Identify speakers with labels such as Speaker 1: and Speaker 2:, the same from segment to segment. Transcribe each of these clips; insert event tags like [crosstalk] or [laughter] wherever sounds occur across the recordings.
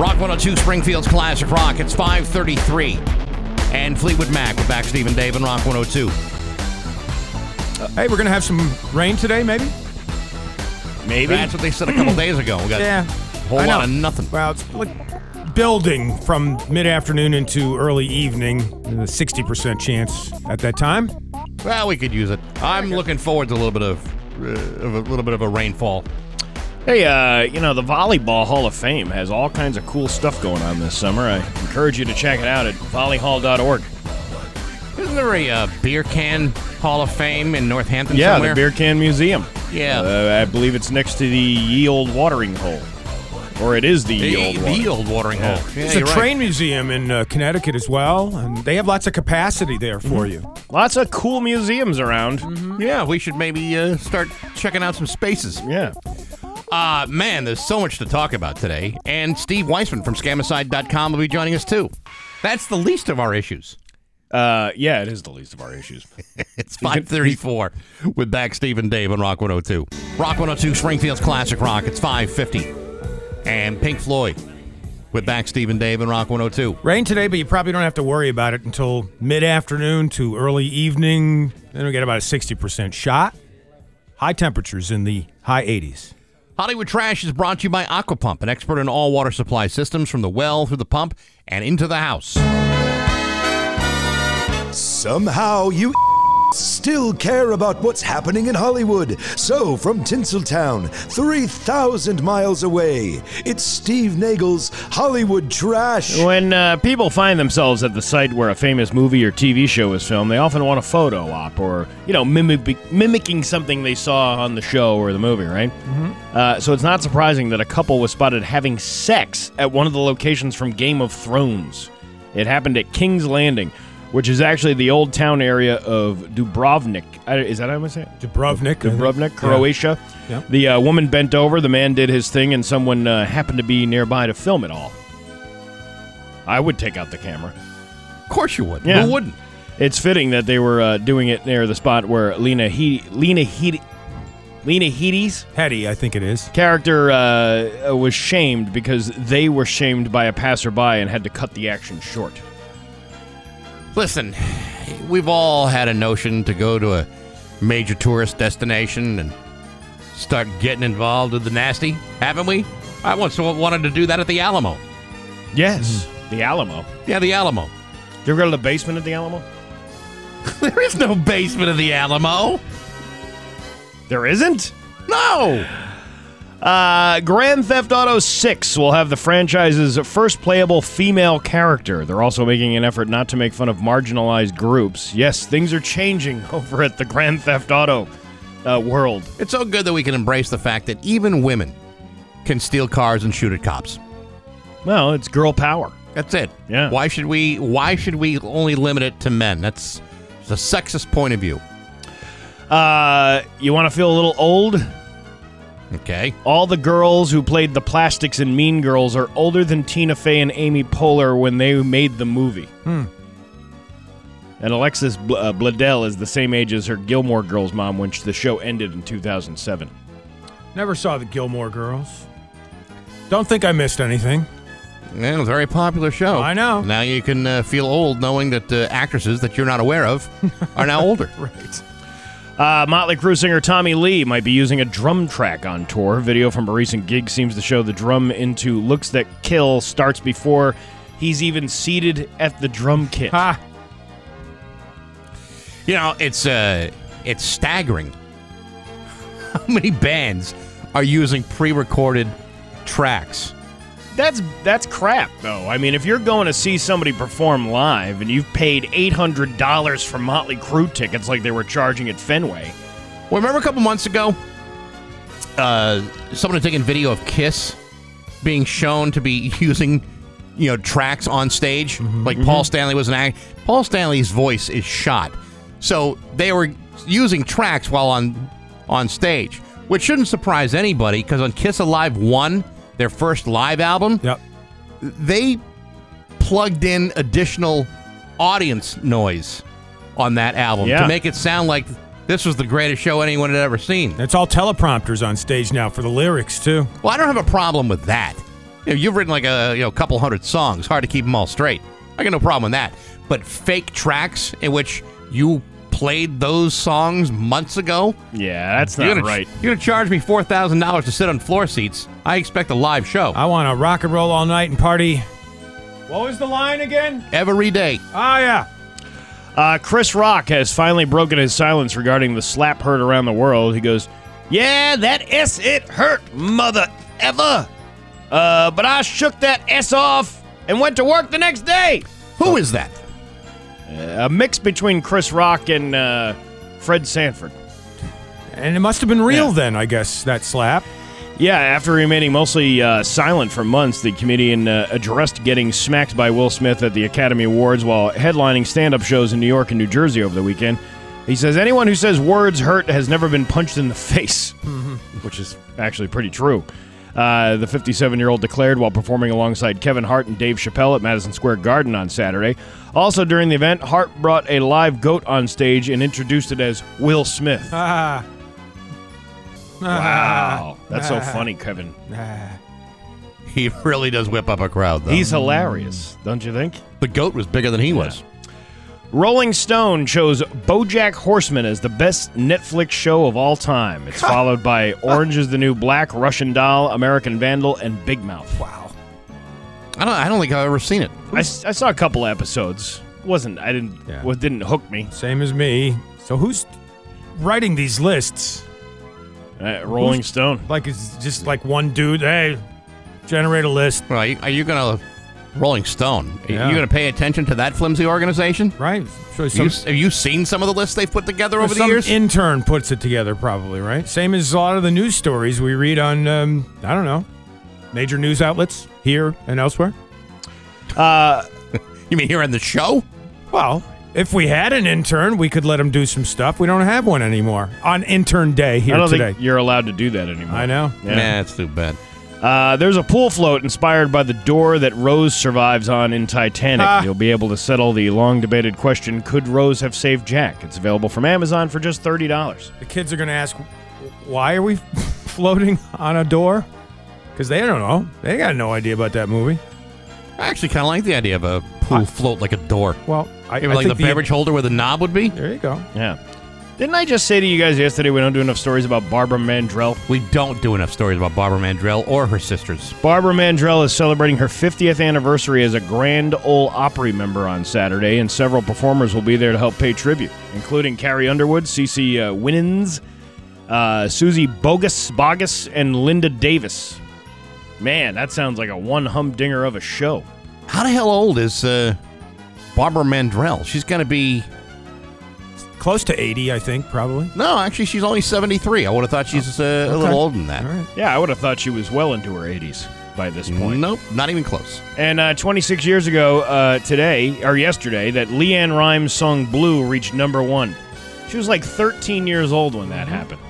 Speaker 1: Rock 102 Springfield's Classic Rock. It's 533. And Fleetwood Mac. We're back, Stephen Dave and Rock 102.
Speaker 2: Hey, we're gonna have some rain today, maybe.
Speaker 3: Maybe.
Speaker 1: That's what they said a couple [clears throat] days ago. We got
Speaker 2: Yeah,
Speaker 1: a whole
Speaker 2: I
Speaker 1: lot
Speaker 2: know.
Speaker 1: of nothing.
Speaker 2: Well, it's like building from mid-afternoon into early evening. A sixty percent chance at that time.
Speaker 1: Well, we could use it. I'm looking forward to a little bit of, uh, of a little bit of a rainfall.
Speaker 3: Hey, uh, you know, the Volleyball Hall of Fame has all kinds of cool stuff going on this summer. I encourage you to check it out at volleyhall.org.
Speaker 1: Isn't there a uh, beer can Hall of Fame in Northampton
Speaker 3: Yeah,
Speaker 1: somewhere?
Speaker 3: the Beer Can Museum.
Speaker 1: Yeah.
Speaker 3: Uh, I believe it's next to the Ye Old Watering Hole. Or it is the Ye
Speaker 1: the,
Speaker 3: Old
Speaker 1: the
Speaker 3: Watering
Speaker 1: old watering hole. Yeah,
Speaker 2: There's a
Speaker 1: you're right.
Speaker 2: train museum in uh, Connecticut as well, and they have lots of capacity there for you.
Speaker 3: Lots of cool museums around.
Speaker 1: Yeah, we should maybe uh, start checking out some spaces.
Speaker 3: Yeah.
Speaker 1: Uh, man, there's so much to talk about today. And Steve Weisman from Scamicide.com will be joining us too. That's the least of our issues.
Speaker 3: Uh, yeah, it is the least of our issues. [laughs]
Speaker 1: It's 534 with back Steve and Dave on Rock 102. Rock 102, Springfield's Classic Rock. It's 550. And Pink Floyd with back Steve and Dave on Rock 102.
Speaker 2: Rain today, but you probably don't have to worry about it until mid-afternoon to early evening. Then we get about a sixty percent shot. High temperatures in the high 80s.
Speaker 1: Hollywood Trash is brought to you by Aquapump, an expert in all water supply systems from the well through the pump and into the house.
Speaker 4: Somehow you still care about what's happening in Hollywood. So, from Tinseltown, 3,000 miles away, it's Steve Nagel's Hollywood Trash.
Speaker 3: When uh, people find themselves at the site where a famous movie or TV show is filmed, they often want a photo op or, you know, mimic- mimicking something they saw on the show or the movie, right? Mm-hmm. Uh, so it's not surprising that a couple was spotted having sex at one of the locations from Game of Thrones. It happened at King's Landing, which is actually the old town area of Dubrovnik. Is that how I'm say it?
Speaker 2: Dubrovnik.
Speaker 3: Dubrovnik,
Speaker 2: Yeah.
Speaker 3: Croatia.
Speaker 2: Yeah.
Speaker 3: The uh, woman bent over, the man did his thing, and someone uh, happened to be nearby to film it all. I would take out the camera.
Speaker 1: Of course you would.
Speaker 3: Yeah.
Speaker 1: Who wouldn't?
Speaker 3: It's fitting that they were uh, doing it near the spot where Lena he- Lena he- Lena Headey's
Speaker 2: Hetty, I think it is.
Speaker 3: character uh, was shamed because they were shamed by a passerby and had to cut the action short.
Speaker 1: Listen, we've all had a notion to go to a major tourist destination and start getting involved with the nasty, haven't we? I once wanted to do that at the Alamo.
Speaker 3: Yes, mm. the Alamo.
Speaker 1: Yeah, the Alamo.
Speaker 3: Did you ever go to the basement of the Alamo? [laughs]
Speaker 1: there is no basement of the Alamo.
Speaker 3: There isn't.
Speaker 1: No.
Speaker 3: Uh, Grand Theft Auto 6 will have the franchise's first playable female character. They're also making an effort not to make fun of marginalized groups. Yes, things are changing [laughs] over at the Grand Theft Auto uh, world.
Speaker 1: It's so good that we can embrace the fact that even women can steal cars and shoot at cops.
Speaker 3: Well, it's girl power.
Speaker 1: That's it.
Speaker 3: Yeah.
Speaker 1: Why should we why should we only limit it to men? That's the sexist point of view.
Speaker 3: Uh, you want to feel a little old?
Speaker 1: Okay.
Speaker 3: All the girls who played the plastics in Mean Girls are older than Tina Fey and Amy Poehler when they made the movie. And Alexis Bl- uh, Bledel is the same age as her Gilmore Girls mom when the show ended in 2007.
Speaker 2: Never saw the Gilmore Girls. Don't think I missed anything.
Speaker 1: Yeah, it was a very popular show.
Speaker 2: I know.
Speaker 1: Now you can uh, feel old knowing that uh, actresses that you're not aware of are now older. [laughs]
Speaker 2: Right.
Speaker 3: Uh, Motley Crue singer Tommy Lee might be using a drum track on tour. Video from a recent gig seems to show the drum into Looks That Kill starts before he's even seated at the drum kit.
Speaker 2: Ha.
Speaker 1: You know, it's uh, it's staggering [laughs] how many bands are using pre-recorded tracks.
Speaker 3: That's that's crap, though. I mean, if you're going to see somebody perform live and you've paid eight hundred dollars for Motley Crue tickets, like they were charging at Fenway,
Speaker 1: Well, remember a couple months ago, uh, someone had taken video of Kiss being shown to be [laughs] using, you know, tracks on stage. Like Paul Stanley was an act. Paul Stanley's voice is shot, so they were using tracks while on on stage, which shouldn't surprise anybody because on Kiss Alive One, their first live album,
Speaker 2: Yep.
Speaker 1: they plugged in additional audience noise on that album
Speaker 3: Yeah.
Speaker 1: to make it sound like this was the greatest show anyone had ever seen.
Speaker 2: It's all teleprompters on stage now for the lyrics too.
Speaker 1: Well, I don't have a problem with that. You know, you've written like a you know couple hundred songs. Hard to keep them all straight. I got no problem with that. But fake tracks in which you played those songs months ago.
Speaker 3: Yeah, that's
Speaker 1: You're
Speaker 3: not
Speaker 1: gonna,
Speaker 3: right.
Speaker 1: You're gonna charge me four thousand dollars to sit on floor seats. I expect a live show
Speaker 2: I want to rock and roll all night and party. What was the line again?
Speaker 1: every day.
Speaker 2: Oh, yeah.
Speaker 3: Uh, Chris Rock has finally broken his silence regarding the slap heard around the world. He goes, "Yeah, that S it hurt, mother ever. Uh, but I shook that S off and went to work the next day."
Speaker 1: Who is that?
Speaker 3: A mix between Chris Rock and uh, Fred Sanford.
Speaker 2: And it must have been real
Speaker 3: Yeah.
Speaker 2: then, I guess, that slap.
Speaker 3: Yeah, after remaining mostly uh, silent for months, the comedian uh, addressed getting smacked by Will Smith at the Academy Awards while headlining stand up shows in New York and New Jersey over the weekend. He says, Anyone who says words hurt has never been punched in the [laughs] face, which is actually pretty true. Uh, the 57 year old declared while performing alongside Kevin Hart and Dave Chappelle at Madison Square Garden on Saturday. Also, during the event, Hart brought a live goat on stage and introduced it as Will Smith. [laughs]
Speaker 2: Ah.
Speaker 3: Wow. That's so funny, Kevin.
Speaker 1: He really does whip up a crowd, though.
Speaker 3: He's hilarious, don't you think?
Speaker 1: the goat was bigger than he was.
Speaker 3: Rolling Stone chose Bojack Horseman as the best Netflix show of all time. It's [laughs] followed by Orange is the New Black, Russian Doll, American Vandal, and Big Mouth.
Speaker 2: Wow.
Speaker 1: I don't. I don't think I've ever seen it.
Speaker 3: I saw a couple episodes. wasn't I didn't
Speaker 2: Yeah.
Speaker 3: what didn't hook me.
Speaker 2: Same as me. So who's writing these lists?
Speaker 3: Uh, Rolling Stone.
Speaker 2: Like it's just like one dude. Hey, generate a list,
Speaker 1: Well, are you, are you gonna Rolling Stone? Are
Speaker 2: Yeah.
Speaker 1: you gonna pay attention to that flimsy organization?
Speaker 2: right? So
Speaker 1: Have
Speaker 2: some,
Speaker 1: you, have you seen some of the lists they've put together over the
Speaker 2: some
Speaker 1: years?
Speaker 2: intern puts it together, probably right. Same as a lot of the news stories we read on. Um, I don't know, major news outlets here and elsewhere.
Speaker 3: Uh, [laughs]
Speaker 1: you mean here on the show?
Speaker 2: Well, if we had an intern, we could let him do some stuff. We don't have one anymore on intern day here
Speaker 3: I don't
Speaker 2: today.
Speaker 3: think you're allowed to do that anymore.
Speaker 2: I know.
Speaker 3: Yeah.
Speaker 1: Nah, it's too bad.
Speaker 3: Uh, there's a pool float inspired by the door that Rose survives on in Titanic.
Speaker 2: Ah.
Speaker 3: You'll be able to settle the long debated question Could Rose have saved Jack? It's available from Amazon for just $30.
Speaker 2: The kids are going to ask, why are we [laughs] floating on a door? Because they don't know. They got no idea about that movie.
Speaker 1: I actually kind of like the idea of a pool float like a door.
Speaker 2: Well, I,
Speaker 1: Maybe
Speaker 2: I
Speaker 1: like the
Speaker 2: think
Speaker 1: beverage holder where the knob would be.
Speaker 2: There you go.
Speaker 3: Yeah. Didn't I just say to you guys yesterday we don't do enough stories about Barbara Mandrell?
Speaker 1: We don't do enough stories about Barbara Mandrell or her sisters.
Speaker 3: Barbara Mandrell is celebrating her 50th anniversary as a Grand Ole Opry member on Saturday, and several performers will be there to help pay tribute, including Carrie Underwood, Cece uh, Winans, uh, Suzy Bogguss, Bogguss, and Linda Davis. Man, that sounds like a one humdinger of a show.
Speaker 1: How the hell old is uh, Barbara Mandrell? She's going to be.
Speaker 2: Close to 80, I think, probably.
Speaker 1: No, actually, she's only 73. I would have thought she's uh, a little older than that.
Speaker 2: All right.
Speaker 3: Yeah, I would have thought she was well into her 80s by this point.
Speaker 1: Nope, not even close.
Speaker 3: And uh, 26 years ago uh, today, or yesterday, that LeAnn Rimes' song Blue reached number one. She was like 13 years old when that happened.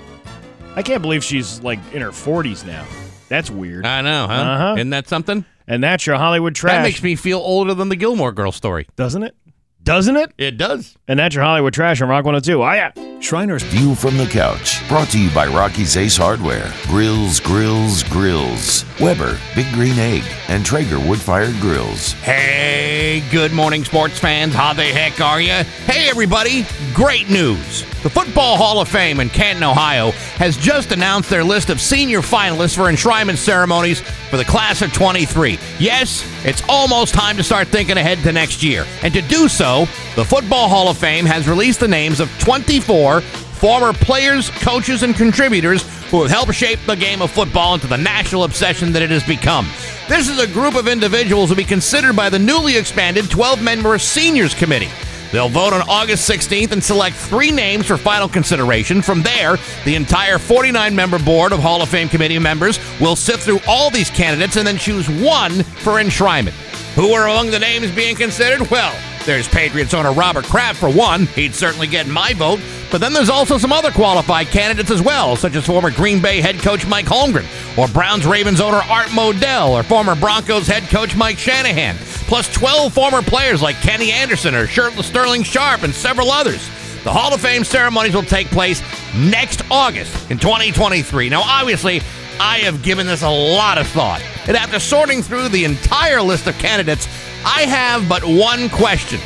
Speaker 3: I can't believe she's like in her 40s now. That's weird.
Speaker 1: I know, huh?
Speaker 3: Uh-huh.
Speaker 1: Isn't that something?
Speaker 3: and that's your Hollywood trash.
Speaker 1: That makes me feel older than the Gilmore Girl story.
Speaker 3: Doesn't it? Doesn't it?
Speaker 1: It does.
Speaker 3: And that's your Hollywood trash on Rock 102. Oh, yeah.
Speaker 5: Shriner's View from the Couch, brought to you by Rocky's Ace Hardware, Grills, Grills, Grills, Weber, Big Green Egg, and Traeger Wood Fired Grills.
Speaker 1: Hey, good morning, sports fans. How the heck are you? Hey, everybody. Great news. The Football Hall of Fame in Canton, Ohio has just announced their list of senior finalists for enshrinement ceremonies for the class of 23. Yes, it's almost time to start thinking ahead to next year. And to do so, the Football Hall of Fame has released the names of 24 former players, coaches, and contributors who have helped shape the game of football into the national obsession that it has become. This is a group of individuals who will be considered by the newly expanded 12 member Seniors Committee. They'll vote on August 16th and select three names for final consideration. From there, the entire 49 member board of Hall of Fame committee members will sift through all these candidates and then choose one for enshrinement. Who are among the names being considered? Well, there's Patriots owner Robert Kraft for one. He'd certainly get my vote. But then there's also some other qualified candidates as well, such as former Green Bay head coach Mike Holmgren, or Browns Ravens owner Art Modell, or former Broncos head coach Mike Shanahan, plus 12 former players like Kenny Anderson or Shir- Sterling Sharpe and several others. The Hall of Fame ceremonies will take place next August in 2023. Now, obviously, I have given this a lot of thought. And after sorting through the entire list of candidates, I have but one question.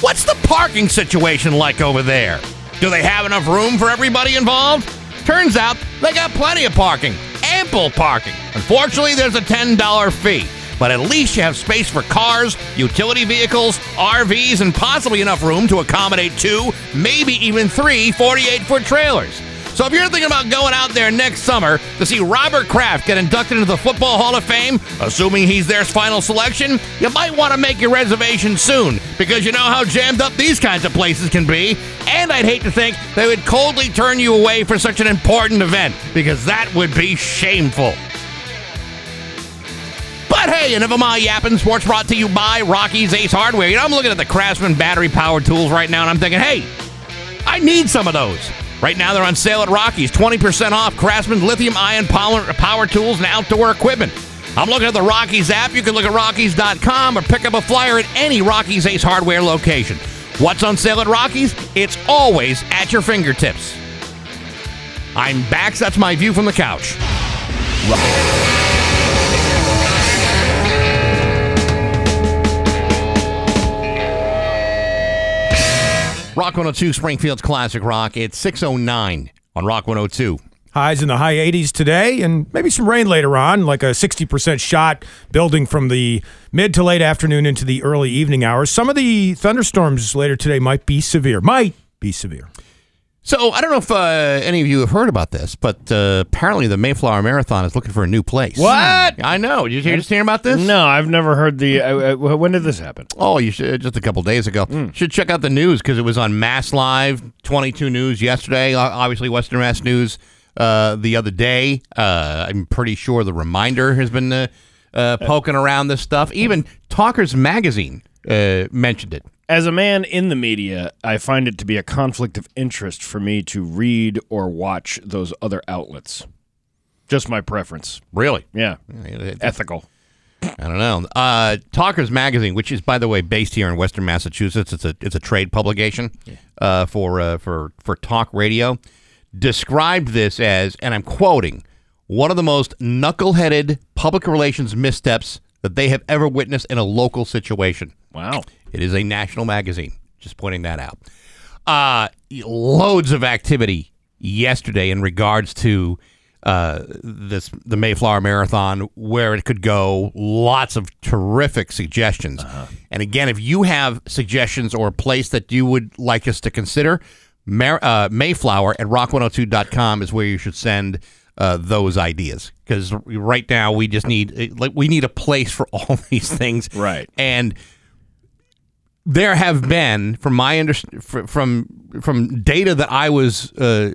Speaker 1: What's the parking situation like over there? Do they have enough room for everybody involved? Turns out they got plenty of parking, ample parking. Unfortunately, there's a $10 fee, but at least you have space for cars, utility vehicles, RVs, and possibly enough room to accommodate two, maybe even three 48 foot trailers. So if you're thinking about going out there next summer to see Robert Kraft get inducted into the Football Hall of Fame, assuming he's their final selection, you might want to make your reservation soon because you know how jammed up these kinds of places can be. And I'd hate to think they would coldly turn you away for such an important event because that would be shameful. But hey, enough of my yapping. Sports brought to you by Rocky's Ace Hardware. You know, I'm looking at the Craftsman battery powered tools right now, and I'm thinking, hey, I need some of those. Right now, they're on sale at Rocky's, 20% off Craftsman lithium ion power, tools and outdoor equipment. I'm looking at the Rocky's app. You can look at Rockies.com or pick up a flyer at any Rocky's Ace Hardware location. What's on sale at Rocky's? It's always at your fingertips. I'm back. That's my view from the couch. 102, Springfield's Classic Rock. It's 609 on Rock 102.
Speaker 2: Highs in the high 80s today, and maybe some rain later on, like a 60% shot building from the mid to late afternoon into the early evening hours. Some of the thunderstorms later today might be severe. Might be severe.
Speaker 1: So I don't know if uh, any of you have heard about this, but uh, apparently the Mayflower Marathon is looking for a new place.
Speaker 3: What?
Speaker 1: I know. Did you hear, just hear about this?
Speaker 3: No, I've never heard the. Uh, uh, when did this happen?
Speaker 1: Oh, you should just a couple days ago. Should check out the news because it was on Mass Live, 22 News yesterday. Obviously, Western Mass News uh, the other day. Uh, I'm pretty sure the Reminder has been uh, uh, poking around this stuff. Even Talkers Magazine uh, mentioned it.
Speaker 3: As a man in the media, I find it to be a conflict of interest for me to read or watch those other outlets. Just my preference.
Speaker 1: Really?
Speaker 3: Yeah.
Speaker 1: I
Speaker 3: Ethical.
Speaker 1: I don't know. Uh, Talkers Magazine, which is by the way based here in Western Massachusetts, it's a it's a trade publication uh, for uh, for for talk radio. Described this as, and I'm quoting, one of the most knuckleheaded public relations missteps that they have ever witnessed in a local situation.
Speaker 3: Wow.
Speaker 1: It is a national magazine. Just pointing that out. Uh, loads of activity yesterday in regards to uh, this the Mayflower Marathon, where it could go. Lots of terrific suggestions. And again, if you have suggestions or a place that you would like us to consider, Mar- uh, Mayflower at rock102.com is where you should send uh, those ideas because right now we just need like we need a place for all [laughs] these things
Speaker 3: Right.
Speaker 1: and there have been, from my under, from from data that I was uh,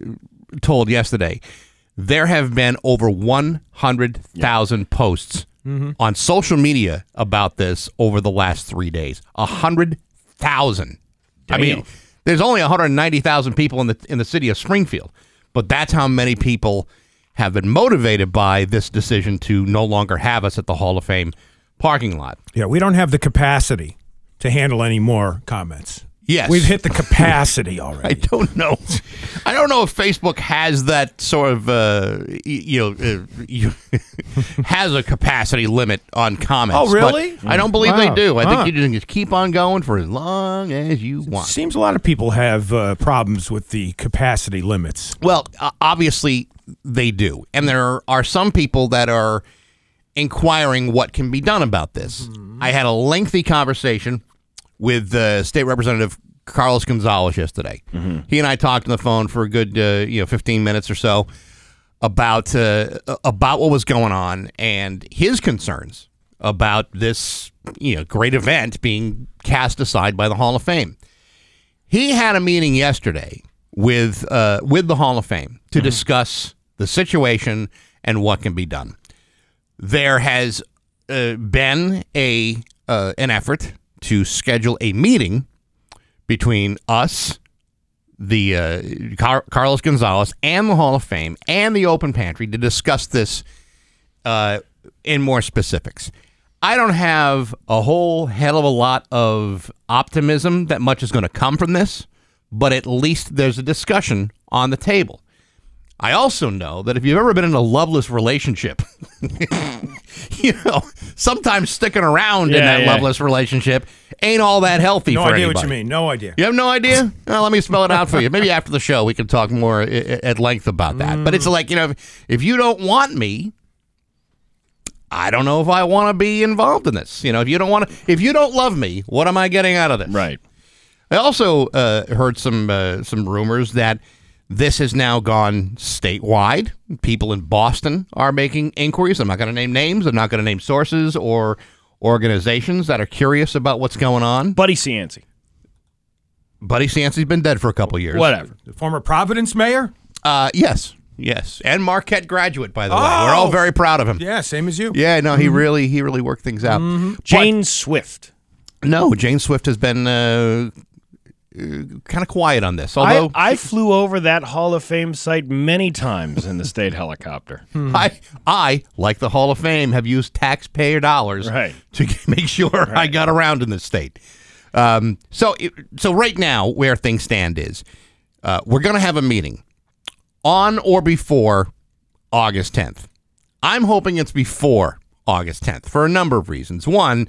Speaker 1: told yesterday, there have been over one hundred thousand posts on social media about this over the last three days. A hundred thousand. I mean, there's only one hundred ninety thousand people in the in the city of Springfield, but that's how many people have been motivated by this decision to no longer have us at the Hall of Fame parking lot.
Speaker 2: Yeah, we don't have the capacity to handle any more comments.
Speaker 1: Yes.
Speaker 2: We've hit the capacity [laughs] already.
Speaker 1: I don't know. I don't know if Facebook has that sort of uh, you know uh, you [laughs] has a capacity limit on comments.
Speaker 2: Oh, really?
Speaker 1: I don't believe they do. I
Speaker 2: Huh.
Speaker 1: think you can just keep on going for as long as you want.
Speaker 2: It Seems a lot of people have uh, problems with the capacity limits.
Speaker 1: Well, uh, obviously they do, and there are some people that are inquiring what can be done about this. I had a lengthy conversation with uh, State Representative Carlos Gonzalez yesterday. He and I talked on the phone for a good uh, you know 15 minutes or so about uh, about what was going on and his concerns about this you know great event being cast aside by the Hall of Fame. He had a meeting yesterday with uh, with the Hall of Fame to discuss the situation and what can be done. There has uh, been a uh, an effort to schedule a meeting between us, the uh, Car- Carlos Gonzalez, and the Hall of Fame, and the Open Pantry to discuss this uh, in more specifics. I don't have a whole hell of a lot of optimism that much is going to come from this, but at least there's a discussion on the table. I also know that if you've ever been in a loveless relationship, [laughs] [laughs] you know, sometimes sticking around in
Speaker 3: Yeah,
Speaker 1: that
Speaker 3: yeah.
Speaker 1: loveless relationship ain't all that healthy
Speaker 2: No
Speaker 1: for
Speaker 2: idea
Speaker 1: anybody.
Speaker 2: what you mean. No idea.
Speaker 1: You have no idea? [laughs] Well, let me spell it out for you. Maybe after the show we can talk more i- i- at length about that. But it's like, you know, if, if you don't want me, I don't know if I want to be involved in this. You know, if you don't want to, if you don't love me, what am I getting out of this?
Speaker 3: Right.
Speaker 1: I also uh, heard some uh, some rumors that this has now gone statewide. People in Boston are making inquiries. I'm not going to name names. I'm not going to name sources or organizations that are curious about what's going on.
Speaker 3: Buddy Cianci.
Speaker 1: Buddy Cianci's been dead for a couple years.
Speaker 3: Whatever.
Speaker 2: The former Providence mayor?
Speaker 1: Uh, yes, yes, and Marquette graduate, by the way. We're all
Speaker 2: Oh!
Speaker 1: very proud of him.
Speaker 2: Yeah, same as you.
Speaker 1: Yeah, no, he really he really worked things out.
Speaker 3: Jane Swift.
Speaker 1: No, Jane Swift has been uh, kind of quiet on this.
Speaker 3: I,
Speaker 1: Although
Speaker 3: I flew over that Hall of Fame site many times in the state [laughs] helicopter.
Speaker 1: I, I, like the Hall of Fame, have used taxpayer dollars
Speaker 3: Right.
Speaker 1: to [laughs] make sure I got around in the state. Um, so, it, so right now, where things stand is, uh, we're going to have a meeting on or before August 10th. I'm hoping it's before August 10th for a number of reasons. One,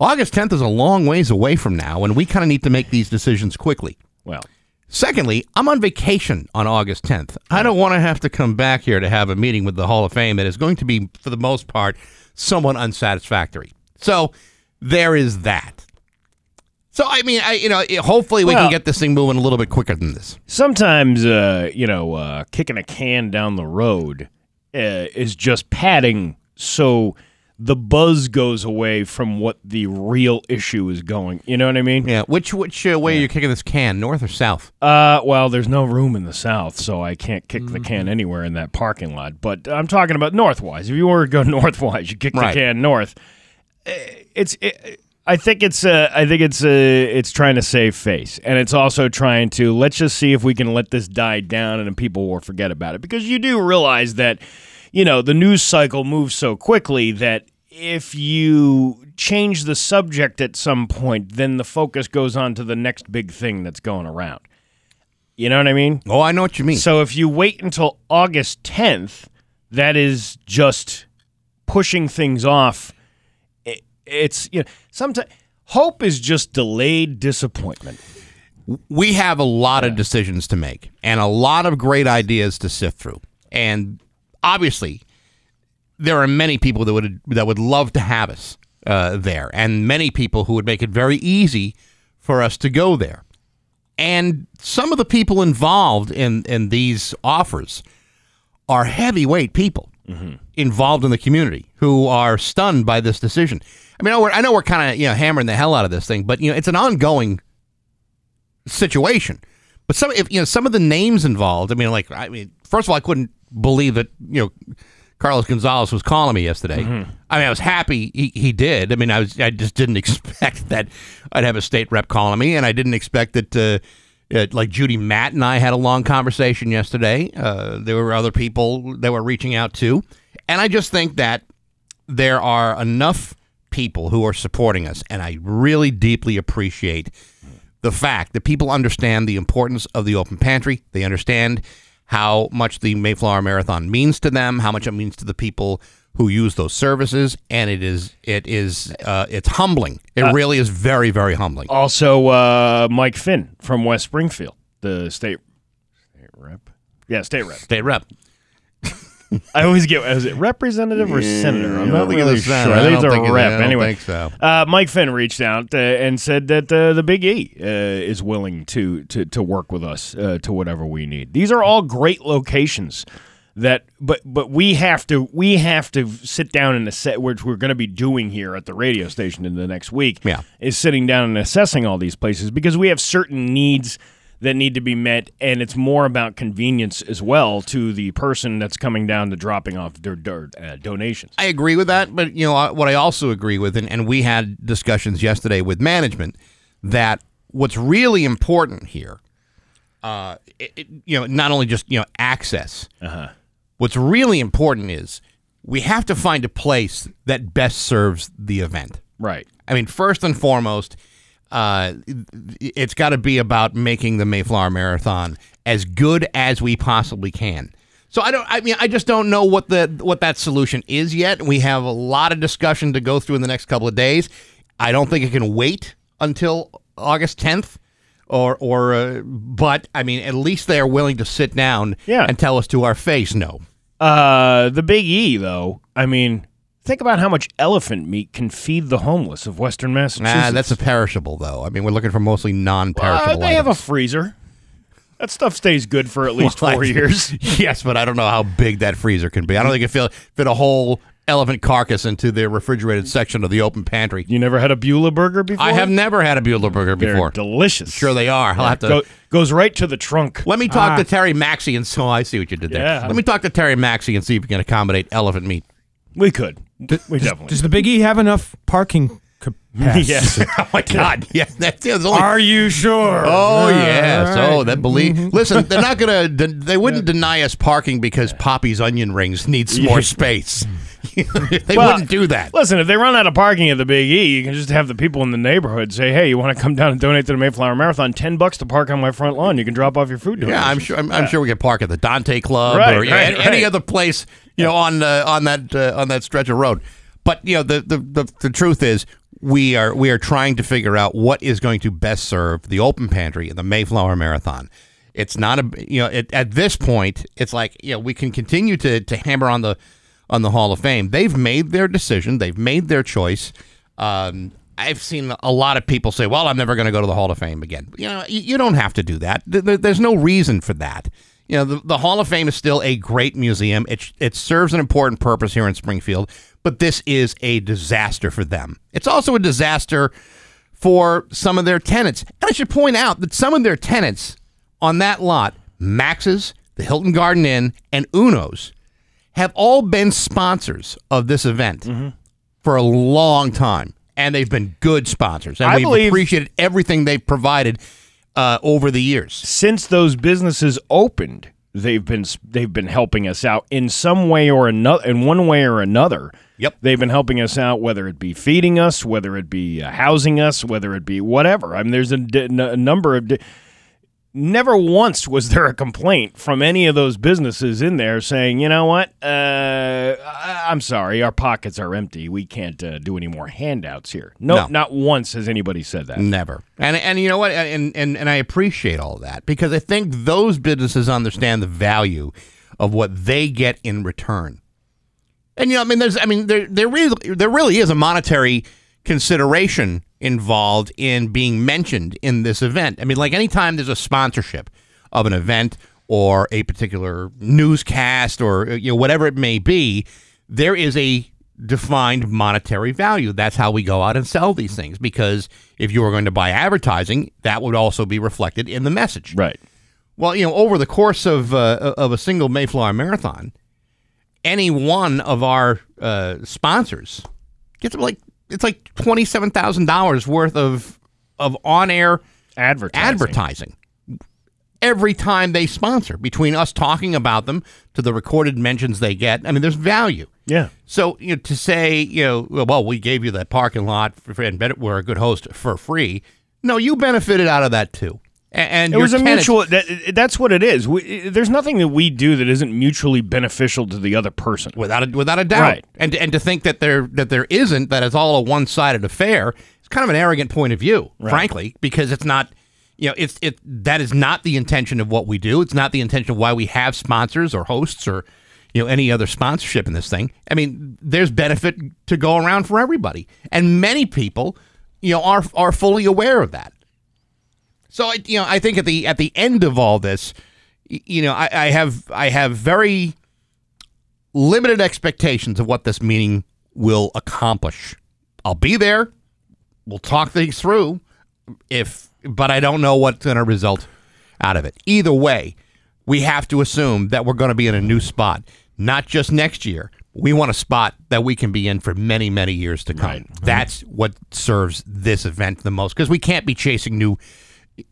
Speaker 1: August 10th is a long ways away from now, and we kind of need to make these decisions quickly.
Speaker 3: Well,
Speaker 1: Secondly, I'm on vacation on August 10th. I don't want to have to come back here to have a meeting with the Hall of Fame that is going to be, for the most part, somewhat unsatisfactory. So there is that. So I mean, I you know, hopefully we
Speaker 3: Well-
Speaker 1: can get this thing moving a little bit quicker than this.
Speaker 3: sometimes, uh, you know, uh, kicking a can down the road uh, is just padding so the buzz goes away from what the real issue is going. You know what I mean?
Speaker 1: Yeah. Which which uh, way are you kicking this can, north or south?
Speaker 3: Uh, well, there's no room in the south, so I can't kick the can anywhere in that parking lot. But I'm talking about northwise. If you were to go [laughs] northwise, you kick
Speaker 1: Right.
Speaker 3: the can north. Uh, It's. It, I think it's. Uh, I think it's. Uh, it's trying to save face, and it's also trying to let's just see if we can let this die down, and then people will forget about it. Because you do realize that, you know, the news cycle moves so quickly that if you change the subject at some point, then the focus goes on to the next big thing that's going around. You know what I mean?
Speaker 1: Oh, I know what you mean.
Speaker 3: So if you wait until August 10th, that is just pushing things off. It, it's you know sometimes hope is just delayed disappointment.
Speaker 1: we have a lot of decisions to make and a lot of great ideas to sift through. And obviously, there are many people that would that would love to have us uh, there, and many people who would make it very easy for us to go there. And some of the people involved in in these offers are heavyweight people involved in the community who are stunned by this decision. I mean, I know we're, I know we're kind of you know hammering the hell out of this thing, but you know it's an ongoing situation. But some, if you know, some of the names involved. I mean, like, I mean, first of all, I couldn't believe that you know Carlos Gonzalez was calling me yesterday. I mean, I was happy he, he did. I mean, I was, I just didn't [laughs] expect that I'd have a state rep calling me, and I didn't expect that. Uh, uh, like Judy Matt and I had a long conversation yesterday. Uh, there were other people that were reaching out too, and I just think that there are enough people who are supporting us, and I really deeply appreciate the fact that people understand the importance of the open pantry. They understand how much the Mayflower Marathon means to them, how much it means to the people who use those services, and it is it is uh, it's humbling. It really is very very humbling.
Speaker 3: Also, uh, Mike Finn from West Springfield, the state state rep. Yeah, state rep.
Speaker 1: State rep.
Speaker 3: I always get is it representative or senator? I'm not really sure. I think it's a
Speaker 1: think it-
Speaker 3: rep.
Speaker 1: don't
Speaker 3: anyway,
Speaker 1: so.
Speaker 3: Uh, Mike Finn reached out uh, and said that uh, the Big E uh, is willing to to to work with us uh, to whatever we need. These are all great locations. That, but but we have to we have to sit down and assess, which we're going to be doing here at the radio station in the next week.
Speaker 1: Yeah.
Speaker 3: is sitting down and assessing all these places because we have certain needs that need to be met, and it's more about convenience as well to the person that's coming down to dropping off their, their uh, donations.
Speaker 1: I agree with that, but you know what I also agree with, and, and we had discussions yesterday with management that what's really important here, uh, it, it- you know, not only just you know access. Uh-huh. What's really important is we have to find a place that best serves the event.
Speaker 3: Right.
Speaker 1: I mean, first and foremost, uh, it's got to be about making the Mayflower Marathon as good as we possibly can. So I don't. I mean, I just don't know what the what that solution is yet. We have a lot of discussion to go through in the next couple of days. I don't think it can wait until August 10th, or or. Uh, but I mean, at least they are willing to sit down
Speaker 3: Yeah.
Speaker 1: and tell us to our face no.
Speaker 3: Uh, the Big E, though. I mean, think about how much elephant meat can feed the homeless of Western Massachusetts.
Speaker 1: Nah, that's a perishable though. I mean, we're looking for mostly non-perishable.
Speaker 3: Uh, they have a freezer. That stuff stays good for at least [laughs]
Speaker 1: Well,
Speaker 3: four
Speaker 1: I-
Speaker 3: years. [laughs]
Speaker 1: yes, but I don't know how big that freezer can be. I don't think it fit fit a whole elephant carcass into the refrigerated section of the open pantry.
Speaker 3: You never had a Beulah burger before?
Speaker 1: I have never had a Bueller burger
Speaker 3: They're
Speaker 1: before.
Speaker 3: delicious.
Speaker 1: Sure, they are. I'll have to.
Speaker 3: Go, goes right to the trunk.
Speaker 1: Let me talk to Terry Maxey and so I see what you did there.
Speaker 3: Yeah.
Speaker 1: Let me talk to Terry Maxey and see if we can accommodate elephant meat.
Speaker 3: We could. We definitely.
Speaker 2: Does the Big E have enough parking capacity? [laughs]
Speaker 3: yes. [laughs]
Speaker 1: Oh my God! Yeah, that's yeah, there's only.
Speaker 2: Are you sure?
Speaker 1: Oh yes!
Speaker 2: All right.
Speaker 1: Oh, that believe. Mm-hmm. Listen, they're not gonna. [laughs] They wouldn't deny us parking because Poppy's onion rings needs more space. they
Speaker 3: Well,
Speaker 1: wouldn't do that.
Speaker 3: Listen, if they run out of parking at the Big E, you can just have the people in the neighborhood say, "Hey, you want to come down and donate to the Mayflower Marathon? Ten bucks to park on my front lawn. You can drop off your food."
Speaker 1: Yeah, I'm sure. I'm, I'm sure we could park at the Dante Club
Speaker 3: Right,
Speaker 1: or yeah,
Speaker 3: right.
Speaker 1: any other place, you know, on uh, on that uh, on that stretch of road. But you know, the, the the the truth is, we are we are trying to figure out what is going to best serve the open pantry and the Mayflower Marathon. It's not a you know it, at this point, it's like you know we can continue to to hammer on the on the Hall of Fame. They've made their decision. They've made their choice. Um, I've seen a lot of people say, "Well, I'm never going to go to the Hall of Fame again." You know, you, don't have to do that. There- There's no reason for that. You know, the, the Hall of Fame is still a great museum. It it serves an important purpose here in Springfield, but this is a disaster for them. It's also a disaster for some of their tenants. And I should point out that some of their tenants on that lot, Max's, the Hilton Garden Inn, and Uno's, have all been sponsors of this event mm-hmm. for a long time. And they've been good sponsors. And
Speaker 3: I
Speaker 1: we've
Speaker 3: believe-
Speaker 1: appreciated everything they've provided uh, over the years.
Speaker 3: Since those businesses opened, they've been they've been helping us out in some way or another, in one way or another.
Speaker 1: Yep.
Speaker 3: They've been helping us out, whether it be feeding us, whether it be uh, housing us, whether it be whatever. I mean, there's a number of. Never once was there a complaint from any of those businesses in there saying, you know what, uh, I'm sorry, our pockets are empty. We can't uh, do any more handouts here. No,
Speaker 1: No.
Speaker 3: not once has anybody said that.
Speaker 1: Never. And and you know what? And and and I appreciate all that because I think those businesses understand the value of what they get in return. And you know, I mean, there's, I mean, there there really there really is a monetary consideration involved in being mentioned in this event. I mean, like anytime there's a sponsorship of an event or a particular newscast or you know whatever it may be, there is a defined monetary value. That's how we go out and sell these things because if you were going to buy advertising, that would also be reflected in the message.
Speaker 3: Right.
Speaker 1: Well, you know, over the course of uh, of a single Mayflower marathon, any one of our uh, sponsors gets like it's like twenty seven thousand dollars worth of of on air
Speaker 3: Advertising.
Speaker 1: advertising every time they sponsor. Between us talking about them to the recorded mentions they get, I mean, there's value.
Speaker 3: Yeah.
Speaker 1: So you know, to say, you know, well, we gave you that parking lot for, and bet we're a good host for free. No, you benefited out of that too. And,
Speaker 3: It was a mutual. That, that's what it is. We, there's nothing that we do that isn't mutually beneficial to the other person.
Speaker 1: without a, without a doubt.
Speaker 3: Right.
Speaker 1: And and to think that there that there isn't that it's all a one sided affair it's kind of an arrogant point of view, frankly, because it's not. You know, it's it that is not the intention of what we do. It's not the intention of why we have sponsors or hosts or you know any other sponsorship in this thing. I mean, there's benefit to go around for everybody, and many people, you know, are are fully aware of that. So I, you know, I think at the at the end of all this, you know, I, I have I have very limited expectations of what this meeting will accomplish. I'll be there. We'll talk things through. If, but I don't know what's going to result out of it. Either way, we have to assume that we're going to be in a new spot, not just next year. We want a spot that we can be in for many, many years to come. That's what serves this event the most because we can't be chasing new,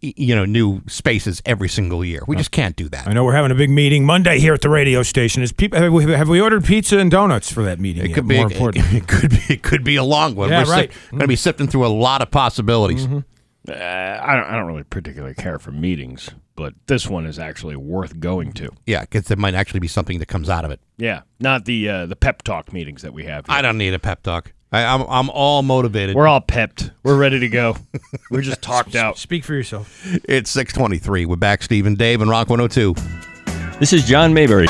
Speaker 1: you know, new spaces every single year. We just can't do that.
Speaker 2: I know we're having a big meeting Monday here at the radio station. Is people have we, have we ordered pizza and donuts for that meeting?
Speaker 1: It
Speaker 2: yet?
Speaker 1: could be.
Speaker 2: more important. [laughs]
Speaker 1: It could be. It could be a long one.
Speaker 2: Yeah,
Speaker 1: We're
Speaker 2: right.
Speaker 1: going to be sifting through a lot of possibilities.
Speaker 3: Uh, I don't. I don't really particularly care for meetings, but this one is actually worth going to.
Speaker 1: Yeah, because there might actually be something that comes out of it.
Speaker 3: Yeah, not the uh, the pep talk meetings that we have. Here.
Speaker 1: I don't need a pep talk. I, I'm I'm all motivated.
Speaker 3: We're all pepped. We're ready to go. [laughs] We're just talked out.
Speaker 2: Speak for yourself.
Speaker 1: It's 623. We're back, Steve and Dave, and Rock 102.
Speaker 6: This is John Mayberry.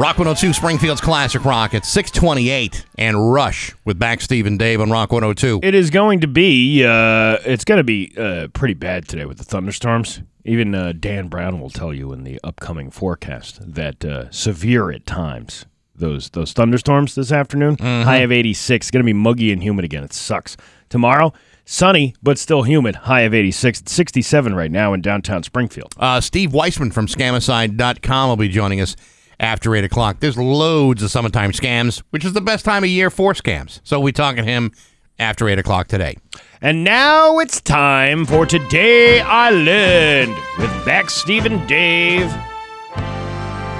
Speaker 1: Rock 102, Springfield's Classic Rock at 628 and Rush with back Steve and Dave on Rock 102.
Speaker 3: It is going to be. Uh, it's going to be uh, pretty bad today with the thunderstorms. Even uh, Dan Brown will tell you in the upcoming forecast that uh, severe at times. Those those thunderstorms this afternoon. High of 86. Going to be muggy and humid again. It sucks. Tomorrow, sunny but still humid. High of 86. It's 67 right now in downtown Springfield.
Speaker 1: Uh, Steve Weisman from Scamicide.com will be joining us after 8 o'clock. There's loads of summertime scams, which is the best time of year for scams. So we'll be talking to him after 8 o'clock today.
Speaker 3: And now it's time for Today I Learned with back Stephen Dave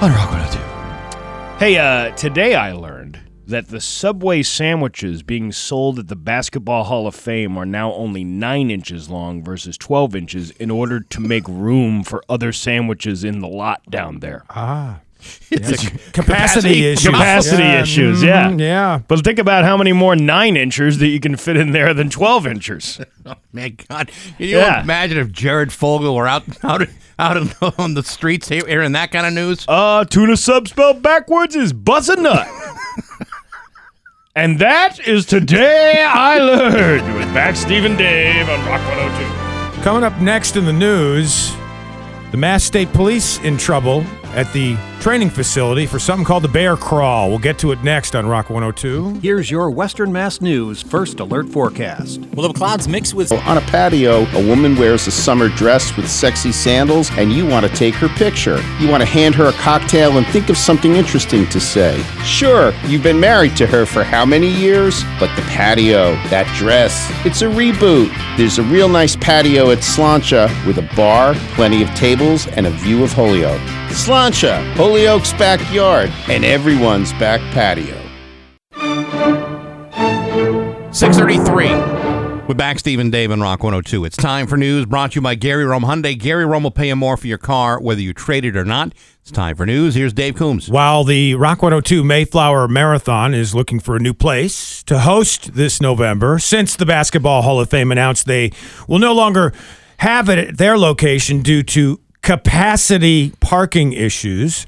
Speaker 3: on Rock 102. Hey, uh, today I learned that the Subway sandwiches being sold at the Basketball Hall of Fame are now only 9 inches long versus 12 inches in order to make room for other sandwiches in the lot down there.
Speaker 1: It's [laughs] a
Speaker 2: Capacity issues.
Speaker 3: Capacity
Speaker 2: Yeah,
Speaker 3: issues, yeah.
Speaker 2: Yeah.
Speaker 3: But think about how many more 9 inchers that you can fit in there than 12 inchers. [laughs]
Speaker 1: Oh, man, God, can you
Speaker 3: Yeah.
Speaker 1: imagine if Jared Fogle were out [laughs] out out on the streets hearing that kind of news?
Speaker 3: Uh, tuna sub spelled backwards is buzz a nut. and that is Today I Learned with back Stephen Dave on Rock 102.
Speaker 2: Coming up next in the news, the Mass State Police in trouble at the training facility for something called the Bear Crawl. We'll get to it next on Rock 102.
Speaker 7: Here's your Western Mass News first alert forecast.
Speaker 8: Well, the clouds mix with
Speaker 9: On a patio, a woman wears a summer dress with sexy sandals, and you want to take her picture. You want to hand her a cocktail and think of something interesting to say. Sure, you've been married to her for how many years? But the patio, that dress, it's a reboot. There's a real nice patio at Slainte with a bar, plenty of tables, and a view of Holyoke. Slainte, Holyoke's backyard, and everyone's back patio.
Speaker 1: 633. We're back, Steve and Dave on Rock 102. It's time for news brought to you by Gary Rome Hyundai. Gary Rome will pay you more for your car, whether you trade it or not. It's time for news. Here's Dave Coombs.
Speaker 2: While the Rock 102 Mayflower Marathon is looking for a new place to host this November, since the Basketball Hall of Fame announced they will no longer have it at their location due to capacity parking issues,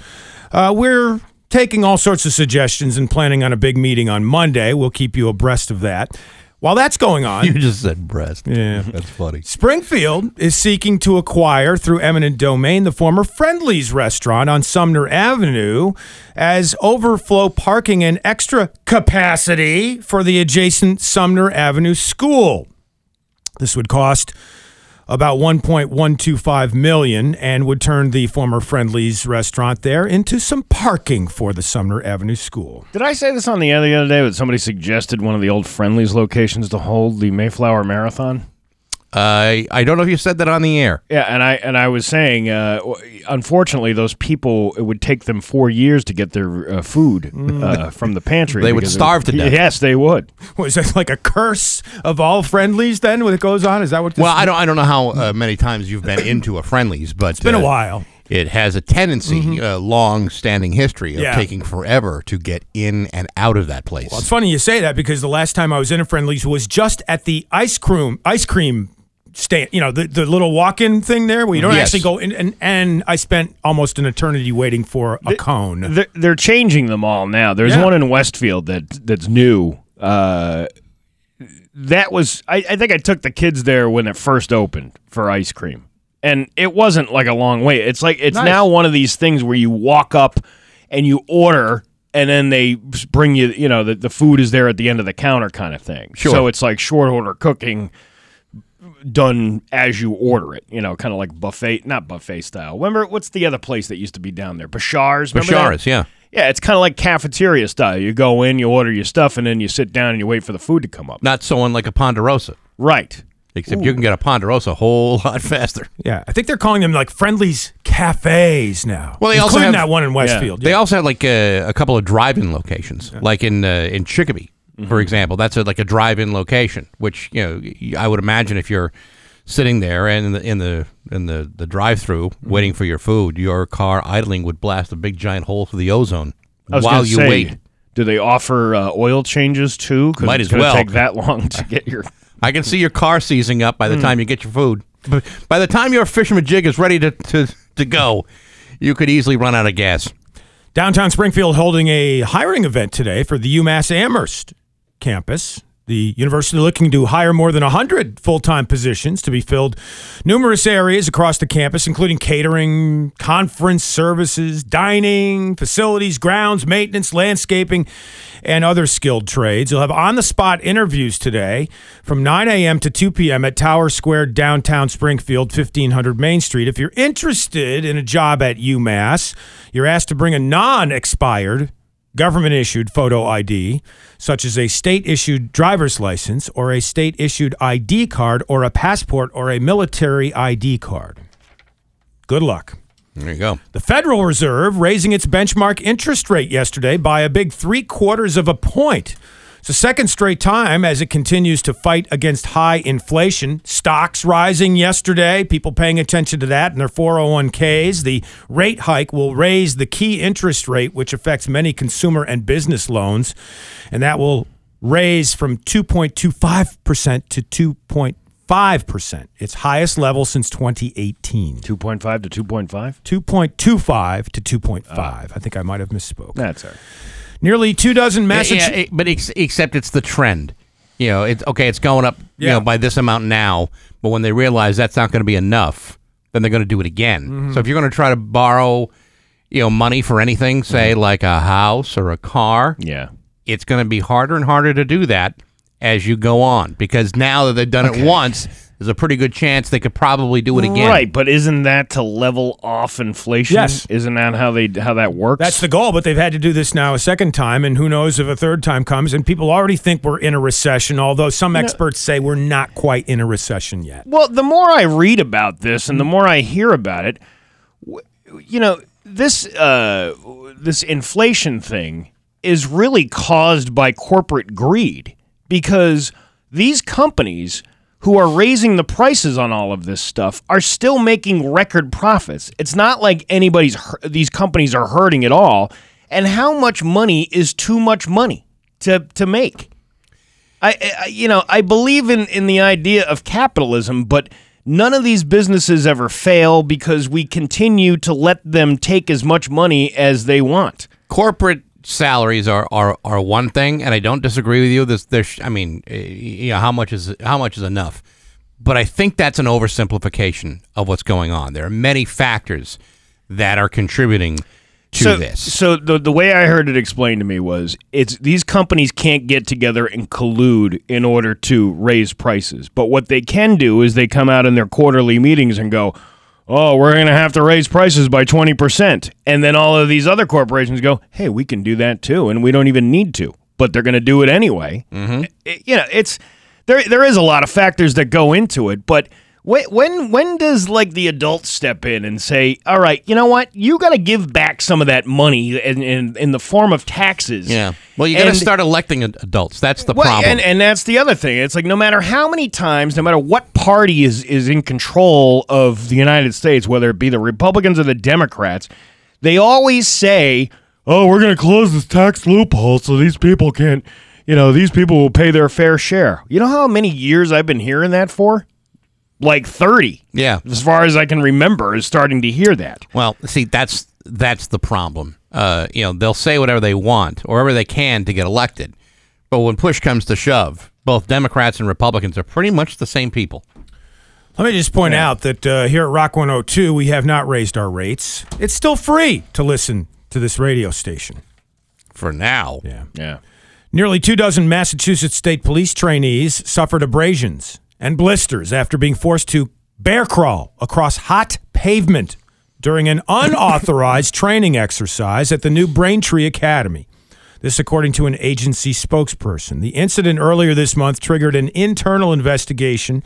Speaker 2: uh, we're taking all sorts of suggestions and planning on a big meeting on Monday. We'll keep you abreast of that. While that's going on, [laughs]
Speaker 1: You just said breast.
Speaker 2: Yeah.
Speaker 1: That's funny.
Speaker 2: Springfield is seeking to acquire through eminent domain the former Friendly's restaurant on Sumner Avenue as overflow parking and extra capacity for the adjacent Sumner Avenue school. This would cost about 1.125 million and would turn the former Friendly's restaurant there into some parking for the Sumner Avenue school.
Speaker 3: Did I say this on the air the other day that somebody suggested one of the old Friendlies locations to hold the Mayflower Marathon?
Speaker 1: I I don't know if you said that on the air.
Speaker 3: Yeah, and I and I was saying, uh, unfortunately, those people it would take them four years to get their uh, food uh, [laughs] from the pantry.
Speaker 1: They would
Speaker 3: because it-
Speaker 1: starve to death.
Speaker 3: Yes, they would.
Speaker 2: Was that like a curse of all Friendlies then when it goes on? Is that what this
Speaker 1: Well, I don't I don't know how uh, many times you've been into a Friendlies, but it's
Speaker 2: been a while.
Speaker 1: It has a tendency, a long-standing history of
Speaker 2: Yeah.
Speaker 1: taking forever to get in and out of that place.
Speaker 2: Well, it's funny you say that because the last time I was in a Friendlies was just at the ice cream ice cream stand. You know, the, the little walk-in thing there where you don't
Speaker 1: Yes.
Speaker 2: actually go in. And, and I spent almost an eternity waiting for a cone.
Speaker 3: They're, they're changing them all now. There's
Speaker 2: Yeah.
Speaker 3: one in Westfield that that's new. Uh, that was I, I think I took the kids there when it first opened for ice cream, and it wasn't like a long wait. It's like it's
Speaker 2: Nice.
Speaker 3: now one of these things where you walk up and you order. And then they bring you, you know, the, the food is there at the end of the counter kind of thing.
Speaker 1: Sure.
Speaker 3: So it's like short order cooking done as you order it, you know, kind of like buffet, not buffet style. Remember, what's the other place that used to be down there? Bashar's? Remember that?
Speaker 1: Bashar's, yeah.
Speaker 3: Yeah, it's kind of like cafeteria style. You go in, you order your stuff, and then you sit down and you wait for the food to come up.
Speaker 1: Not so unlike a Ponderosa.
Speaker 3: Right.
Speaker 1: Except you can get a Ponderosa a whole lot [laughs] faster.
Speaker 2: Yeah, I think they're calling them like Friendly's Cafes now.
Speaker 1: Well, they also have-
Speaker 2: that one in Westfield.
Speaker 1: They also have like a, a couple of drive-in locations, like in uh, in Chicopee, for example. That's a, like a drive-in location, which you know y- I would imagine if you're sitting there and in the in the in the, the drive-through waiting for your food, your car idling would blast a big giant hole through the ozone while you
Speaker 3: say,
Speaker 1: wait.
Speaker 3: Do they offer uh, oil changes too? 'Cause
Speaker 1: Might
Speaker 3: it's
Speaker 1: as well.
Speaker 3: take that long to get your.
Speaker 1: I can see your car seizing up by the time you get your food. But by the time your fisherman jig is ready to, to, to go, you could easily run out of gas.
Speaker 2: Downtown Springfield holding a hiring event today for the UMass Amherst campus. The university looking to hire more than 100 full time positions to be filled numerous areas across the campus, including catering, conference services, dining, facilities, grounds, maintenance, landscaping, and other skilled trades. You'll have on the spot interviews today from 9 a.m. to 2 p.m. at Tower Square, downtown Springfield, 1500 Main Street. If you're interested in a job at UMass, you're asked to bring a non expired government issued photo ID, such as a state issued driver's license or a state issued ID card or a passport or a military ID card. Good luck.
Speaker 1: There you go.
Speaker 2: The Federal Reserve raising its benchmark interest rate yesterday by a big three quarters of a point. It's the second straight time as it continues to fight against high inflation. Stocks rising yesterday, people paying attention to that in their 401ks. The rate hike will raise the key interest rate, which affects many consumer and business loans, and that will raise from 2.25% to 2.5%, its highest level since 2018.
Speaker 3: Two point five to two point five.
Speaker 2: 2.25 to 2.5. Ah. I think I might have misspoke.
Speaker 3: That's all right.
Speaker 2: Nearly two dozen Massachusetts.
Speaker 1: Yeah, it- but ex- except it's the trend. You know, it's okay. It's going up. You
Speaker 2: Yeah.
Speaker 1: know, by this amount now. But when they realize that's not going to be enough, then they're going to do it again.
Speaker 2: Mm-hmm.
Speaker 1: So if you're going to try to borrow, you know, money for anything, say like a house or a car,
Speaker 3: Yeah.
Speaker 1: it's going to be harder and harder to do that as you go on because now that they've done it once, there's a pretty good chance they could probably do it again.
Speaker 3: Right, but isn't that to level off inflation?
Speaker 2: Yes.
Speaker 3: Isn't that how they how that works?
Speaker 2: That's the goal, but they've had to do this now a second time, and who knows if a third time comes. And people already think we're in a recession, although some experts say we're not quite in a recession yet.
Speaker 3: Well, the more I read about this and the more I hear about it, you know, this uh, this inflation thing is really caused by corporate greed because these companies who are raising the prices on all of this stuff are still making record profits. It's not like anybody's these companies are hurting at all. And how much money is too much money to to make? I, I you know I believe in in the idea of capitalism, but none of these businesses ever fail because we continue to let them take as much money as they want.
Speaker 1: corporate salaries are, are, are one thing, and I don't disagree with you. This, there's, I mean, uh, you know, how much is how much is enough? But I think that's an oversimplification of what's going on. There are many factors that are contributing to
Speaker 3: so,
Speaker 1: this.
Speaker 3: So the the way I heard it explained to me was it's these companies can't get together and collude in order to raise prices. But what they can do is they come out in their quarterly meetings and go, "Oh, we're going to have to raise prices by 20%." And then all of these other corporations go, "Hey, we can do that too and we don't even need to." But they're going to do it anyway. Mm-hmm. you know, it's there there is a lot of factors that go into it, but when when when does like the adults step in and say, "All right, you know what? You got to give back some of that money in, in in the form of taxes."
Speaker 1: yeah. Well, you got to start electing adults. That's the
Speaker 3: Well,
Speaker 1: problem.
Speaker 3: and and that's the other thing. It's like no matter how many times, no matter what party is is in control of the United States, whether it be the Republicans or the Democrats, they always say, "Oh, we're going to close this tax loophole so these people can't, you know, these people will pay their fair share." You know how many years I've been hearing that for? Like 30.
Speaker 1: yeah.
Speaker 3: As far as I can remember is starting to hear that.
Speaker 1: Well, see, that's that's the problem. Uh, you know, they'll say whatever they want or whatever they can to get elected, but when push comes to shove, both Democrats and Republicans are pretty much the same people.
Speaker 2: Let me just point out that uh, here at Rock 102, we have not raised our rates. It's still free to listen to this radio station.
Speaker 1: For now,
Speaker 2: Yeah.
Speaker 3: Yeah.
Speaker 2: Nearly two dozen Massachusetts State Police trainees suffered abrasions and blisters after being forced to bear crawl across hot pavement during an unauthorized [laughs] training exercise at the new Braintree Academy. This, according to an agency spokesperson. The incident earlier this month triggered an internal investigation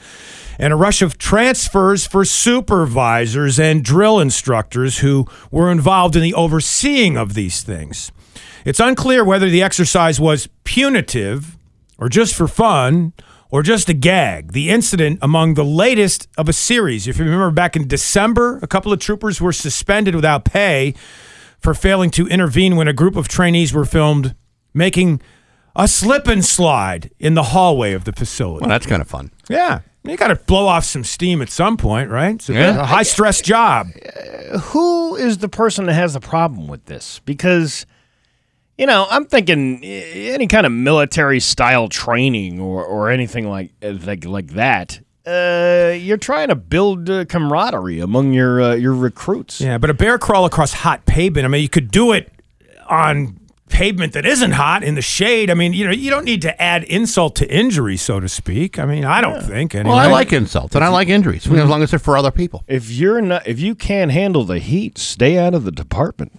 Speaker 2: and a rush of transfers for supervisors and drill instructors who were involved in the overseeing of these things. It's unclear whether the exercise was punitive or just for fun or just a gag. The incident among the latest of a series. If you remember back in December, a couple of troopers were suspended without pay for failing to intervene when a group of trainees were filmed making a slip and slide in the hallway of the facility.
Speaker 1: Well, that's kind of fun.
Speaker 2: yeah. You got to blow off some steam at some point, right? It's a,
Speaker 1: Yeah.
Speaker 2: a high stress job.
Speaker 3: who is the person that has the problem with this? Because, you know, I'm thinking eh, any kind of military style training or, or anything like like like that. Uh, you're trying to build uh, camaraderie among your uh, your recruits.
Speaker 2: Yeah, but a bear crawl across hot pavement. I mean, you could do it on pavement that isn't hot in the shade. I mean, you know, you don't need to add insult to injury, so to speak. I mean, I don't think. Anyway.
Speaker 1: Well, I like insults and I like injuries as long as they're for other people.
Speaker 3: If you're not, if you can't handle the heat, stay out of the department.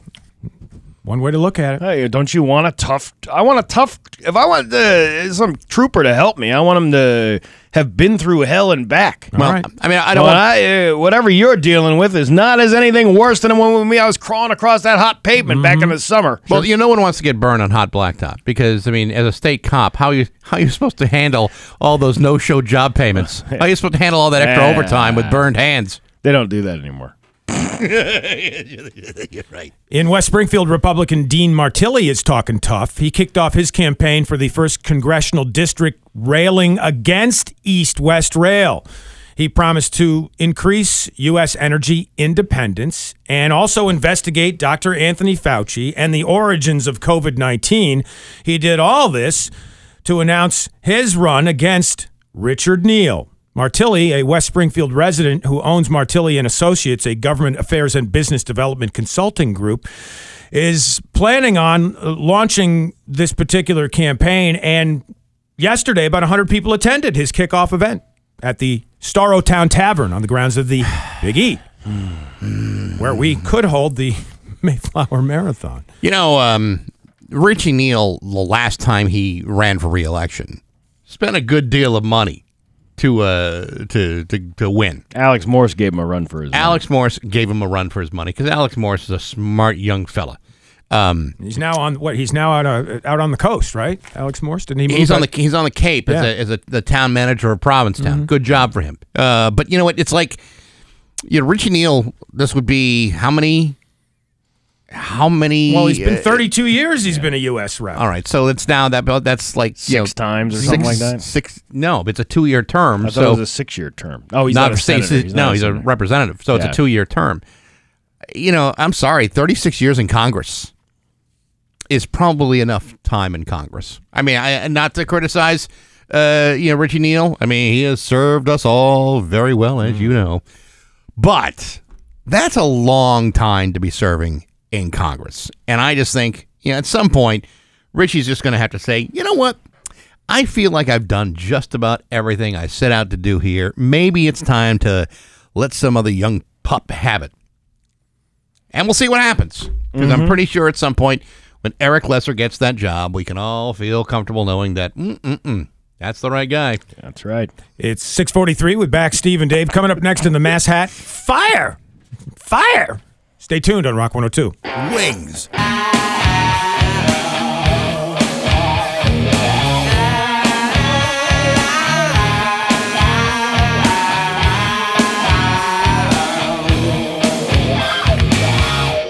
Speaker 2: One way to look at it.
Speaker 3: Hey, don't you want a tough? I want a tough. If I want uh, some trooper to help me, I want him to have been through hell and back.
Speaker 2: All right.
Speaker 1: I mean, I don't
Speaker 3: Well,
Speaker 1: want.
Speaker 3: I, uh, whatever you're dealing with is not as anything worse than the one with me. I was crawling across that hot pavement back in the summer.
Speaker 1: Well, you know, no one wants to get burned on hot blacktop because, I mean, as a state cop, how you [laughs] how you supposed to handle all those no show job payments? [laughs] How are you supposed to handle all that extra
Speaker 3: Yeah.
Speaker 1: overtime with burned hands?
Speaker 3: they don't do that anymore.
Speaker 1: You're right.
Speaker 2: In West Springfield, Republican Dean Martilli is talking tough. He kicked off his campaign for the first congressional district railing against East West Rail. He promised to increase U.S. energy independence and also investigate Dr. Anthony Fauci and the origins of COVID 19. He did all this to announce his run against Richard Neal. Martilli, a West Springfield resident who owns Martilli and Associates, a government affairs and business development consulting group, is planning on uh, launching this particular campaign. And yesterday, about 100 people attended his kickoff event at the Storrowton Tavern on the grounds of the [sighs] Big E, where we could hold the [laughs] Mayflower Marathon.
Speaker 1: You know, um, Richie Neal, the last time he ran for reelection, spent a good deal of money to uh to to to win.
Speaker 3: Alex Morse gave him a run for his. money.
Speaker 1: Alex Morris gave him a run for his money because Alex Morris is a smart young fella. Um,
Speaker 2: He's now on what? He's now out uh, out on the coast, right? Alex Morse didn't he? Move
Speaker 1: he's on
Speaker 2: out-
Speaker 1: the he's on the Cape
Speaker 2: Yeah.
Speaker 1: as, a, as a, the town manager of Provincetown. Good job for him. Uh, but you know what? It's like you know Richie Neal. This would be how many? How many?
Speaker 2: Well, he's been
Speaker 1: uh,
Speaker 2: 32 years. He's been a U.S. rep.
Speaker 1: All right, so it's now that that's like you know,
Speaker 3: Six times or
Speaker 1: six-
Speaker 3: something like that?
Speaker 1: Six? No, it's a two-year term.
Speaker 3: I thought
Speaker 1: so
Speaker 3: it was a six-year term. Oh, he's not, a
Speaker 1: state-
Speaker 3: senator. He's
Speaker 1: no,
Speaker 3: not
Speaker 1: he's a representative. So it's a two-year term. You know, I'm sorry, 36 years in Congress is probably enough time in Congress. I mean, I not to criticize, uh, you know, Richie Neal. I mean, he has served us all very well, as you know. But that's a long time to be serving in Congress. And I just think, you know, at some point, Richie's just going to have to say, you know what? I feel like I've done just about everything I set out to do here. Maybe it's time to let some other young pup have it. And we'll see what happens. Because I'm mm-hmm. pretty sure at some point, when Eric Lesser gets that job, we can all feel comfortable knowing that, mm-mm-mm, that's the right guy.
Speaker 3: That's right.
Speaker 2: It's 643 with Bax Steve and Dave. Coming up next in the Mass Hat, fire! Fire! Stay tuned on Rock 102.
Speaker 5: Wings.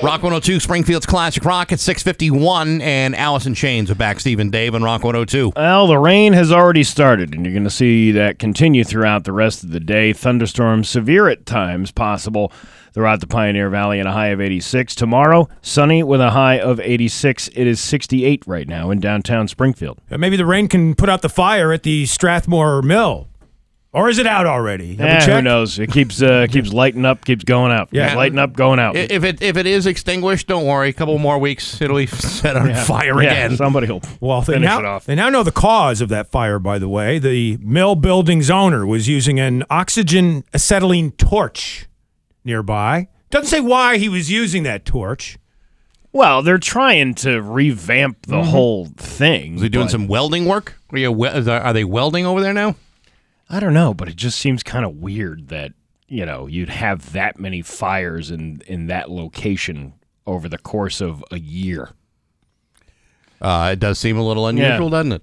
Speaker 1: Rock 102, Springfield's Classic Rock at 651, and Alice in Chains with Bax Stephen Dave on Rock 102.
Speaker 3: Well, the rain has already started, and you're going to see that continue throughout the rest of the day. Thunderstorms, severe at times, possible throughout the Pioneer Valley, and a high of 86. Tomorrow, sunny with a high of 86. It is 68 right now in downtown Springfield.
Speaker 2: Maybe the rain can put out the fire at the Strathmore Mill. Or is it out already? Have we
Speaker 3: Eh, who knows? It keeps uh, [laughs] keeps lighting up, keeps going out.
Speaker 2: Yeah.
Speaker 3: Keeps lighting up, going out.
Speaker 1: If it if it is extinguished, don't worry. A couple more weeks, it'll be [laughs] set on fire
Speaker 3: yeah,
Speaker 1: again.
Speaker 3: somebody will
Speaker 2: Well, they
Speaker 3: finish
Speaker 2: now,
Speaker 3: it off.
Speaker 2: they now know the cause of that fire, by the way. The mill building's owner was using an oxygen acetylene torch nearby. Doesn't say why he was using that torch.
Speaker 3: Well, they're trying to revamp the whole thing.
Speaker 1: Is he doing
Speaker 3: but-
Speaker 1: some welding work? Are, you, we- is there- are they welding over there now?
Speaker 3: I don't know, but it just seems kind of weird that you know you'd have that many fires in in that location over the course of a year.
Speaker 1: Uh, it does seem a little unusual, doesn't it?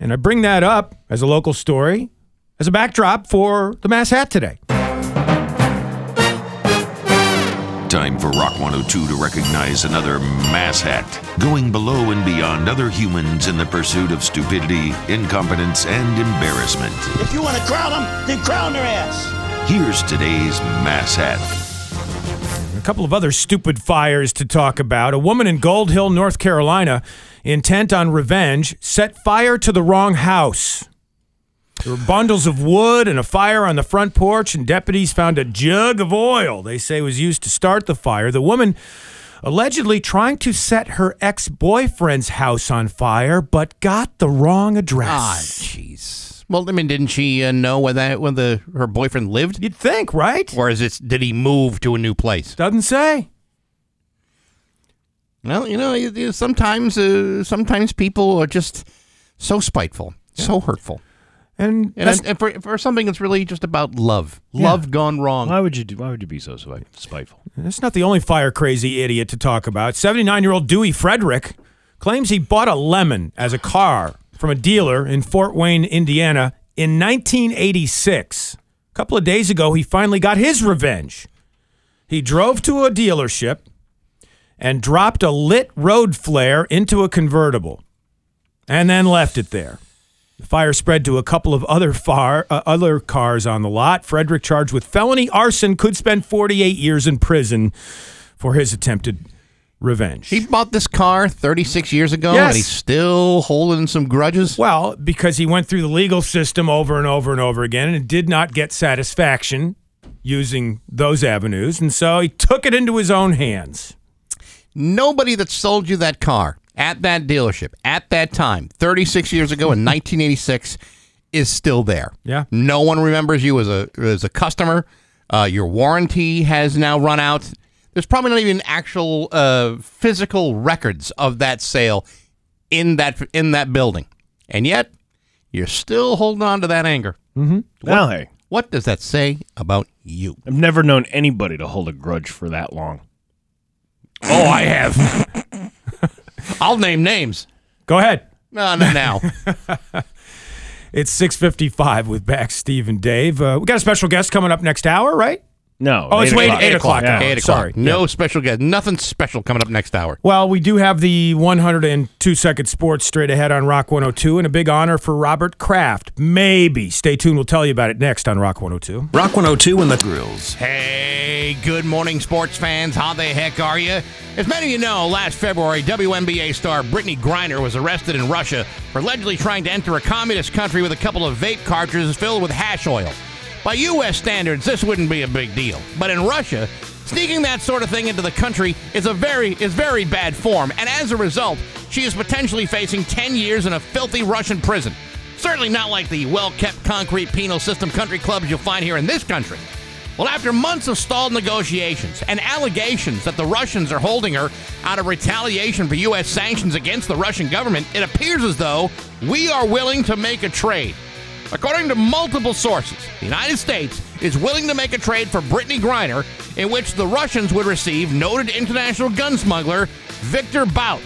Speaker 2: And I bring that up as a local story, as a backdrop for the Mass Hat today.
Speaker 5: Time for Rock 102 to recognize another mass hat, going below and beyond other humans in the pursuit of stupidity, incompetence, and embarrassment.
Speaker 8: If you want to crown them, then crown their ass.
Speaker 5: Here's today's mass hat.
Speaker 2: A couple of other stupid fires to talk about. A woman in Gold Hill, North Carolina, intent on revenge, set fire to the wrong house. There were bundles of wood and a fire on the front porch, and deputies found a jug of oil they say was used to start the fire. The woman allegedly trying to set her ex boyfriend's house on fire, but got the wrong address.
Speaker 1: Ah, jeez. Well, I mean, didn't she uh, know where that when the her boyfriend lived,
Speaker 2: You'd think, right?
Speaker 1: or is it did he move to a new place?
Speaker 2: Doesn't say.
Speaker 1: Well, you know, sometimes uh, sometimes people are just so spiteful, so hurtful,
Speaker 2: And,
Speaker 1: and, and for for something that's really just about love, love gone wrong.
Speaker 3: Why would you do? Why would you be so spiteful?
Speaker 2: That's not the only fire crazy idiot to talk about. 79 year old Dewey Frederick claims he bought a lemon as a car from a dealer in Fort Wayne, Indiana in 1986. A couple of days ago, he finally got his revenge. He drove to a dealership and dropped a lit road flare into a convertible and then left it there. The fire spread to a couple of other far, uh, other cars on the lot. Frederick, charged with felony arson, could spend 48 years in prison for his attempted revenge.
Speaker 1: he bought this car 36 years ago,
Speaker 2: Yes.
Speaker 1: and he's still holding some grudges.
Speaker 2: well, because he went through the legal system over and over and over again and did not get satisfaction using those avenues, and so he took it into his own hands.
Speaker 1: Nobody that sold you that car at that dealership at that time, 36 years ago in 1986, is still there.
Speaker 2: Yeah.
Speaker 1: No one remembers you as a as a customer. Uh, your warranty has now run out. There's probably not even actual uh, physical records of that sale in that in that building, and yet you're still holding on to that anger.
Speaker 3: Well, hey,
Speaker 1: What does that say about you?
Speaker 3: I've never known anybody to hold a grudge for that long.
Speaker 1: Oh, I have. [laughs] I'll name names.
Speaker 2: Go ahead.
Speaker 1: No, not [laughs] now.
Speaker 2: It's 6:55 with Bax Steve and Dave. Uh, we got a special guest coming up next hour, right?
Speaker 3: No.
Speaker 2: Oh, it's
Speaker 3: eight
Speaker 2: wait-
Speaker 3: o'clock.
Speaker 2: eight o'clock.
Speaker 3: Yeah.
Speaker 1: Eight o'clock.
Speaker 2: Sorry.
Speaker 1: No special guest. Nothing special coming up next hour.
Speaker 2: Well, we do have the 102 second sports straight ahead on Rock 102 and a big honor for Robert Kraft. Maybe. Stay tuned. We'll tell you about it next on Rock 102.
Speaker 7: Rock 102 and the
Speaker 5: Grills.
Speaker 1: Hey, good morning, sports fans. How the heck are you? As many of you know, last February, WNBA star Brittney Griner was arrested in Russia for allegedly trying to enter a communist country with a couple of vape cartridges filled with hash oil. By U.S. standards, this wouldn't be a big deal, but in Russia, sneaking that sort of thing into the country is a very is very bad form, and as a result, she is potentially facing 10 years in a filthy Russian prison. Certainly not like the well-kept concrete penal system country clubs you'll find here in this country. Well, after months of stalled negotiations and allegations that the Russians are holding her out of retaliation for U.S. sanctions against the Russian government, it appears as though we are willing to make a trade. According to multiple sources, the United States is willing to make a trade for Brittney Griner, in which the Russians would receive noted international gun smuggler Victor Bout,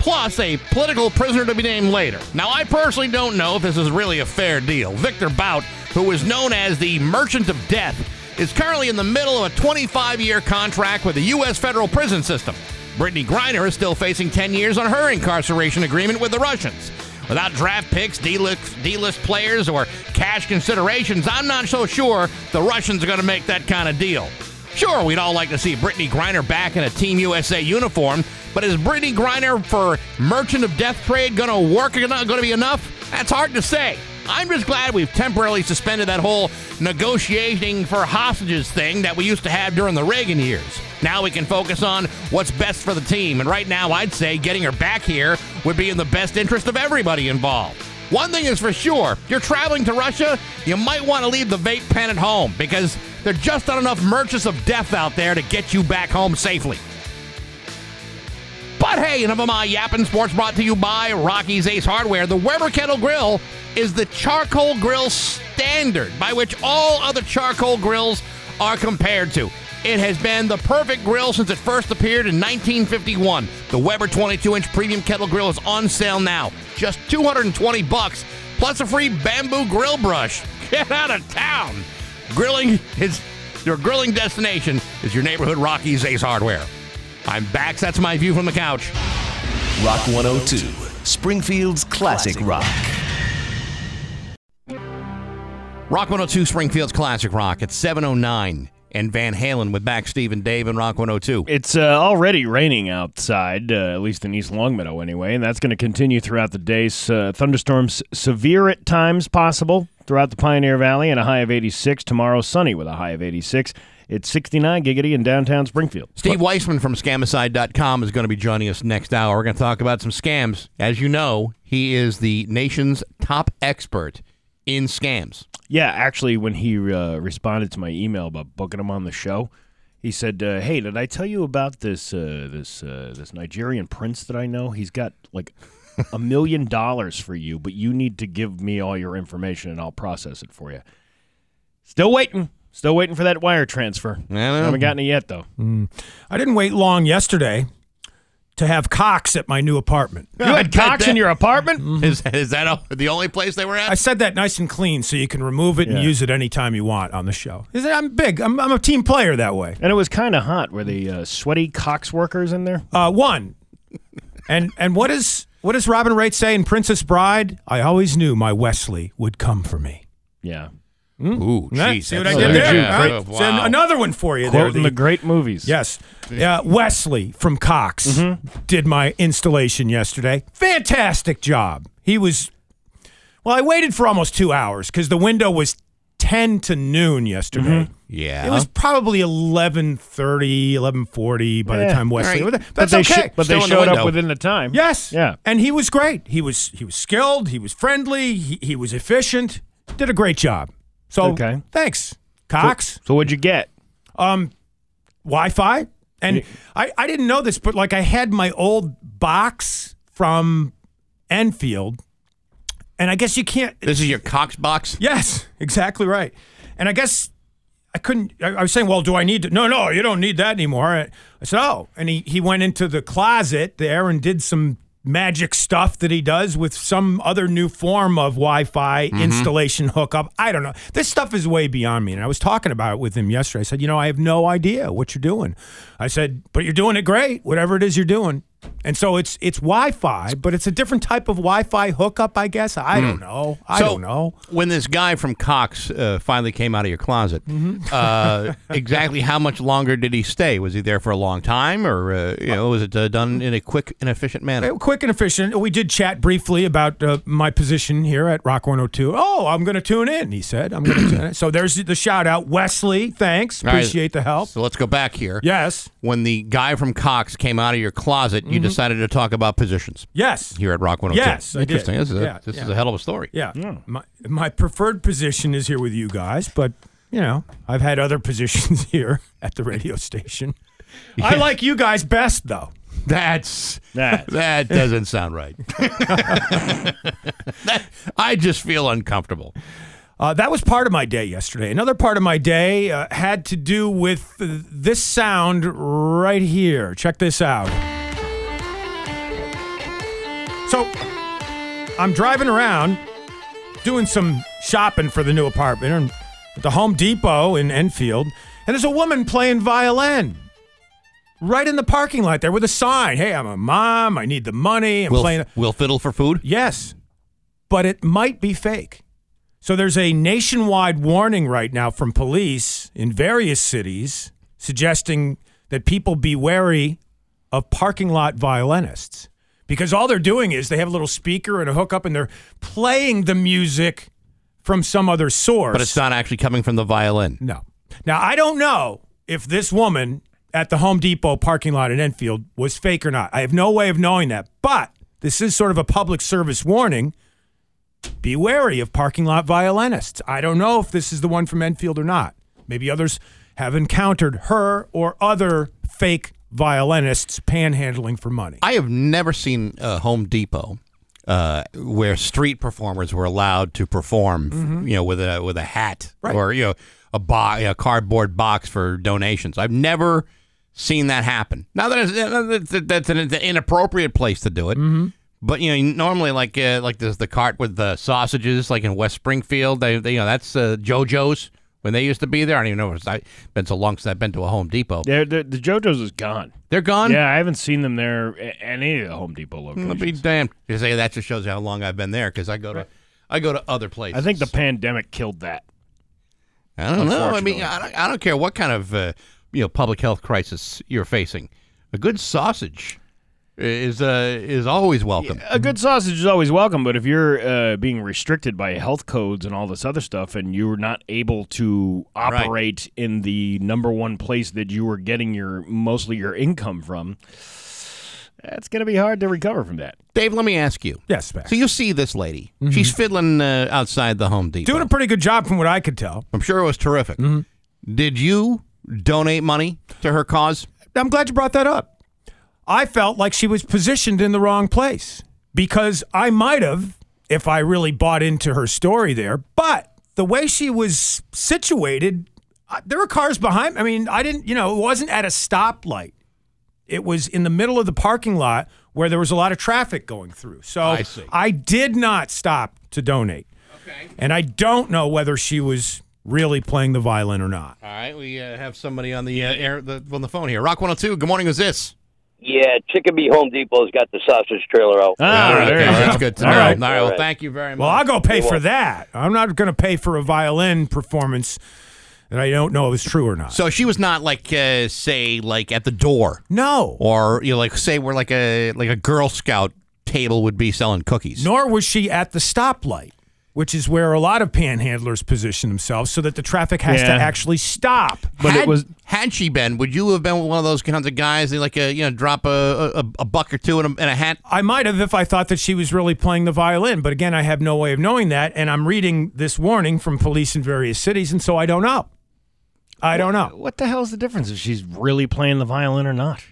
Speaker 1: plus a political prisoner to be named later. Now, I personally don't know if this is really a fair deal. Victor Bout, who is known as the Merchant of Death, is currently in the middle of a 25 year contract with the U.S. federal prison system. Brittney Griner is still facing 10 years on her incarceration agreement with the Russians. Without draft picks, D-list, D-list players, or cash considerations, I'm not so sure the Russians are going to make that kind of deal. Sure, we'd all like to see Brittney Griner back in a Team USA uniform, but is Brittney Griner for Merchant of Death trade going to work? Going to be enough? That's hard to say. I'm just glad we've temporarily suspended that whole negotiating for hostages thing that we used to have during the Reagan years. Now we can focus on what's best for the team, and right now I'd say getting her back here would be in the best interest of everybody involved. One thing is for sure, you're traveling to Russia, you might want to leave the vape pen at home because there are just not enough merchants of death out there to get you back home safely. But hey, enough of my yapping sports brought to you by Rocky's Ace Hardware. The Weber Kettle Grill is the charcoal grill standard by which all other charcoal grills are compared to. It has been the perfect grill since it first appeared in 1951. The Weber 22-inch premium kettle grill is on sale now, just 220 bucks, plus a free bamboo grill brush. [laughs] Get out of town! Grilling is your grilling destination is your neighborhood Rocky's Ace Hardware. I'm back. That's my view from the couch.
Speaker 10: Rock 102, Springfield's classic rock.
Speaker 1: Rock 102 Springfield's Classic Rock at 709 and Van Halen with Bax Steve and Dave and Rock 102.
Speaker 3: It's uh, already raining outside, uh, at least in East Longmeadow anyway, and that's going to continue throughout the day. Uh, thunderstorms severe at times possible throughout the Pioneer Valley and a high of 86. Tomorrow sunny with a high of 86. It's 69 giggity in downtown Springfield.
Speaker 1: Steve Weisman from Scamicide.com is going to be joining us next hour. We're going to talk about some scams. As you know, he is the nation's top expert in scams.
Speaker 3: Yeah, actually, when he uh, responded to my email about booking him on the show, he said, uh, "Hey, did I tell you about this uh, this uh, this Nigerian prince that I know? He's got like a million dollars for you, but you need to give me all your information and I'll process it for you." Still waiting. Still waiting for that wire transfer. I haven't gotten it yet, though.
Speaker 2: Mm. I didn't wait long yesterday to have Cox at my new apartment.
Speaker 3: You had Cox in your apartment?
Speaker 1: Is, is that a, the only place they were at?
Speaker 2: I said that nice and clean so you can remove it and use it anytime you want on the show. I'm big. I'm, I'm a team player that way.
Speaker 3: And it was kind of hot. Were the uh, sweaty Cox workers in there?
Speaker 2: Uh, one. And and what is what does Robin Wright say in Princess Bride? I always knew my Wesley would come for me.
Speaker 3: Yeah.
Speaker 1: Ooh,
Speaker 2: Huh?
Speaker 1: jeez.
Speaker 2: See what I did there?
Speaker 1: yeah,
Speaker 2: Huh?
Speaker 1: oh,
Speaker 2: So another one for you there.
Speaker 3: Quoting the great movies.
Speaker 2: Yes. Yeah, Wesley from Cox
Speaker 3: Mm-hmm.
Speaker 2: did my installation yesterday. Fantastic job. He was, well, I waited for almost two hours because the window was 10 to noon yesterday.
Speaker 1: Yeah.
Speaker 2: It was probably 11.30, 11.40 by the time Wesley.
Speaker 1: All right.
Speaker 2: That's
Speaker 3: but they
Speaker 2: okay.
Speaker 3: sh- but they
Speaker 1: Still in the
Speaker 3: showed up within the time.
Speaker 2: Yes.
Speaker 3: Yeah.
Speaker 2: And he was great. He was he was skilled. He was friendly. He, he was efficient. Did a great job. So
Speaker 3: Okay.
Speaker 2: thanks, Cox.
Speaker 3: So what'd you get?
Speaker 2: Um, Wi-Fi, and I I didn't know this, but like I had my old box from Enfield, and I guess you can't.
Speaker 1: This is your Cox box?
Speaker 2: Yes, exactly right. And I guess I couldn't. I, was saying, well, do I need to? No, no, you don't need that anymore. I, I said, oh, and he he went into the closet there and did some magic stuff that he does with some other new form of Wi-Fi mm-hmm. installation hookup. I don't know. This stuff is way beyond me. And I was talking about it with him yesterday. I said, you know, I have no idea what you're doing. I said, but you're doing it great, whatever it is you're doing. And so it's it's Wi-Fi, but it's a different type of Wi-Fi hookup, I guess. I don't know. I
Speaker 1: So,
Speaker 2: don't know.
Speaker 1: When this guy from Cox uh, finally came out of your closet,
Speaker 2: Mm-hmm.
Speaker 1: uh, [laughs] exactly how much longer did he stay? Was he there for a long time, or uh, you know, was it uh, done in a quick and efficient manner?
Speaker 2: Uh, Quick and efficient. We did chat briefly about uh, my position here at Rock 102. Oh, I'm going to tune in, he said. I'm going to tune in. [clears throat] So there's the shout out. Wesley, thanks.
Speaker 1: All right.
Speaker 2: Appreciate the help.
Speaker 1: So let's go back here.
Speaker 2: Yes.
Speaker 1: When the guy from Cox came out of your closet, you decided to talk about positions
Speaker 2: Yes.
Speaker 1: here at Rock 102.
Speaker 2: Yes, I did.
Speaker 1: Interesting. This, is a,
Speaker 2: Yeah,
Speaker 1: this is a hell of a story.
Speaker 2: Yeah. My, my preferred position is here with you guys, but, you know, I've had other [laughs] positions here at the radio station. [laughs] I like you guys best, though.
Speaker 1: That's
Speaker 3: That.
Speaker 1: that doesn't sound right. That- [laughs] I just feel uncomfortable.
Speaker 2: Uh, that was part of my day yesterday. Another part of my day uh, had to do with uh, this sound right here. Check this out. So, I'm driving around doing some shopping for the new apartment at the Home Depot in Enfield, and there's a woman playing violin right in the parking lot there with a sign. Hey, I'm a mom. I need the money. I'm
Speaker 1: Will,
Speaker 2: playing.
Speaker 1: will fiddle for food?
Speaker 2: Yes, but it might be fake. So there's a nationwide warning right now from police in various cities suggesting that people be wary of parking lot violinists because all they're doing is they have a little speaker and a hookup and they're playing the music from some other source.
Speaker 1: But it's not actually coming from the violin.
Speaker 2: No. Now, I don't know if this woman at the Home Depot parking lot in Enfield was fake or not. I have no way of knowing that. But this is sort of a public service warning. Be wary of parking lot violinists. I don't know if this is the one from Enfield or not. Maybe others have encountered her or other fake violinists panhandling for money.
Speaker 1: I have never seen a Home Depot uh, where street performers were allowed to perform, you know, with a with a hat
Speaker 2: Mm-hmm. Right.
Speaker 1: or you know a, bo- a cardboard box for donations. I've never seen that happen. Now that it's, that's- that's an inappropriate place to do it.
Speaker 2: Mm-hmm.
Speaker 1: But you know, normally like uh, like the the cart with the sausages, like in West Springfield, they, they you know that's uh, JoJo's when they used to be there. I don't even know if it's I- been so long since I've been to a Home Depot.
Speaker 3: They're, the the JoJo's is gone.
Speaker 1: They're gone.
Speaker 3: Yeah, I haven't seen them there at any of the Home Depot
Speaker 1: I'll
Speaker 3: locations.
Speaker 1: be damned. You say that just shows you how long I've been there because I go to I go to other places.
Speaker 3: I think the pandemic killed that.
Speaker 1: I don't know. I mean. I don't, I don't care what kind of uh, you know public health crisis you're facing. A good sausage is uh, is always welcome.
Speaker 3: A good sausage is always welcome, but if you're uh, being restricted by health codes and all this other stuff, and you're not able to operate in the number one place that you were getting your mostly your income from, that's going to be hard to recover from that.
Speaker 1: Dave, let me ask you.
Speaker 2: Yes, Max.
Speaker 1: So you see this lady? She's fiddling uh, outside the Home Depot.
Speaker 2: Doing a pretty good job from what I could tell.
Speaker 1: I'm sure it was terrific. Did you donate money to her cause?
Speaker 2: I'm glad you brought that up. I felt like she was positioned in the wrong place because I might have if I really bought into her story there. But the way she was situated, there were cars behind. I mean, I didn't, you know, it wasn't at a stoplight. It was in the middle of the parking lot where there was a lot of traffic going through. So
Speaker 1: I.
Speaker 2: I did not stop to donate. Okay. And I don't know whether she was really playing the violin or not.
Speaker 1: All right, we uh, have somebody on the uh, air the, on the phone here. Rock 102. Good morning. Who's this?
Speaker 11: Yeah, Chicopee Home Depot's got the sausage trailer out.
Speaker 3: Ah,
Speaker 1: Okay,
Speaker 3: there you
Speaker 1: that's
Speaker 3: go.
Speaker 1: good to
Speaker 2: All
Speaker 1: know.
Speaker 2: right.
Speaker 1: All right. Well, thank you very much.
Speaker 2: Well, I'll go pay for that. I'm not going to pay for a violin performance that I don't know if it's true or not.
Speaker 1: So she was not like, uh, say, like at the door,
Speaker 2: no.
Speaker 1: or you know, like say we're like a like a Girl Scout table would be selling cookies.
Speaker 2: Nor was she at the stoplight, which is where a lot of panhandlers position themselves so that the traffic has
Speaker 3: Yeah.
Speaker 2: to actually stop.
Speaker 3: But
Speaker 1: had,
Speaker 3: it was
Speaker 1: had she been, would you have been one of those kinds of guys that like a you know drop a a, a buck or two in a, in a hat?
Speaker 2: I might have if I thought that she was really playing the violin, but again, I have no way of knowing that. And I'm reading this warning from police in various cities, and so I don't know. I don't know.
Speaker 3: what the hell's the difference if she's really playing the violin or not?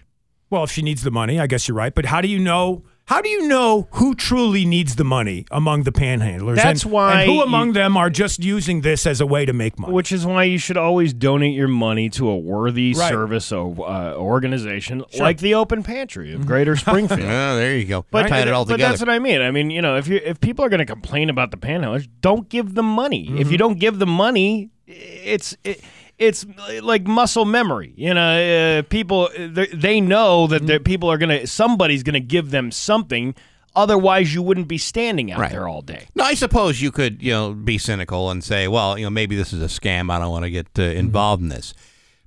Speaker 2: Well, if she needs the money, I guess you're right. But how do you know? How do you know who truly needs the money among the panhandlers?
Speaker 3: That's
Speaker 2: and,
Speaker 3: why
Speaker 2: And who
Speaker 3: you-
Speaker 2: among them are just using this as a way to make money?
Speaker 3: Which is why you should always donate your money to a worthy
Speaker 2: Right.
Speaker 3: service or uh, organization like the Open Pantry of Greater [laughs] Springfield.
Speaker 1: Oh, there you go.
Speaker 3: But,
Speaker 1: tied it all
Speaker 3: but
Speaker 1: together.
Speaker 3: that's what I mean. I mean, you know, if you if people are going to complain about the panhandlers, don't give them money. If
Speaker 1: Mm-hmm.
Speaker 3: you don't give them money, it's it, it's like muscle memory. You know, uh, people they they know that
Speaker 1: Mm-hmm.
Speaker 3: the people are going to somebody's going to give them something. Otherwise, you wouldn't be standing out
Speaker 1: Right.
Speaker 3: there all day.
Speaker 1: No, I suppose you could, you know, be cynical and say, well, you know, maybe this is a scam. I don't want to get uh, involved in this.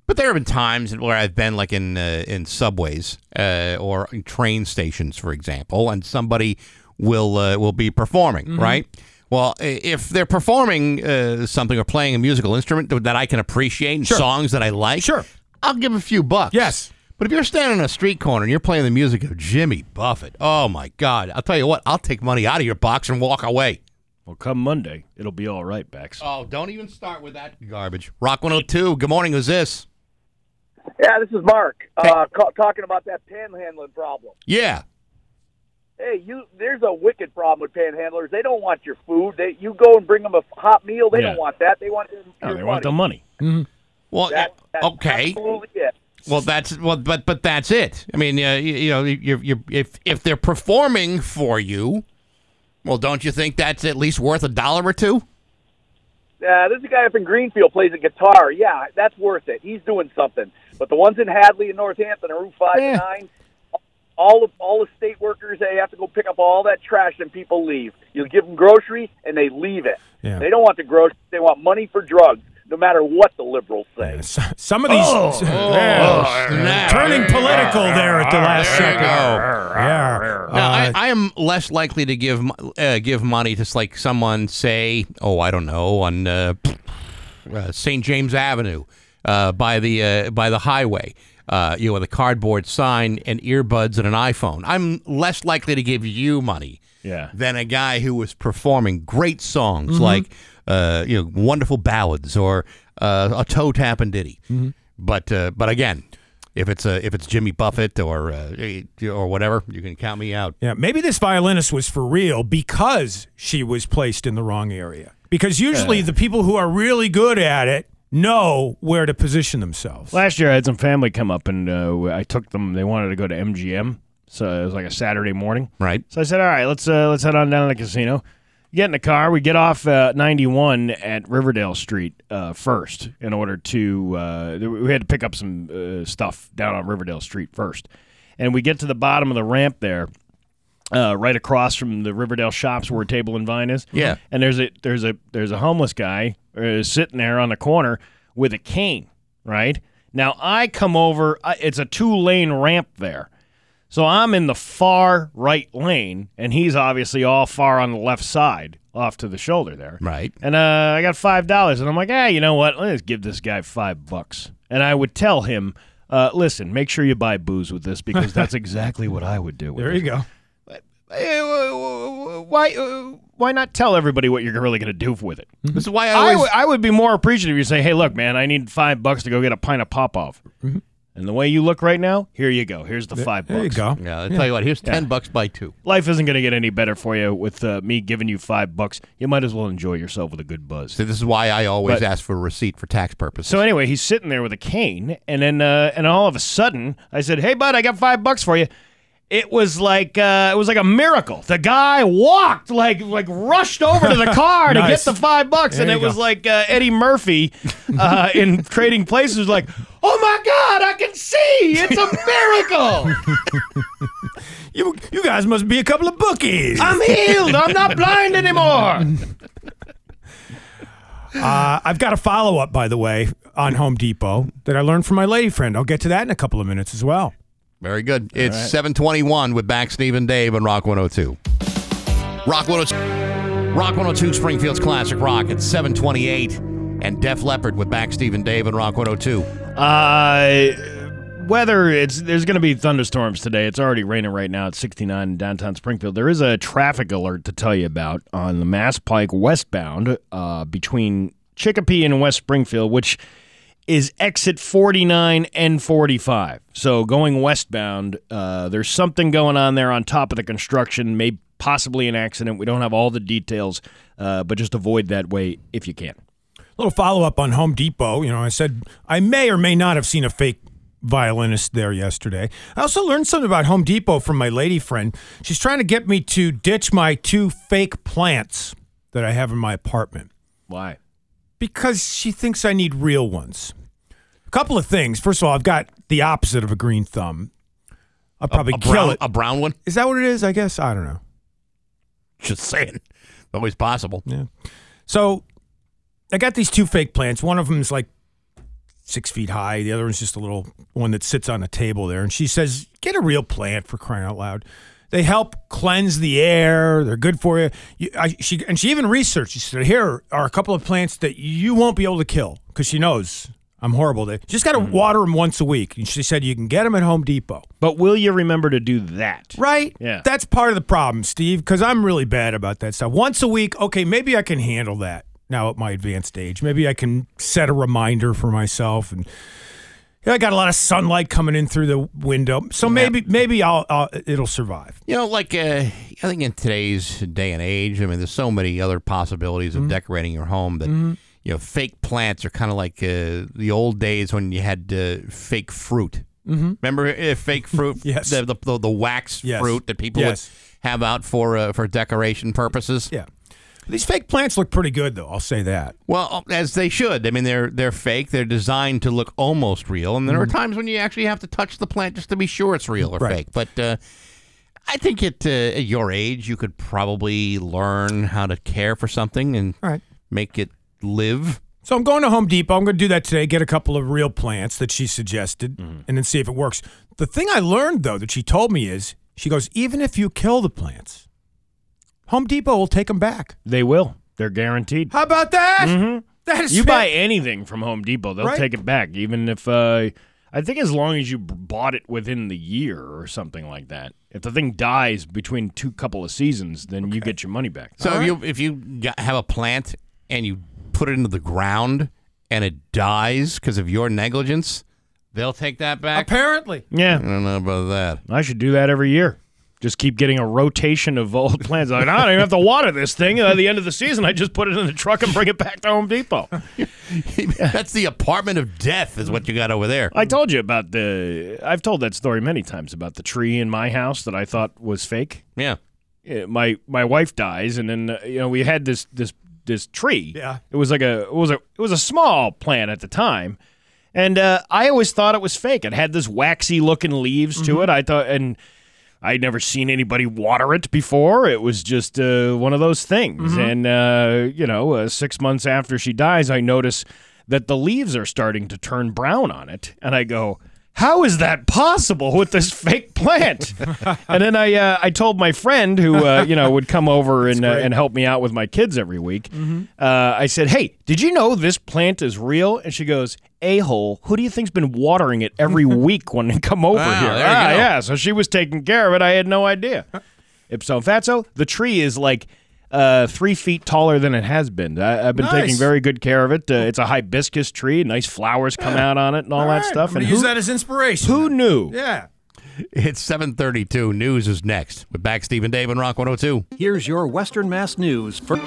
Speaker 1: But there have been times where I've been like in uh, in subways uh, or in train stations, for example, and somebody will uh, will be performing, right? Well, if they're performing uh, something or playing a musical instrument that I can appreciate and
Speaker 2: Sure.
Speaker 1: songs that I like,
Speaker 2: Sure.
Speaker 1: I'll give a few bucks.
Speaker 2: Yes.
Speaker 1: But if you're standing on a street corner and you're playing the music of Jimmy Buffett, oh my God! I'll tell you what, I'll take money out of your box and walk away.
Speaker 3: Well, come Monday, it'll be all right, Bax.
Speaker 1: Oh, don't even start with that garbage. Rock 102. Good morning. Who's this?
Speaker 11: Yeah, this is Mark. Uh, ca- talking about that panhandling problem.
Speaker 1: Yeah.
Speaker 11: Hey, you. There's a wicked problem with panhandlers. They don't want your food. They, you go and bring them a hot meal. They
Speaker 3: Yeah.
Speaker 11: don't want that. They want your,
Speaker 3: No,
Speaker 11: your
Speaker 3: they
Speaker 11: money.
Speaker 3: want the money.
Speaker 1: Well,
Speaker 11: That, that's
Speaker 1: okay.
Speaker 11: Absolutely it.
Speaker 1: Well, that's well, but but that's it. I mean, uh, you, you know, you're, you're, if if they're performing for you, well, don't you think that's at least worth a dollar or two?
Speaker 11: Yeah, this is a guy up in Greenfield plays a guitar. Yeah, that's worth it. He's doing something. But the ones in Hadley and Northampton are Route Five
Speaker 3: Yeah.
Speaker 11: and Nine. All of all the state workers, they have to go pick up all that trash and people leave. You give them grocery and they leave it.
Speaker 2: Yeah.
Speaker 11: They don't want the grocery. They want money for drugs, no matter what the liberals say.
Speaker 2: S- Some of these [laughs] Yeah.
Speaker 1: snap.
Speaker 2: turning political there at the last second.
Speaker 1: go.
Speaker 2: Yeah.
Speaker 1: Now,
Speaker 2: Uh,
Speaker 1: I, I am less likely to give uh, give money to like someone say, oh, I don't know, on uh, uh, St. James Avenue uh, by the uh, by the highway, uh, you know, with a cardboard sign and earbuds and an iPhone. I'm less likely to give you money
Speaker 3: Yeah.
Speaker 1: than a guy who was performing great songs
Speaker 2: Mm-hmm.
Speaker 1: like uh, you know wonderful ballads or uh, a toe tap and ditty.
Speaker 2: Mm-hmm.
Speaker 1: But uh, but again. if it's a if it's Jimmy Buffett or uh, or whatever, you can count me out.
Speaker 2: Yeah, maybe this violinist was for real because she was placed in the wrong area. Because usually the people who are really good at it know where to position themselves.
Speaker 3: Last year, I had some family come up, and uh, I took them. They wanted to go to MGM, so it was like a Saturday morning.
Speaker 1: Right.
Speaker 3: So I said, "All right, let's uh, let's head on down to the casino." Get in the car. We get off uh, 91 at Riverdale Street uh, first in order to. Uh, we had to pick up some uh, stuff down on Riverdale Street first, and we get to the bottom of the ramp there. Uh, right across from the Riverdale shops where Table and Vine is.
Speaker 1: Yeah.
Speaker 3: And there's a there's a there's a homeless guy uh, sitting there on the corner with a cane. Right now, I come over. I, it's a two lane ramp there, so I'm in the far right lane, and he's obviously all far on the left side, off to the shoulder there.
Speaker 1: Right.
Speaker 3: And uh, I got five dollars, and I'm like, hey, you know what? Let's give this guy five bucks. And I would tell him, uh, listen, make sure you buy booze with this because that's [laughs] exactly what I would do. With
Speaker 2: There
Speaker 3: it.
Speaker 2: you go.
Speaker 3: Uh, why uh, why not tell everybody what you're really going to do with it?
Speaker 1: This is why I
Speaker 3: I
Speaker 1: always
Speaker 3: would- would be more appreciative if you say, "Hey, look, man, I need five bucks to go get a pint of Popov." And the way you look right now, here you go. Here's the five
Speaker 2: There you
Speaker 3: bucks.
Speaker 2: go.
Speaker 1: Yeah, I'll tell you what. Here's ten bucks by two.
Speaker 3: Life isn't going to get any better for you with uh, me giving you five bucks. You might as well enjoy yourself with a good buzz.
Speaker 1: So this is why I always
Speaker 3: But-
Speaker 1: ask for a receipt for tax purposes.
Speaker 3: So anyway, he's sitting there with a cane, and then uh, and all of a sudden, I said, "Hey, bud, I got five bucks for you." It was like uh, it was like a miracle. The guy walked like like rushed over to the car to get the five bucks, and
Speaker 2: you
Speaker 3: it was
Speaker 2: go.
Speaker 3: like uh, Eddie Murphy uh, in Trading Places. Like, oh my God, I can see! It's a miracle. [laughs]
Speaker 2: You you guys must be a couple of bookies.
Speaker 3: I'm healed. I'm not blind anymore.
Speaker 2: Uh, I've got a follow up, by the way, on Home Depot that I learned from my lady friend. I'll get to that in a couple of minutes as well.
Speaker 1: Very good. It's 721 with Bax Steve and Dave on Rock 102. Rock 102, Rock 102 Springfield's Classic Rock. It's 728 and Def Leppard with Bax Steve and Dave on Rock 102.
Speaker 3: Uh, weather it's there's going to be thunderstorms today. It's already raining right now. It's 69 in downtown Springfield. There is a traffic alert to tell you about on the Mass Pike westbound uh, between Chicopee and West Springfield, which is exit 49 and 45. So going westbound, uh, there's something going on there on top of the construction, may possibly an accident. We don't have all the details, uh, but just avoid that way if you can.
Speaker 2: A little follow up on Home Depot. You know, I said I may or may not have seen a fake violinist there yesterday. I also learned something about Home Depot from my lady friend. She's trying to get me to ditch my two fake plants that I have in my apartment
Speaker 3: Why?
Speaker 2: because she thinks I need real ones. A couple of things. First of all, I've got the opposite of a green thumb. I'll probably
Speaker 1: a
Speaker 2: kill
Speaker 1: brown,
Speaker 2: it.
Speaker 1: A brown one?
Speaker 2: Is that what it is? I guess. I don't know.
Speaker 1: Just saying. [laughs] Always possible.
Speaker 2: Yeah. So I got these two fake plants. One of them is like six feet high. The other one's just a little one that sits on a table there. And she says, "Get a real plant for crying out loud." They help cleanse the air. They're good for you. you I, she and she even researched. She said, "Here are a couple of plants that you won't be able to kill because she knows I'm horrible. They just got to water them once a week." And she said, "You can get them at Home Depot."
Speaker 3: But will you remember to do that?
Speaker 2: Right?
Speaker 3: Yeah.
Speaker 2: That's part of the problem, Steve, because I'm really bad about that stuff. Once a week, okay, maybe I can handle that now at my advanced age. Maybe I can set a reminder for myself and yeah, I got a lot of sunlight coming in through the window, so maybe maybe I'll, I'll it'll survive.
Speaker 1: You know, like uh, I think in today's day and age, I mean, there's so many other possibilities
Speaker 2: Mm-hmm.
Speaker 1: of decorating your home that you know, fake plants are kind of like uh, the old days when you had uh, fake fruit. Mm-hmm. Remember uh, fake fruit? [laughs]
Speaker 2: Yes.
Speaker 1: The, the, the, the wax
Speaker 2: Yes.
Speaker 1: fruit that people
Speaker 2: Yes.
Speaker 1: would have out for uh, for decoration purposes.
Speaker 2: Yeah, these fake plants look pretty good, though. I'll say that.
Speaker 1: Well, as they should. I mean, they're they're fake. They're designed to look almost real, and there are times when you actually have to touch the plant just to be sure it's real or
Speaker 2: Mm-hmm. Right.
Speaker 1: fake. But uh, I think at, uh, at your age, you could probably learn how to care for something and
Speaker 2: right.
Speaker 1: make it live.
Speaker 2: So I'm going to Home Depot. I'm going to do that today. Get a couple of real plants that she suggested, and then see if it works. The thing I learned though that she told me is she goes, even if you kill the plants, Home Depot will take them back.
Speaker 3: They will. They're guaranteed.
Speaker 2: How about that? That is
Speaker 3: You
Speaker 2: fa-
Speaker 3: buy anything from Home Depot, they'll
Speaker 2: Right.
Speaker 3: take it back, even if uh, I think as long as you bought it within the year or something like that. If the thing dies between two couple of seasons, then you get your money back.
Speaker 1: So if you if you have a plant and you put it into the ground and it dies because of your negligence, They'll take that back.
Speaker 2: Apparently. Yeah.
Speaker 1: I
Speaker 3: Yeah,
Speaker 1: don't know about that.
Speaker 3: I should do that every year. Just keep getting a rotation of old plants. Like, I don't even have to water this thing. At the end of the season, I just put it in the truck and bring it back to Home Depot. [laughs]
Speaker 1: That's the apartment of death, is what you got over there.
Speaker 3: I told you about the. I've told that story many times about the tree in my house that I thought was fake.
Speaker 1: Yeah.
Speaker 3: Uh, My my wife dies, and then uh, you know we had this this this tree.
Speaker 2: Yeah.
Speaker 3: It was like a it was a it was a small plant at the time, and uh, I always thought it was fake. It had this waxy looking leaves to it. I thought, and I'd never seen anybody water it before. It was just uh, one of those things. And uh, you know, uh, six months after she dies, I notice that the leaves are starting to turn brown on it, and I go. How is that possible with this fake plant? [laughs] and then I uh, I told my friend who uh, you know would come over [laughs] and uh, and help me out with my kids every week. Uh, I said, "Hey, did you know this plant is real?" And she goes, "A hole. Who do you think's been watering it every [laughs] week when they come over
Speaker 1: Wow,
Speaker 3: here?" ah, yeah. So she was taking care of it. I had no idea. Ipso fatso, the tree is like uh, three feet taller than it has been. I, I've been
Speaker 2: Nice.
Speaker 3: taking very good care of it. Uh, it's a hibiscus tree. Nice flowers come out on it and all, that
Speaker 2: right,
Speaker 3: stuff.
Speaker 2: I'm gonna
Speaker 3: And
Speaker 2: use that as inspiration.
Speaker 3: who knew?
Speaker 2: Yeah.
Speaker 1: It's 732. News is next. With Bax Stephen Dave and Rock 102.
Speaker 7: Here's your Western Mass News for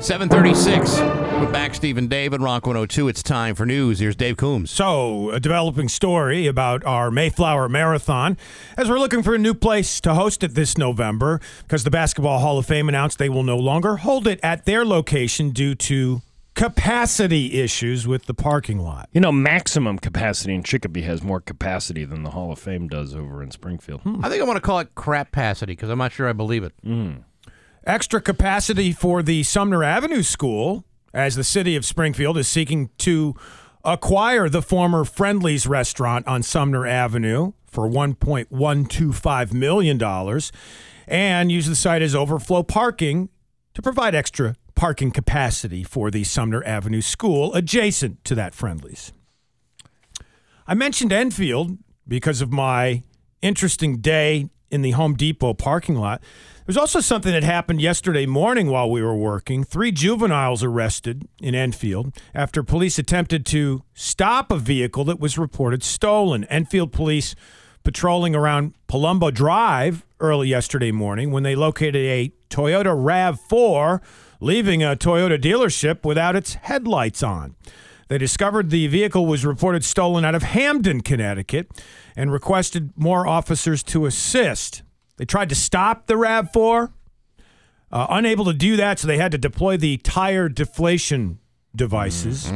Speaker 1: 736. With Bax Stephen Dave and Rock 102. It's time for news. Here's Dave Coombs.
Speaker 2: So, a developing story about our Mayflower Marathon as we're looking for a new place to host it this November because the Basketball Hall of Fame announced they will no longer hold it at their location due to capacity issues with the parking lot.
Speaker 3: You know, maximum capacity in Chicopee has more capacity than the Hall of Fame does over in Springfield.
Speaker 1: I think I want to call it crapacity because I'm not sure I believe it. Hmm.
Speaker 2: Extra capacity for the Sumner Avenue School as the city of Springfield is seeking to acquire the former Friendlies restaurant on Sumner Avenue for $1.125 million and use the site as overflow parking to provide extra parking capacity for the Sumner Avenue School adjacent to that Friendlies. I mentioned Enfield because of my interesting day in the Home Depot parking lot. There's also something that happened yesterday morning while we were working. Three juveniles arrested in Enfield after police attempted to stop a vehicle that was reported stolen. Enfield police patrolling around Palumbo Drive early yesterday morning when they located a Toyota RAV4 leaving a Toyota dealership without its headlights on. They discovered the vehicle was reported stolen out of Hamden, Connecticut, and requested more officers to assist. They tried to stop the RAV4, uh, unable to do that, so they had to deploy the tire deflation devices,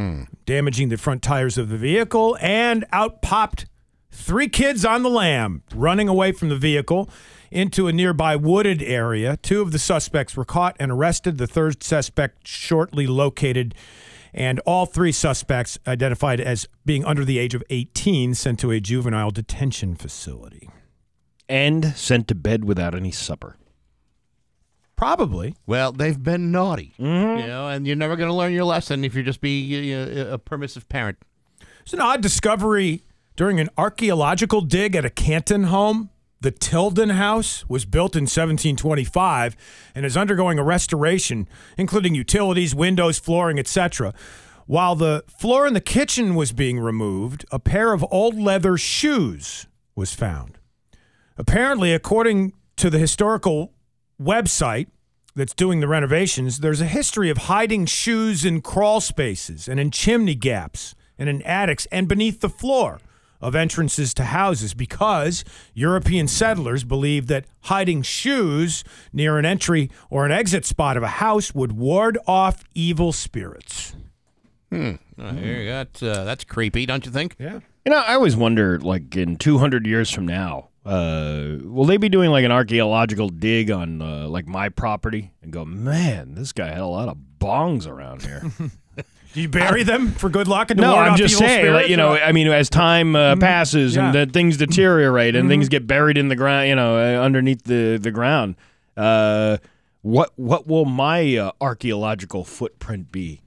Speaker 2: damaging the front tires of the vehicle, and out popped three kids on the lam, running away from the vehicle into a nearby wooded area. Two of the suspects were caught and arrested. The third suspect shortly located, and all three suspects identified as being under the age of 18 sent to a juvenile detention facility.
Speaker 3: And sent to bed without any supper.
Speaker 2: Probably.
Speaker 1: Well, they've been naughty, you know, and you're never going to learn your lesson if you're just be uh, a permissive parent.
Speaker 2: It's an odd discovery during an archaeological dig at a Canton home. The Tilden House was built in 1725 and is undergoing a restoration, including utilities, windows, flooring, etc. While the floor in the kitchen was being removed, a pair of old leather shoes was found. Apparently, according to the historical website that's doing the renovations, there's a history of hiding shoes in crawl spaces and in chimney gaps and in attics and beneath the floor of entrances to houses because European settlers believed that hiding shoes near an entry or an exit spot of a house would ward off evil spirits.
Speaker 1: Oh, here you got, uh, that's creepy, don't you think?
Speaker 2: Yeah.
Speaker 3: You know, I always wonder, like, in 200 years from now, uh, will they be doing, like, an archaeological dig on, uh, like, my property and go, man, this guy had a lot of bongs around here? [laughs]
Speaker 2: Do you bury them for good luck and to
Speaker 3: no,
Speaker 2: ward
Speaker 3: I'm
Speaker 2: off
Speaker 3: just saying, like, you know, I mean, as time uh, passes and
Speaker 2: yeah.
Speaker 3: that things deteriorate and things get buried in the ground, you know, uh, underneath the, the ground, uh, what what will my uh, archaeological footprint be?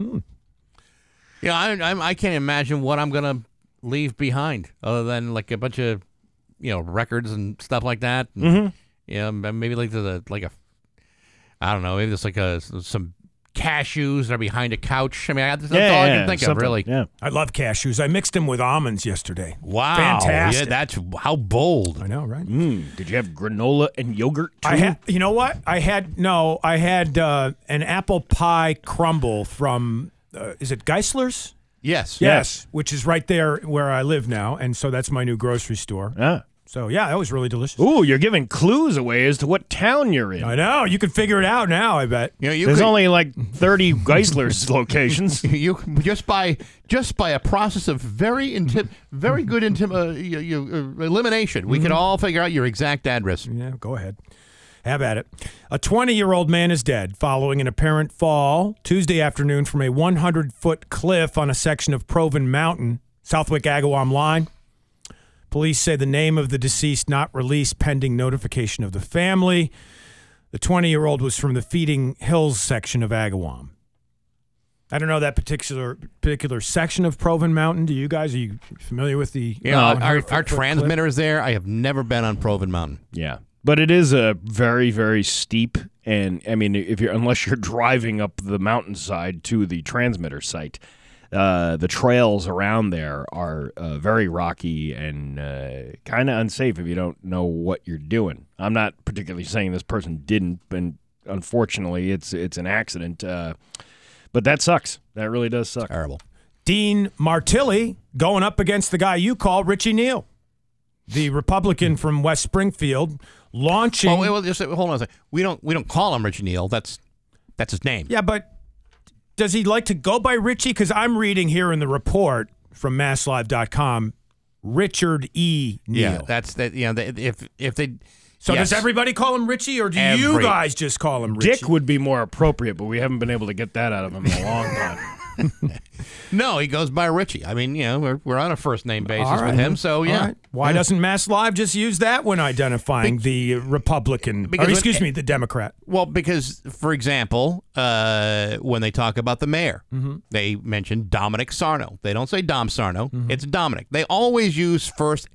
Speaker 1: Yeah, I, I, I can't imagine what I'm gonna leave behind, other than like a bunch of, you know, records and stuff like that. And,
Speaker 3: Mhm.
Speaker 1: Yeah, m- maybe like the like a, I don't know, maybe it's like a some cashews that are behind a couch. I mean, that's, that's
Speaker 3: Yeah,
Speaker 1: all I
Speaker 3: yeah,
Speaker 1: can think of, really.
Speaker 3: Yeah.
Speaker 2: I love cashews. I mixed them with almonds yesterday.
Speaker 1: Wow.
Speaker 2: Fantastic.
Speaker 1: Yeah, that's how bold.
Speaker 2: I know, right?
Speaker 3: Mm, did you have granola and yogurt too?
Speaker 2: I had, you know what? I had no. I had uh, an apple pie crumble from. Uh, is it Geisler's?
Speaker 1: Yes.
Speaker 2: Yes, which is right there where I live now, and so that's my new grocery store.
Speaker 3: Ah.
Speaker 2: So yeah, that was really delicious.
Speaker 3: Ooh, you're giving clues away as to what town you're in.
Speaker 2: I know you can figure it out now. I bet.
Speaker 1: You know, you
Speaker 3: There's
Speaker 1: could,
Speaker 3: only like 30 Geisler's [laughs] locations. [laughs]
Speaker 1: you just by just by a process of very intim- very good intim- uh, you, you, uh, elimination, we could all figure out your exact address.
Speaker 2: Yeah, go ahead. Have at it. A 20 year old man is dead following an apparent fall Tuesday afternoon from a 100 foot cliff on a section of Provin Mountain, Southwick Agawam line. Police say the name of the deceased not released pending notification of the family. The 20 year old was from the Feeding Hills section of Agawam. I don't know that particular particular section of Provin Mountain. Do you guys? Are you familiar with the?
Speaker 1: You know,
Speaker 2: uh,
Speaker 1: our, our
Speaker 2: foot cliff?
Speaker 1: transmitter is there. I have never been on Provin Mountain.
Speaker 3: Yeah. But it is a very, very steep, and I mean, if you're unless you're driving up the mountainside to the transmitter site, uh, the trails around there are uh, very rocky and uh, kind of unsafe if you don't know what you're doing. I'm not particularly saying this person didn't, but unfortunately, it's it's an accident. Uh, but that sucks. That really does suck.
Speaker 1: Terrible.
Speaker 2: Dean Martilli going up against the guy you call Richie Neal, the Republican from West Springfield, launching.
Speaker 1: Well, wait, well, just, hold on a second. We don't we don't call him Richie Neal. That's that's his name.
Speaker 2: yeah, but does he like to go by Richie? Because I'm reading here in the report from MassLive.com, Richard E. Neal.
Speaker 1: Yeah, that's that. You know, they- if if they.
Speaker 2: so
Speaker 1: yes.
Speaker 2: does everybody call him Richie, or do you guys just call him Richie?
Speaker 3: Dick would be more appropriate, but we haven't been able to get that out of him in a long time.
Speaker 1: No, he goes by Richie. I mean, you know, we're, we're on a first name basis
Speaker 2: right.
Speaker 1: with him, so yeah.
Speaker 2: right. Why doesn't Mass Live just use that when identifying the Republican? Or,
Speaker 1: because when-
Speaker 2: excuse me, the Democrat.
Speaker 1: Well, because for example, uh, when they talk about the mayor,
Speaker 2: Mm-hmm.
Speaker 1: they mention Dominic Sarno. They don't say Dom Sarno. It's Dominic. They always use first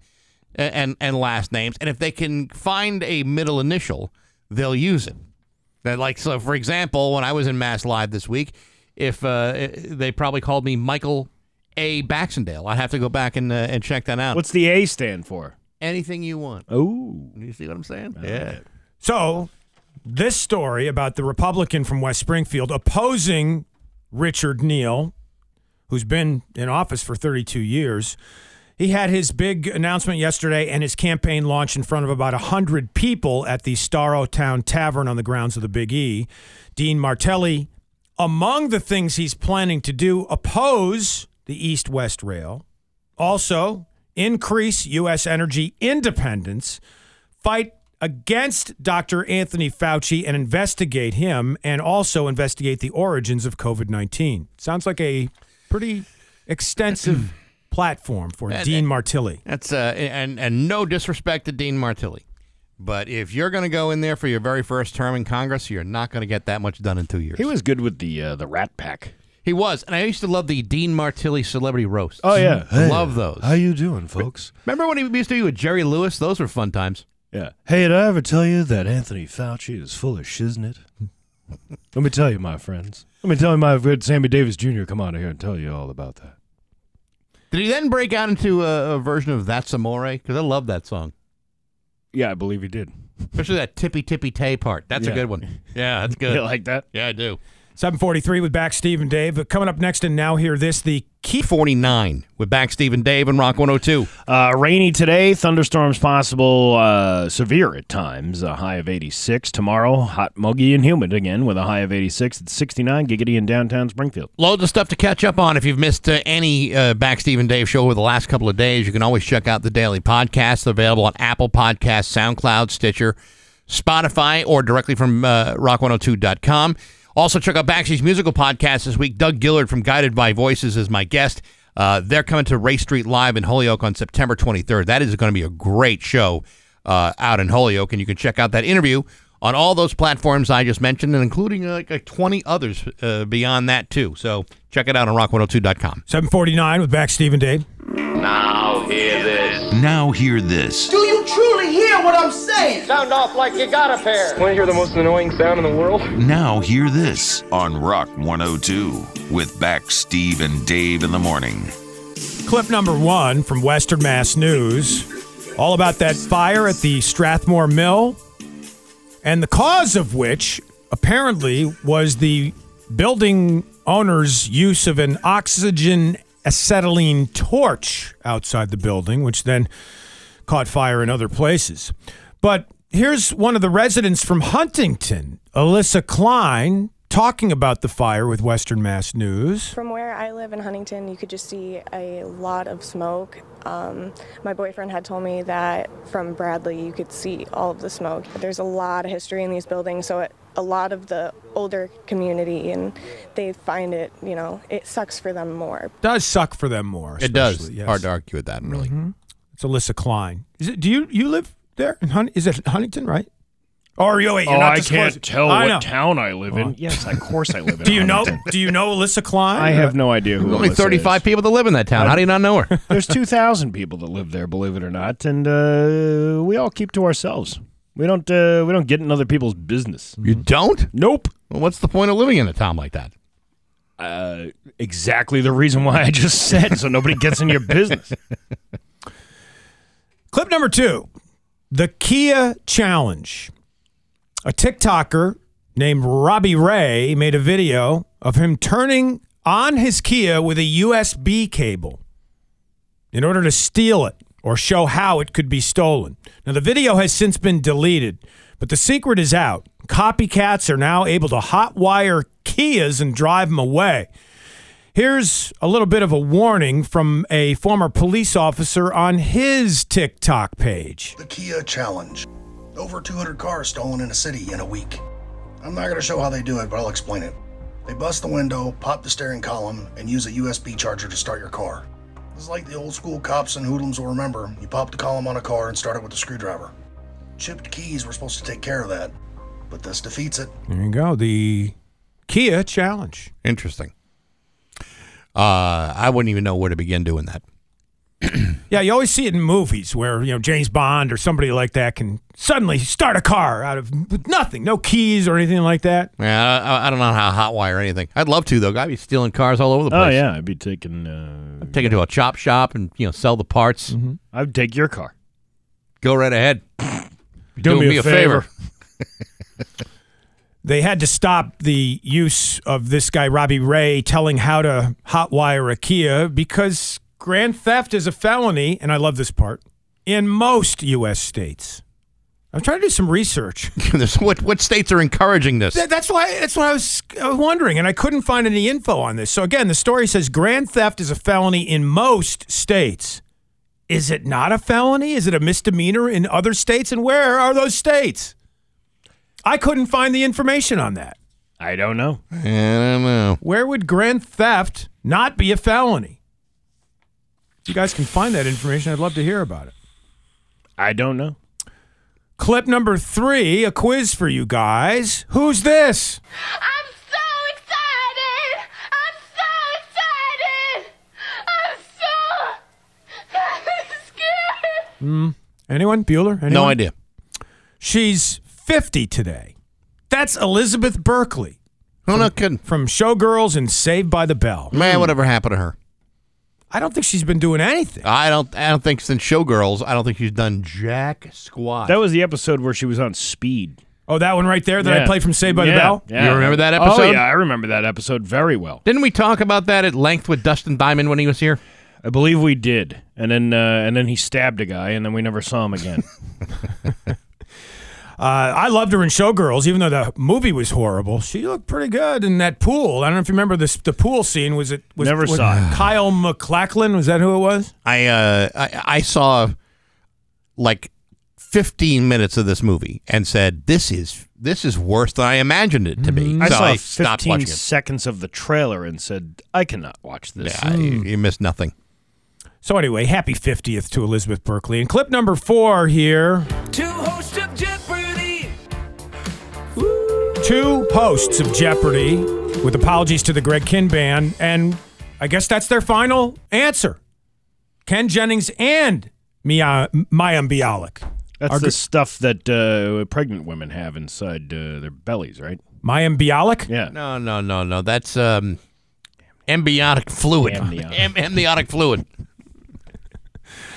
Speaker 1: and and last names, and if they can find a middle initial, they'll use it. That like so. For example, when I was in Mass Live this week, if uh, they probably called me Michael A. Baxendale, I'd have to go back and uh, and check that out.
Speaker 3: What's the A stand for?
Speaker 1: anything you want?
Speaker 3: Oh,
Speaker 1: You see what I'm saying? yeah.
Speaker 2: So, this story about the Republican from West Springfield opposing Richard Neal, who's been in office for 32 years, he had his big announcement yesterday and his campaign launch in front of about 100 people at the Storrowton Tavern on the grounds of the Big E. Dean Martilli, among the things he's planning to do, oppose the East West Rail, also increase U.S. energy independence, fight against Dr. Anthony Fauci and investigate him, and also investigate the origins of COVID 19. Sounds like a pretty extensive [clears throat] platform for
Speaker 1: And-
Speaker 2: Dean Martilli.
Speaker 1: That's uh, and and no disrespect to Dean Martilli, but if you're going to go in there for your very first term in Congress, you're not going to get that much done in two years.
Speaker 3: he was good with the uh, the Rat Pack.
Speaker 1: He was, and I used to love the Dean Martilli celebrity roast.
Speaker 3: Oh, yeah.
Speaker 1: love those.
Speaker 12: How you doing, folks?
Speaker 1: Remember when he used to be with Jerry Lewis? Those were fun times.
Speaker 3: Yeah.
Speaker 12: Hey, did I ever tell you that Anthony Fauci is full of shiznit? [laughs] Let me tell you, my friends. Let me tell you, my good Sammy Davis Jr. come out of here and tell you all about that.
Speaker 1: Did he then break out into a, a version of That's Amore? Because I love that song,
Speaker 3: Yeah, I believe he did.
Speaker 1: especially that tippy tippy tay part. That's a
Speaker 3: Yeah.
Speaker 1: good one. Yeah, that's [laughs] good.
Speaker 3: You like that?
Speaker 1: yeah, I do.
Speaker 2: 743 with Bax Steve and Dave. But Coming up next, and now hear this the key.
Speaker 1: 49 with Bax Steve and Dave and Rock 102.
Speaker 3: Uh, rainy today, thunderstorms possible, uh, severe at times. A high of 86 tomorrow. Hot, muggy, and humid again with a high of 86 at 69. Giggity in downtown Springfield.
Speaker 1: Loads of stuff to catch up on. If you've missed uh, any uh, Bax Steve and Dave show over the last couple of days, you can always check out the daily podcast available on Apple Podcasts, SoundCloud, Stitcher, Spotify, or directly from uh, rock102.com. Also, check out Backstreet's musical podcast this week. Doug Gillard from Guided by Voices is my guest. Uh, they're coming to Race Street Live in Holyoke on September 23rd. That is going to be a great show uh, out in Holyoke, and you can check out that interview on all those platforms I just mentioned, and including uh, like, like 20 others uh, beyond that, too. So check it out on rock102.com.
Speaker 2: 749 with Bax Steve and Dave.
Speaker 5: Now hear this.
Speaker 10: Do you
Speaker 8: truly hear what I'm saying?
Speaker 13: Sound off like you got a pair.
Speaker 14: Want to hear the most annoying sound in the world?
Speaker 5: Now hear this on Rock 102 with Bax Steve and Dave in the morning.
Speaker 2: Clip number one from Western Mass News, all about that fire at the Strathmore Mill, and the cause of which apparently was the building owner's use of an oxygen acetylene torch outside the building, which then caught fire in other places. But here's one of the residents from Huntington, Alyssa Klein, talking about the fire with Western Mass News.
Speaker 15: From where I live in Huntington, you could just see a lot of smoke. Um, my boyfriend had told me that from Bradley, you could see all of the smoke. There's a lot of history in these buildings, so it, a lot of the older community, and they find it, you know, it sucks for them more.
Speaker 2: Does suck for them more.
Speaker 1: It does.
Speaker 2: yes.
Speaker 1: Hard to argue with that, really.
Speaker 2: Mhm. It's Alyssa Klein. Is it? Do you you live there? In Hun- is it Huntington? Right? Or you wait? You're
Speaker 3: oh,
Speaker 2: not
Speaker 3: I
Speaker 2: disclosing-
Speaker 3: can't tell
Speaker 2: I
Speaker 3: what
Speaker 2: know.
Speaker 3: town I live in.
Speaker 2: Oh.
Speaker 3: Yes, of course I live in. [laughs]
Speaker 2: Do you know?
Speaker 3: Huntington.
Speaker 2: Do you know Alyssa Klein?
Speaker 3: I have no idea who.
Speaker 1: There's only
Speaker 3: Alyssa
Speaker 1: 35
Speaker 3: is.
Speaker 1: people that live in that town. How do you not know her?
Speaker 3: There's two thousand people that live there, believe it or not, and uh, we all keep to ourselves. We don't. Uh, we don't get in other people's business.
Speaker 1: You don't?
Speaker 3: Nope.
Speaker 1: Well, what's the point of living in a town like that?
Speaker 3: Uh, exactly the reason why I just said, so nobody gets in your business. [laughs]
Speaker 2: Clip number two: the Kia Challenge. A TikToker named Robbie Ray made a video of him turning on his Kia with a USB cable in order to steal it or show how it could be stolen. Now, the video has since been deleted, but the secret is out. Copycats are now able to hotwire Kias and drive them away. Here's a little bit of a warning from a former police officer on his TikTok page.
Speaker 16: The Kia Challenge. Over 200 cars stolen in a city in a week. I'm not going to show how they do it, but I'll explain it. They bust the window, pop the steering column, and use a USB charger to start your car. This is like the old school cops and hoodlums will remember. You pop the column on a car and start it with a screwdriver. Chipped keys were supposed to take care of that, but this defeats it.
Speaker 2: There you go. The Kia Challenge.
Speaker 1: Interesting. Uh, I wouldn't even know where to begin doing that. [clears throat]
Speaker 2: Yeah, you always see it in movies where, you know, James Bond or somebody like that can suddenly start a car out of nothing, no keys or anything like that.
Speaker 1: Yeah, I, I don't know how to hotwire anything. I'd love to though. I'd be stealing cars all over the place.
Speaker 3: Oh yeah, I'd be taking. Uh,
Speaker 1: Take it to a chop shop and you know sell the parts.
Speaker 2: Mm-hmm.
Speaker 3: I'd take your car.
Speaker 1: Go right ahead.
Speaker 2: Do
Speaker 1: Doing
Speaker 2: me a favor.
Speaker 1: favor.
Speaker 2: They had to stop the use of this guy, Robbie Ray, telling how to hotwire a Kia because grand theft is a felony, and I love this part, in most U.S. states. I'm trying to do some research. [laughs]
Speaker 1: What what states are encouraging this?
Speaker 2: Th- That's why. That's what I was wondering, and I couldn't find any info on this. So again, the story says grand theft is a felony in most states. Is it not a felony? Is it a misdemeanor in other states? And where are those states? I couldn't find the information on that.
Speaker 3: I don't know.
Speaker 1: I don't know.
Speaker 2: Where would grand theft not be a felony? If you guys can find that information, I'd love to hear about it.
Speaker 3: I don't know.
Speaker 2: Clip number three, a quiz for you guys. Who's this?
Speaker 17: I'm so excited! I'm so excited! I'm so scared!
Speaker 2: Hmm. Anyone? Bueller? Anyone?
Speaker 1: No idea.
Speaker 2: She's 50 today. That's Elizabeth Berkley.
Speaker 1: Oh, no kidding.
Speaker 2: From Showgirls and Saved by the Bell.
Speaker 1: Man, whatever happened to her?
Speaker 2: I don't think she's been doing anything.
Speaker 1: I don't. I don't think since Showgirls, I don't think she's done jack squat.
Speaker 3: That was the episode where she was on speed.
Speaker 2: Oh, that one right there that I
Speaker 3: Yeah.
Speaker 2: played from Saved by
Speaker 3: Yeah,
Speaker 2: the Bell?
Speaker 3: yeah.
Speaker 1: You remember that episode?
Speaker 3: Oh
Speaker 1: episode?
Speaker 3: yeah, I remember that episode very well.
Speaker 1: Didn't we talk about that at length with Dustin Diamond when he was here?
Speaker 3: I believe we did, and then uh, and then he stabbed a guy, and then we never saw him again. [laughs]
Speaker 2: Uh, I loved her in Showgirls, even though the movie was horrible. She looked pretty good in that pool. I don't know if you remember this. The pool scene was it? Was,
Speaker 3: Never
Speaker 2: was
Speaker 3: saw it.
Speaker 2: Kyle MacLachlan was that who it was?
Speaker 1: I uh, I, I saw like 15 minutes of this movie and said this is this is worse than I imagined it to be.
Speaker 3: Mm-hmm. I saw
Speaker 1: I stopped
Speaker 3: 15
Speaker 1: watching it.
Speaker 3: seconds of the trailer and said, "I cannot watch this."
Speaker 1: Yeah, you, you missed nothing.
Speaker 2: So anyway, happy 50th to Elizabeth Berkley. And clip number four here.
Speaker 18: Two hosts of Jeopardy!
Speaker 2: Two hosts of Jeopardy, with apologies to the Greg Kihn band, and I guess that's their final answer. Ken Jennings and Mia, Mayim Bialik.
Speaker 3: That's
Speaker 2: Our
Speaker 3: the
Speaker 2: gr-
Speaker 3: stuff that uh, pregnant women have inside uh, their bellies, right?
Speaker 2: Mayim Bialik?
Speaker 3: Yeah.
Speaker 1: No, no, no, no. That's um, amniotic fluid.
Speaker 3: Amniotic.
Speaker 1: Am- amniotic fluid.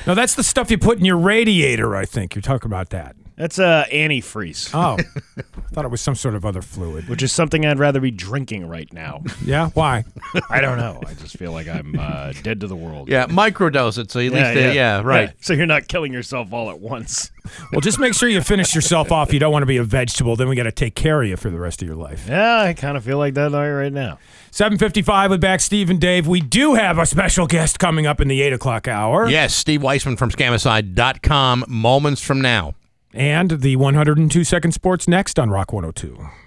Speaker 2: No, that's the stuff you put in your radiator, I think. You're talking about that.
Speaker 3: That's uh, antifreeze.
Speaker 2: Oh, I [laughs] thought it was some sort of other fluid.
Speaker 3: Which is something I'd rather be drinking right now.
Speaker 2: Yeah? Why? [laughs]
Speaker 3: I don't know. I just feel like I'm uh, dead to the world.
Speaker 1: Yeah, microdose it. So at least, yeah, right.
Speaker 3: So you're not killing yourself all at once. [laughs]
Speaker 2: Well, just make sure you finish yourself off. You don't want to be a vegetable. Then we got to take care of you for the rest of your life.
Speaker 3: Yeah, I kind of feel like that right now.
Speaker 2: 755 with Bax Steve and Dave. We do have a special guest coming up in the 8 o'clock hour.
Speaker 1: Yes, Steve Weisman from Scamicide.com moments from now.
Speaker 2: And the 102 Second Sports next on Rock 102.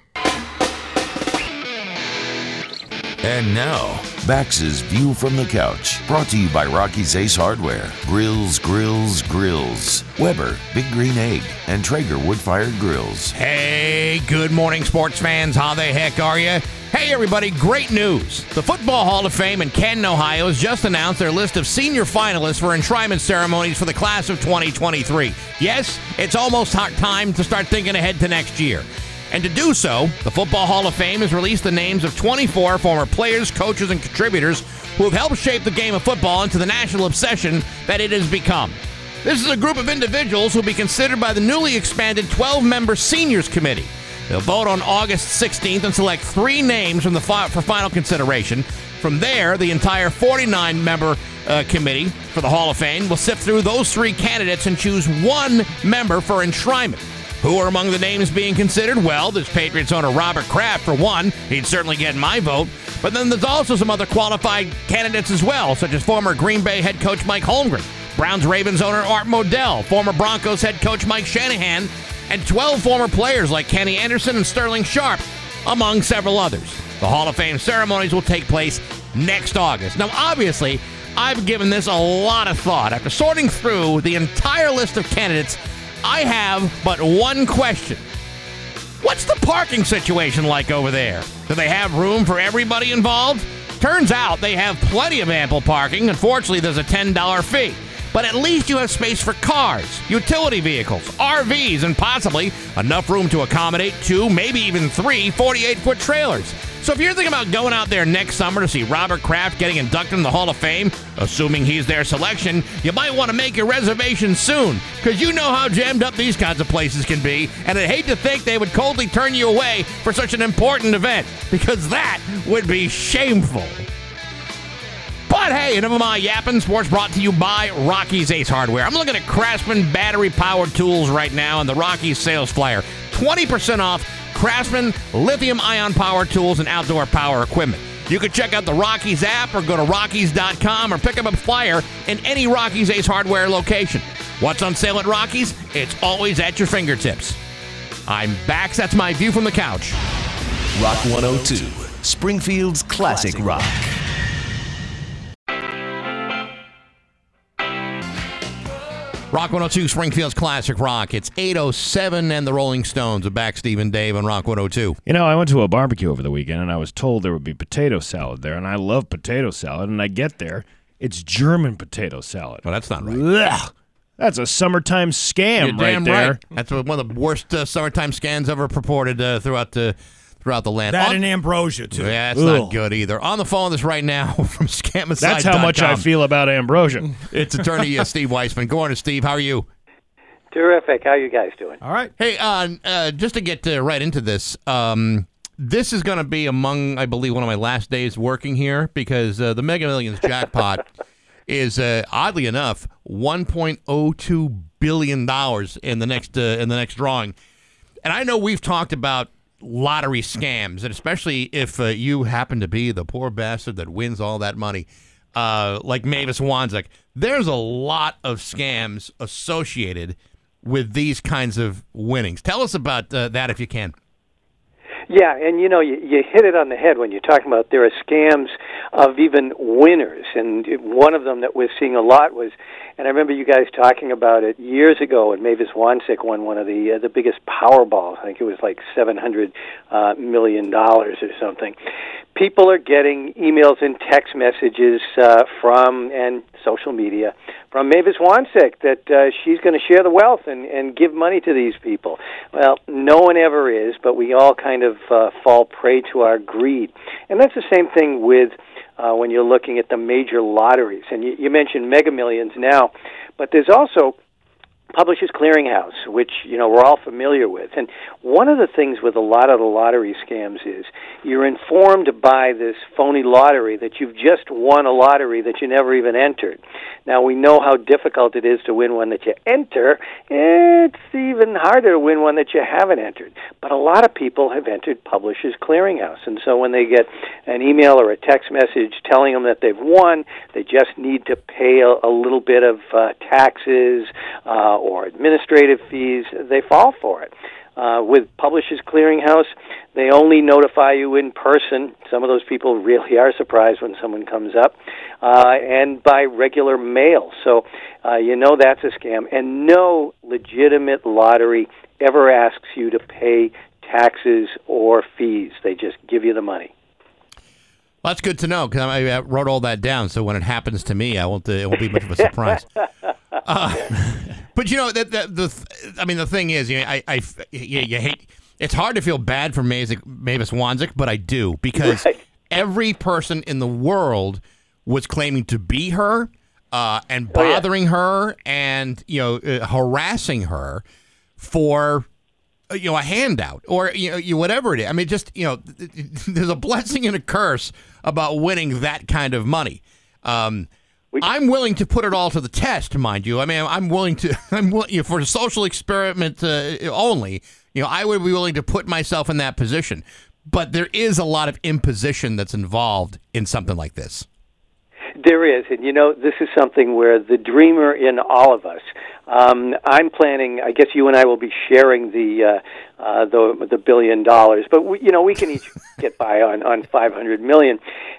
Speaker 5: And now, Bax's View from the Couch, brought to you by Rocky's Ace Hardware, Grills, Grills, Grills, Weber, Big Green Egg, and Traeger Wood Fired Grills.
Speaker 1: Hey, good morning, sports fans. How the heck are you? Hey, everybody, great news. The Football Hall of Fame in Canton, Ohio has just announced their list of senior finalists for enshrinement ceremonies for the class of 2023. Yes, it's almost time to start thinking ahead to next year. And to do so, the Football Hall of Fame has released the names of 24 former players, coaches, and contributors who have helped shape the game of football into the national obsession that it has become. This is a group of individuals who will be considered by the newly expanded 12 member Seniors Committee. They'll vote on August 16th and select three names from the fi- for final consideration. From there, the entire 49 member uh, committee for the Hall of Fame will sift through those three candidates and choose one member for enshrinement. Who are among the names being considered? Well, there's Patriots owner Robert Kraft, for one. He'd certainly get my vote. But then there's also some other qualified candidates as well, such as former Green Bay head coach Mike Holmgren, Browns Ravens owner Art Modell, former Broncos head coach Mike Shanahan, and 12 former players like Kenny Anderson and Sterling Sharpe, among several others. The Hall of Fame ceremonies will take place next August. Now, obviously, I've given this a lot of thought. After sorting through the entire list of candidates, I have but one question. What's the parking situation like over there? Do they have room for everybody involved? Turns out they have plenty of ample parking. Unfortunately, there's a $10 fee. But at least you have space for cars, utility vehicles, RVs, and possibly enough room to accommodate two, maybe even three 48 foot trailers. So if you're thinking about going out there next summer to see Robert Kraft getting inducted in the Hall of Fame, assuming he's their selection, you might want to make your reservation soon, because you know how jammed up these kinds of places can be, and I'd hate to think they would coldly turn you away for such an important event, because that would be shameful. But hey, enough of my yapping. Sports brought to you by Rocky's Ace Hardware. I'm looking at Craftsman battery powered tools right now and the Rocky's sales flyer. 20% off Craftsman lithium ion power tools and outdoor power equipment. You can check out the Rocky's app or go to Rockies.com or pick up a flyer in any Rocky's Ace Hardware location. What's on sale at Rocky's? It's always at your fingertips. I'm back. That's my view from the couch.
Speaker 10: Rock 102, Springfield's classic rock.
Speaker 1: Rock 102, Springfield's Classic Rock. It's 807 and the Rolling Stones are back, Steve and Dave on Rock 102.
Speaker 3: You know, I went to a barbecue over the weekend and I was told there would be potato salad there, and I love potato salad. And I get there, it's German potato salad.
Speaker 1: Well, that's not right.
Speaker 3: Ugh. That's a summertime scam
Speaker 1: You're
Speaker 3: right
Speaker 1: damn
Speaker 3: there.
Speaker 1: right. That's one of the worst uh, summertime scans ever purported uh, throughout the throughout the land.
Speaker 2: That
Speaker 1: On-
Speaker 2: and ambrosia, too.
Speaker 1: Yeah, that's
Speaker 3: Ugh.
Speaker 1: not good either. On the phone with us right now [laughs] from Scamicide.
Speaker 3: That's how much I feel about ambrosia. [laughs]
Speaker 1: It's attorney uh, Steve Weisman. Go on, Steve. How are you?
Speaker 19: Terrific. How you guys doing?
Speaker 2: All right.
Speaker 1: Hey, uh, uh, just to get uh, right into this, um, this is going to be among, I believe, one of my last days working here because uh, the Mega Millions jackpot [laughs] is, uh, oddly enough, 1.02 billion dollars in the next uh, in the next drawing. And I know we've talked about lottery scams, and especially if uh, you happen to be the poor bastard that wins all that money, uh, like Mavis Wanczyk. There's a lot of scams associated with these kinds of winnings. Tell us about uh, that if you can.
Speaker 19: Yeah, and you know, you, you hit it on the head when you're talking about there are scams of even winners, and one of them that we're seeing a lot was, and I remember you guys talking about it years ago, and Mavis Wanczyk won one of the uh, the biggest Powerballs. I think it was like seven hundred uh, million dollars or something. People are getting emails and text messages uh, from and social media from Mavis Wanczyk that uh, she's going to share the wealth and, and give money to these people. Well, no one ever is, but we all kind of uh, fall prey to our greed. And that's the same thing with uh, when you're looking at the major lotteries. And you, you mentioned Mega Millions now, but there's also Publishers Clearinghouse, which you know we're all familiar with. And one of the things with a lot of the lottery scams is you're informed by this phony lottery that you've just won a lottery that you never even entered. Now we know how difficult it is to win one that you enter. It's even harder to win one that you haven't entered. But a lot of people have entered Publishers Clearinghouse, and so when they get an email or a text message telling them that they've won, they just need to pay a, a little bit of uh, taxes. Uh, or administrative fees, they fall for it. Uh, with Publishers Clearinghouse, they only notify you in person. Some of those people really are surprised when someone comes up, uh, and by regular mail. So uh, you know that's a scam. And no legitimate lottery ever asks you to pay taxes or fees. They just give you the money.
Speaker 1: Well, that's good to know because I, wrote all that down. So when it happens to me, I won't. Uh, it won't be much of a surprise. [laughs] Uh, [laughs] but you know that the, the, I mean the thing is, you know, I, I you, you hate. It's hard to feel bad for Mavis, Mavis Wanczyk, but I do because right. every person in the world was claiming to be her uh, and bothering oh, yeah. her and you know uh, harassing her for uh, you know a handout or you know you, whatever it is. I mean, just you know, [laughs] there's a blessing and a curse about winning that kind of money. Um, I'm willing to put it all to the test, mind you. I mean, I'm willing to. [laughs] I'm willing, you know, for a social experiment uh, only. You know, I would be willing to put myself in that position. But there is a lot of imposition that's involved in something like this.
Speaker 19: There is, and you know, this is something where the dreamer in all of us. Um, I'm planning. I guess you and I will be sharing the uh, uh, the the billion dollars, but we, you know, we can each [laughs] get by on on 500 million.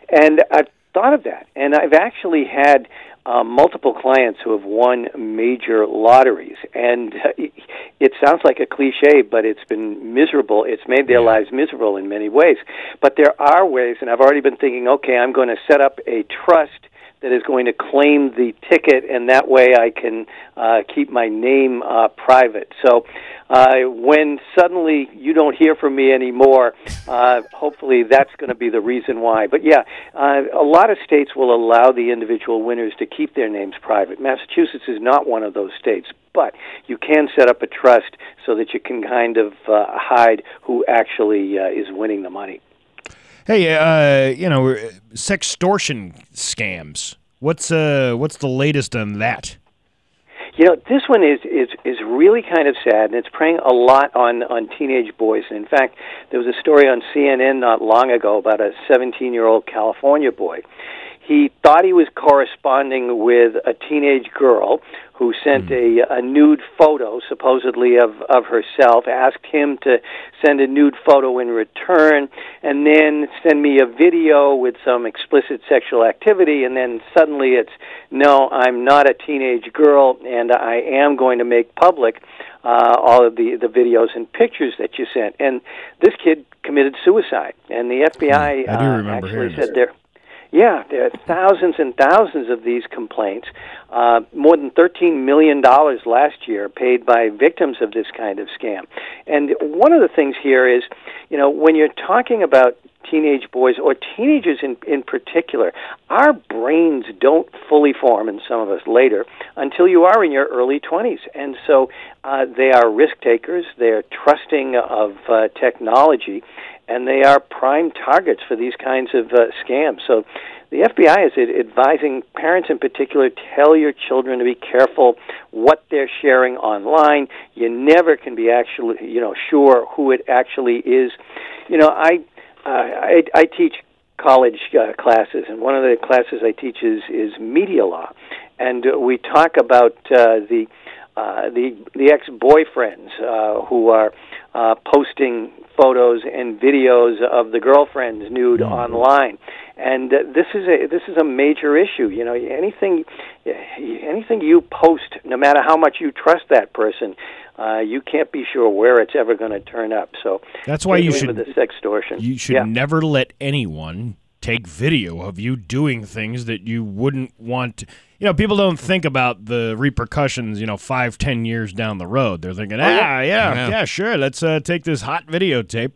Speaker 19: And I've thought of that, and I've actually had um, multiple clients who have won major lotteries, and uh, [laughs] it sounds like a cliche, but it's been miserable. It's made their lives miserable in many ways. But there are ways, and I've already been thinking, okay, I'm going to set up a trust that is going to claim the ticket, and that way I can uh, keep my name uh, private. So uh, when suddenly you don't hear from me anymore, uh, hopefully that's going to be the reason why. But yeah, uh, a lot of states will allow the individual winners to keep their names private. Massachusetts is not one of those states, but you can set up a trust so that you can kind of uh, hide who actually uh, is winning the money.
Speaker 3: Hey, uh, you know, sextortion scams. What's uh, what's the latest on that?
Speaker 19: You know, this one is is is really kind of sad, and it's preying a lot on on teenage boys. And in fact, there was a story on CNN not long ago about a 17 year old California boy he thought he was corresponding with a teenage girl who sent mm. a, a nude photo, supposedly of, of herself, asked him to send a nude photo in return, and then send me a video with some explicit sexual activity, and then suddenly it's, no, I'm not a teenage girl, and I am going to make public uh, all of the, the videos and pictures that you sent. And this kid committed suicide, and the FBI
Speaker 3: mm.
Speaker 19: uh, actually said there yeah, there are thousands and thousands of these complaints. Uh, more than $13 million last year paid by victims of this kind of scam. And one of the things here is, you know, when you're talking about teenage boys or teenagers in, in particular, our brains don't fully form, and some of us later, until you are in your early 20s. And so uh, they are risk takers, they're trusting of uh, technology, and they are prime targets for these kinds of uh, scams. So the FBI is advising parents in particular tell your children to be careful what they're sharing online. You never can be actually, you know, sure who it actually is. You know, I uh, I, I teach college uh, classes, and one of the classes I teach is is media law, and uh, we talk about uh, the uh, the the ex boyfriends uh, who are uh, posting photos and videos of the girlfriends nude mm-hmm. online, and uh, this is a this is a major issue. You know, anything anything you post, no matter how much you trust that person, uh, you can't be sure where it's ever going to turn up. So
Speaker 3: that's why you should
Speaker 19: the sextortion.
Speaker 3: You should
Speaker 19: yeah.
Speaker 3: never let anyone take video of you doing things that you wouldn't want to. You know, people don't think about the repercussions. You know, five, ten years down the road, they're thinking,
Speaker 1: Oh,
Speaker 3: ah, yeah,
Speaker 1: Yeah.
Speaker 3: yeah, sure, let's uh, take this hot videotape,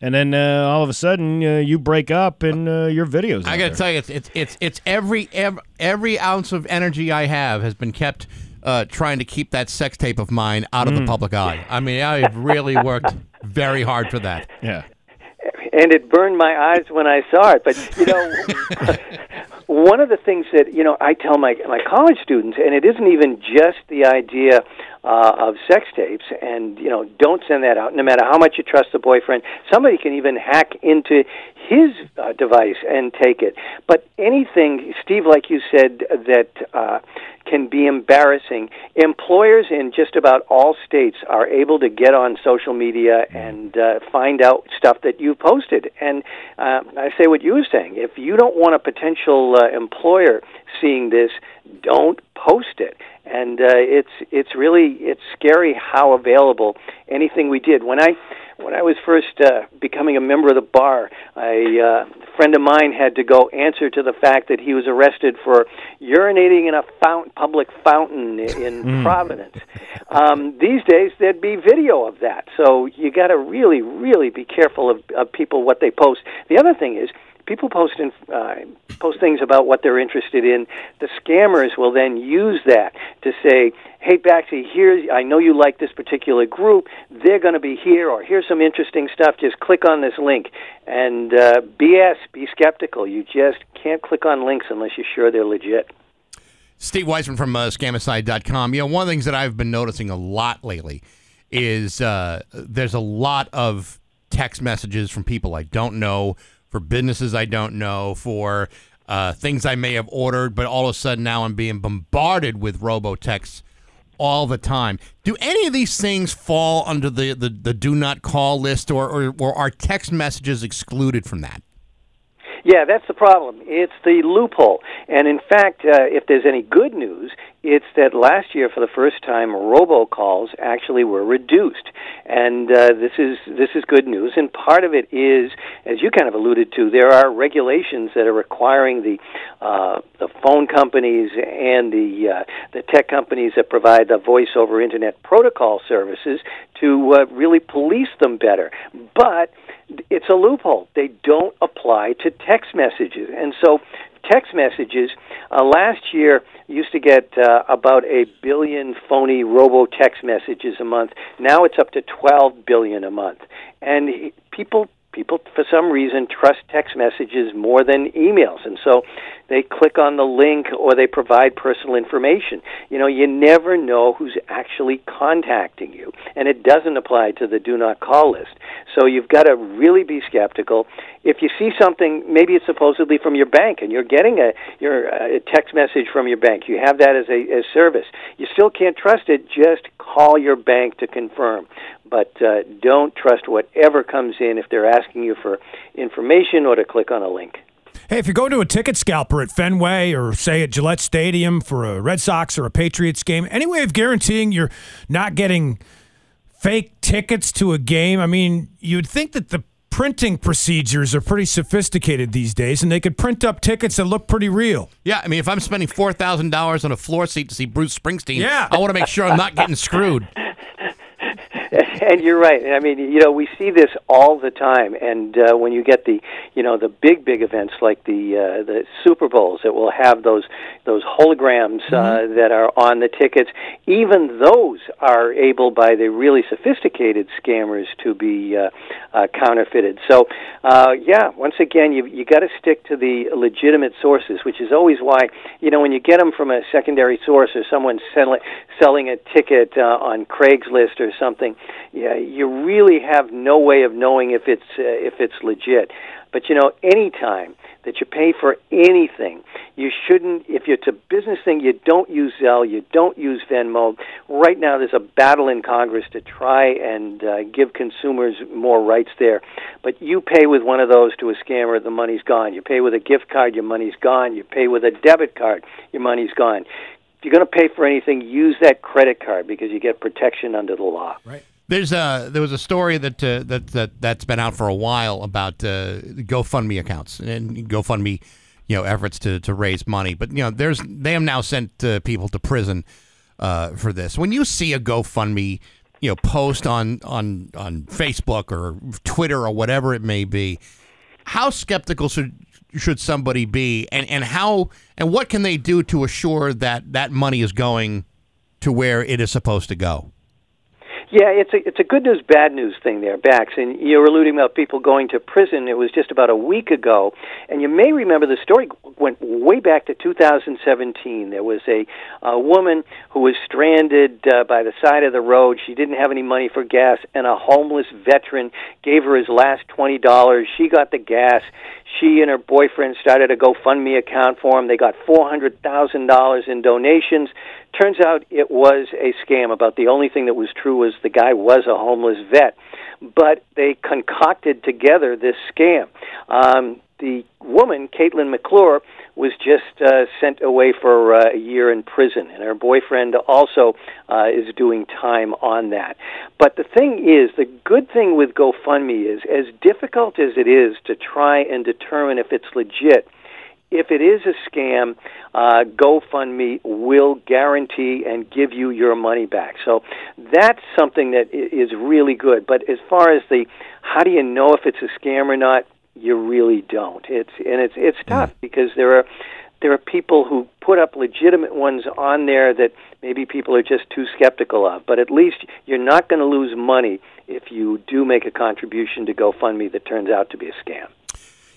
Speaker 3: and then uh, all of a sudden uh, you break up and uh, your videos.
Speaker 1: I got to
Speaker 3: there.
Speaker 1: tell you, it's it's it's it's every every, every ounce of energy I have has been kept uh, trying to keep that sex tape of mine out of the
Speaker 3: Mm.
Speaker 1: public eye. I mean, I've really worked very hard for that.
Speaker 3: Yeah.
Speaker 19: And it burned my eyes when I saw it. But you know, [laughs] one of the things that you know I tell my my college students, and it isn't even just the idea uh, of sex tapes, and you know, don't send that out. No matter how much you trust the boyfriend, somebody can even hack into his uh, device and take it. But anything, Steve, like you said, that uh, can be embarrassing. Employers in just about all states are able to get on social media and uh, find out stuff that you posted. And uh, I say what you were saying. If you don't want a potential uh, employer seeing this, don't post it. And uh, it's it's really it's scary how available anything we did. When I when I was first uh, becoming a member of the bar, a uh, friend of mine had to go answer to the fact that he was arrested for urinating in a fountain, public fountain in [laughs]
Speaker 20: Mm.
Speaker 19: Providence. Um, these days, there'd be video of that. So you got to really, really be careful of, of people what they post. The other thing is. People post in, uh, post things about what they're interested in. The scammers will then use that to say, "Hey, Baxi, here's I know you like this particular group. They're going to be here, or here's some interesting stuff. Just click on this link." And uh, BS, be skeptical. You just can't click on links unless you're sure they're legit.
Speaker 1: Steve Weisman from uh, Scamicide.com. You know, one of the things that I've been noticing a lot lately is uh, there's a lot of text messages from people I don't know, for businesses I don't know, for uh, things I may have ordered, but all of a sudden now I'm being bombarded with robo texts all the time. Do any of these things fall under the, the, the do not call list, or, or, or are text messages excluded from that?
Speaker 19: Yeah, that's the problem. It's the loophole. And in fact, uh, if there's any good news, it's that last year, for the first time, robocalls actually were reduced, and uh, this is this is good news. And part of it is, as you kind of alluded to, there are regulations that are requiring the uh, the phone companies and the uh, the tech companies that provide the voice over internet protocol services to uh, really police them better. But it's a loophole. They don't apply to text messages. And so text messages uh, last year used to get uh, about a billion phony robo text messages a month. Now it's up to 12 billion a month. And he- people people for some reason trust text messages more than emails. And so they click on the link or they provide personal information. You know you never know who's actually contacting you. And it doesn't apply to the do not call list. So you've got to really be skeptical. If you see something maybe it's supposedly from your bank and you're getting a your a text message from your bank. You have that as a as service. You still can't trust it. Just call your bank to confirm but uh, don't trust whatever comes in if they're asking you for information or to click on a link.
Speaker 2: Hey, if you're going to a ticket scalper at Fenway or say at Gillette Stadium for a Red Sox or a Patriots game, any way of guaranteeing you're not getting fake tickets to a game? I mean, you'd think that the printing procedures are pretty sophisticated these days and they could print up tickets that look pretty real.
Speaker 1: Yeah, I mean, if I'm spending four thousand dollars on a floor seat to see Bruce Springsteen,
Speaker 2: Yeah.
Speaker 1: I want to make sure I'm not getting screwed. [laughs] [laughs]
Speaker 19: and you're right. I mean, you know, we see this all the time. And uh, when you get the, you know, the big, big events like the uh, the Super Bowls that will have those those holograms uh, that are on the tickets, even those are able by the really sophisticated scammers to be uh, uh, counterfeited. So, uh, yeah, once again, you you got to stick to the legitimate sources, which is always why, you know, when you get them from a secondary source or someone selling selling a ticket uh, on Craigslist or something, yeah, you really have no way of knowing if it's uh, if it's legit. But you know, any time that you pay for anything, you shouldn't. If it's a business thing, you don't use Zelle, you don't use Venmo. Right now, there's a battle in Congress to try and uh, give consumers more rights there. But you pay with one of those to a scammer, the money's gone. You pay with a gift card, your money's gone. You pay with a debit card, your money's gone. You're going to pay for anything, use that credit card because you get protection under the law.
Speaker 2: Right.
Speaker 1: There's a there was a story that uh, that that that's been out for a while about uh, GoFundMe accounts and GoFundMe, you know, efforts to to raise money. But you know, there's they have now sent uh, people to prison uh, for this. When you see a GoFundMe, you know, post on on on Facebook or Twitter or whatever it may be, how skeptical should should somebody be, and and how and what can they do to assure that that money is going to where it is supposed to go?
Speaker 19: Yeah, it's a it's a good news bad news thing there, Bax. And you're alluding about people going to prison. It was just about a week ago, and you may remember the story went way back to 2017. There was a, a woman who was stranded uh, by the side of the road. She didn't have any money for gas, and a homeless veteran gave her his last twenty dollars. She got the gas. She and her boyfriend started a GoFundMe account for him. They got four hundred thousand dollars in donations. Turns out it was a scam. About the only thing that was true was the guy was a homeless vet. But they concocted together this scam. Um, the woman, Katelyn McClure, was just uh, sent away for uh, a year in prison, and her boyfriend also uh, is doing time on that. But the thing is, the good thing with GoFundMe is, as difficult as it is to try and determine if it's legit, if it is a scam, uh, GoFundMe will guarantee and give you your money back. So that's something that is really good. But as far as the how do you know if it's a scam or not, you really don't. It's and it's it's tough because there are there are people who put up legitimate ones on there that maybe people are just too skeptical of. But at least you're not going to lose money if you do make a contribution to GoFundMe that turns out to be a scam.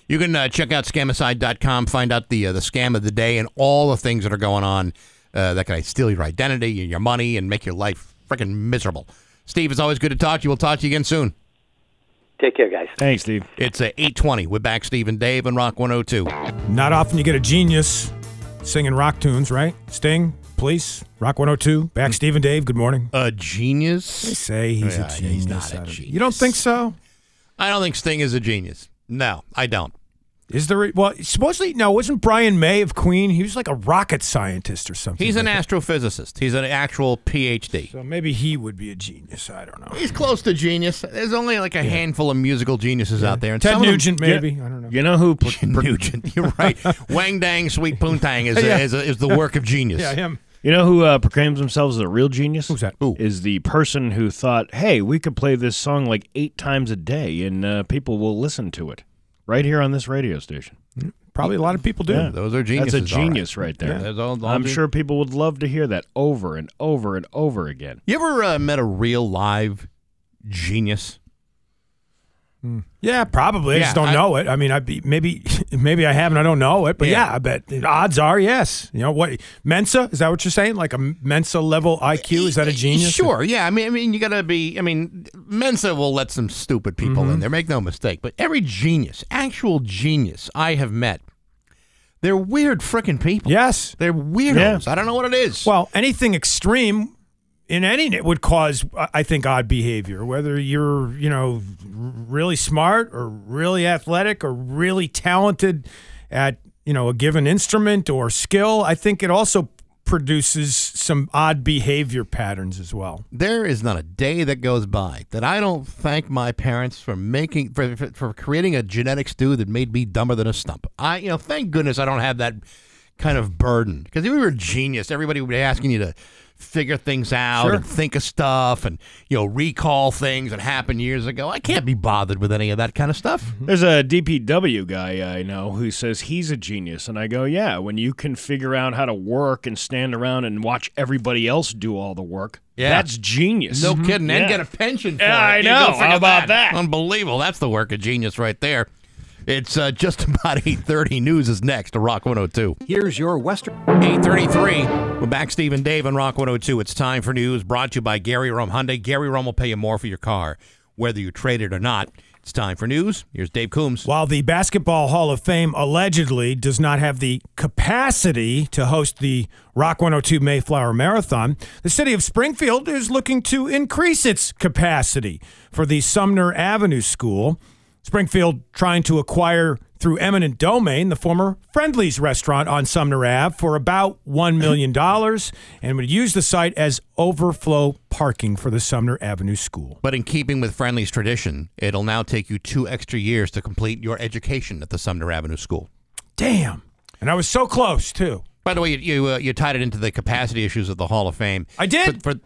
Speaker 1: You can uh, check out scamicide.com, find out the uh, the scam of the day and all the things that are going on uh, that can steal your identity and your money and make your life freaking miserable. Steve, it's always good to talk to you. We'll talk to you again soon.
Speaker 19: Take care, guys.
Speaker 3: Thanks, Steve.
Speaker 1: It's uh, 820. We're back, Steve and Dave and Rock 102.
Speaker 2: Not often you get a genius singing rock tunes, right? Sting, Police, Rock 102, back Steve and Dave, good morning.
Speaker 1: A genius?
Speaker 2: They say he's
Speaker 1: Yeah,
Speaker 2: a
Speaker 1: he's not a
Speaker 2: I don't-
Speaker 1: genius.
Speaker 2: You don't think so?
Speaker 1: I don't think Sting is a genius. No, I don't.
Speaker 2: Is there? a- Well, supposedly, no. Wasn't Brian May of Queen? He was like a rocket scientist or something.
Speaker 1: He's an
Speaker 2: like that.
Speaker 1: astrophysicist. He's an actual PhD.
Speaker 2: So maybe he would be a genius. I don't know.
Speaker 1: He's close to genius. There's only like a handful of musical geniuses out there. And
Speaker 2: Ted
Speaker 1: some of them-
Speaker 2: Nugent, maybe. I don't know.
Speaker 3: You know who? [laughs] Pr- pr-
Speaker 1: Nugent. You're right. [laughs] Wang Dang Sweet Poontang is, [laughs]
Speaker 2: Yeah.
Speaker 1: is, is the work of genius.
Speaker 2: Yeah, him.
Speaker 3: You know who uh, proclaims themselves as a real genius?
Speaker 2: Who's that?
Speaker 3: Is the person who thought, "Hey, we could play this song like eight times a day, and uh, people will listen to it right here on this radio station."
Speaker 2: Probably a lot of people do.
Speaker 3: Yeah.
Speaker 1: Those are geniuses.
Speaker 3: That's a genius right, there.
Speaker 1: Yeah. All- all
Speaker 3: I'm
Speaker 1: gen-
Speaker 3: sure people would love to hear that over and over and over again.
Speaker 1: You ever uh, met a real live genius?
Speaker 2: Yeah, probably. I just don't
Speaker 1: I-
Speaker 2: know it. I mean, I be, maybe [laughs] maybe I haven't. I don't know it, but
Speaker 1: Yeah.
Speaker 2: yeah. I bet odds are yes. You know what? Mensa is that what you're saying? Like a Mensa level IQ? Is that a genius?
Speaker 1: Sure. Yeah. I mean, I mean, you gotta be. I mean, Mensa will let some stupid people
Speaker 2: Mm-hmm.
Speaker 1: in there. Make no mistake. But every genius, actual genius I have met, they're weird freaking people.
Speaker 2: Yes.
Speaker 1: They're weirdos. I don't know what it is.
Speaker 2: Well, anything extreme in any it would cause, I think, odd behavior. Whether you're, you know, really smart or really athletic or really talented at, you know, a given instrument or skill, I think it also produces some odd behavior patterns as well.
Speaker 1: There is not a day that goes by that I don't thank my parents for making for, for, creating a genetic stew that made me dumber than a stump. I you know thank goodness I don't have that kind of burden because if we were a genius, everybody would be asking you to figure things out
Speaker 2: Sure.
Speaker 1: and think of stuff and you know recall things that happened years ago. I can't be bothered with any of that kind of stuff. Mm-hmm.
Speaker 3: There's a DPW guy I know who says he's a genius, and I go, yeah. When you can figure out how to work and stand around and watch everybody else do all the work,
Speaker 1: Yeah.
Speaker 3: that's genius.
Speaker 1: No mm-hmm. kidding, and
Speaker 3: Yeah.
Speaker 1: get a pension for
Speaker 3: Yeah,
Speaker 1: it.
Speaker 3: I know. How about that?
Speaker 1: Unbelievable. That's the work of genius right there. It's uh, just [laughs] about 8.30. News is next to Rock 102.
Speaker 7: Here's your Western.
Speaker 1: 833. We're back, Steve and Dave on Rock 102. It's time for news brought to you by Gary Rome Hyundai. Gary Rum will pay you more for your car, whether you trade it or not. It's time for news. Here's Dave Coombs.
Speaker 2: While the Basketball Hall of Fame allegedly does not have the capacity to host the Rock 102 Mayflower Marathon, the city of Springfield is looking to increase its capacity for the Sumner Avenue School. Springfield trying to acquire through eminent domain, the former Friendly's restaurant on Sumner Ave, for about $1 million and would use the site as overflow parking for the Sumner Avenue School.
Speaker 1: But in keeping with Friendly's tradition, it'll now take you two extra years to complete your education at the Sumner Avenue School.
Speaker 2: Damn. And I was so close, too.
Speaker 1: By the way, you you, uh, you tied it into the capacity issues of the Hall of Fame.
Speaker 2: I did
Speaker 1: for, for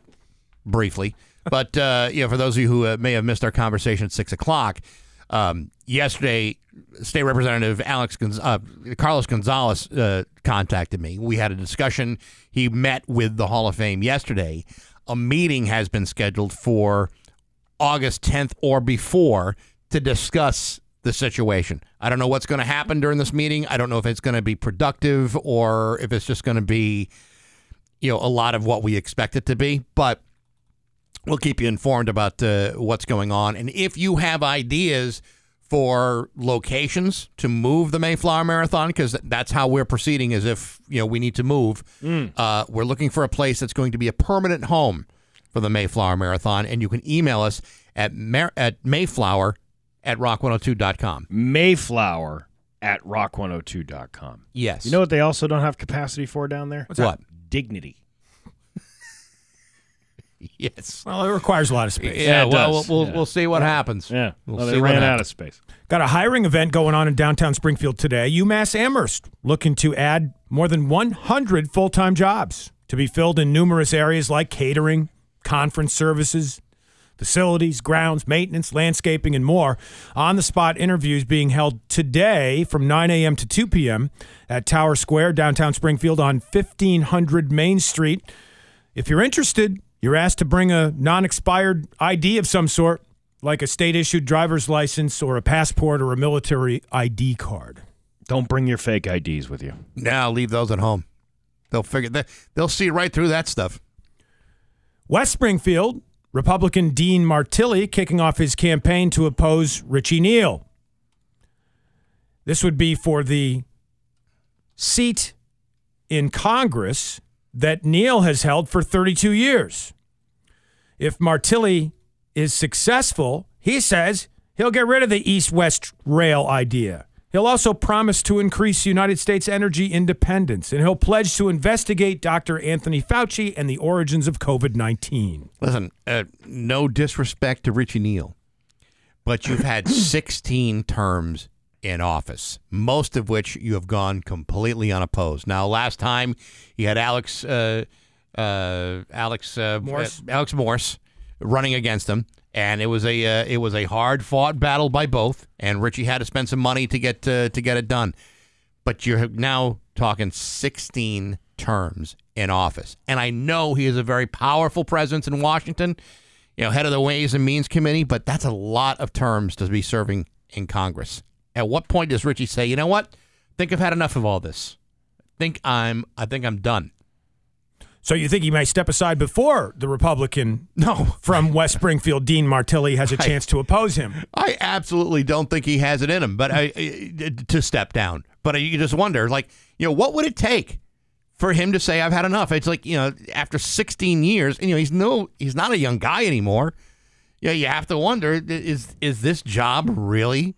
Speaker 1: briefly, but uh, you know, for those of you who uh, may have missed our conversation at six o'clock um, yesterday, State Representative Alex Gonz- uh, Carlos Gonzalez uh, contacted me. We had a discussion. He met with the Hall of Fame yesterday. A meeting has been scheduled for August 10th or before to discuss the situation. I don't know what's going to happen during this meeting. I don't know if it's going to be productive or if it's just going to be, you know, a lot of what we expect it to be. But we'll keep you informed about uh, what's going on. And if you have ideas for locations to move the Mayflower Marathon, because that's how we're proceeding, as if you know we need to move. Uh, we're looking for a place that's going to be a permanent home for the Mayflower Marathon, and you can email us at mar- at Mayflower at rock102.com.
Speaker 3: Mayflower at rock102.com.
Speaker 1: Yes.
Speaker 3: You know what they also don't have capacity for down there?
Speaker 1: What's that? What?
Speaker 3: Dignity. [laughs]
Speaker 1: yes.
Speaker 2: Well, it requires a lot of space.
Speaker 1: Yeah,
Speaker 3: it
Speaker 1: well,
Speaker 3: does.
Speaker 1: we'll, we'll,
Speaker 3: Yeah.
Speaker 1: we'll see what happens.
Speaker 3: Yeah.
Speaker 1: We'll
Speaker 3: Well,
Speaker 1: see
Speaker 3: they
Speaker 1: what
Speaker 3: ran out
Speaker 1: happens.
Speaker 3: of space.
Speaker 2: Got a hiring event going on in downtown Springfield today. UMass Amherst looking to add more than 100 full time jobs to be filled in numerous areas like catering, conference services, facilities, grounds, maintenance, landscaping, and more. On the spot interviews being held today from 9 a.m. to 2 p.m. at Tower Square, downtown Springfield on 1500 Main Street. If you're interested, you're asked to bring a non expired ID of some sort, like a state issued driver's license or a passport or a military ID card.
Speaker 3: Don't bring your fake IDs with you.
Speaker 1: Now leave those at home. They'll figure that they'll see right through that stuff.
Speaker 2: West Springfield, Republican Dean Martilli kicking off his campaign to oppose Richie Neal. This would be for the seat in Congress that Neal has held for 32 years. If Martilli is successful, he says he'll get rid of the east west rail idea. He'll also promise to increase United States energy independence, and he'll pledge to investigate Dr. Anthony Fauci and the origins of COVID 19.
Speaker 1: Listen, uh, no disrespect to Richie Neal, but you've had [coughs] 16 terms in office, most of which you have gone completely unopposed. Now, last time you had Alex uh, uh, Alex uh,
Speaker 2: Morse.
Speaker 1: uh, Alex Morse running against him, and it was a uh, it was a hard fought battle by both, and Richie had to spend some money to get uh, to get it done. But you're now talking 16 terms in office, and I know he is a very powerful presence in Washington, you know, head of the Ways and Means Committee, but that's a lot of terms to be serving in Congress. At what point does Richie say, you know what? think I've had enough of all this. think I'm I think I'm done.
Speaker 2: So you think he may step aside before the Republican
Speaker 1: no.
Speaker 2: from West Springfield, Dean Martilli, has a chance to oppose him?
Speaker 1: I absolutely don't think he has it in him, but I, I- to step down. But you just wonder, like, you know, what would it take for him to say, "I've had enough"? It's like, you know, after 16 years, you know, he's no, he's not a young guy anymore. Yeah, you have to wonder, is is this job really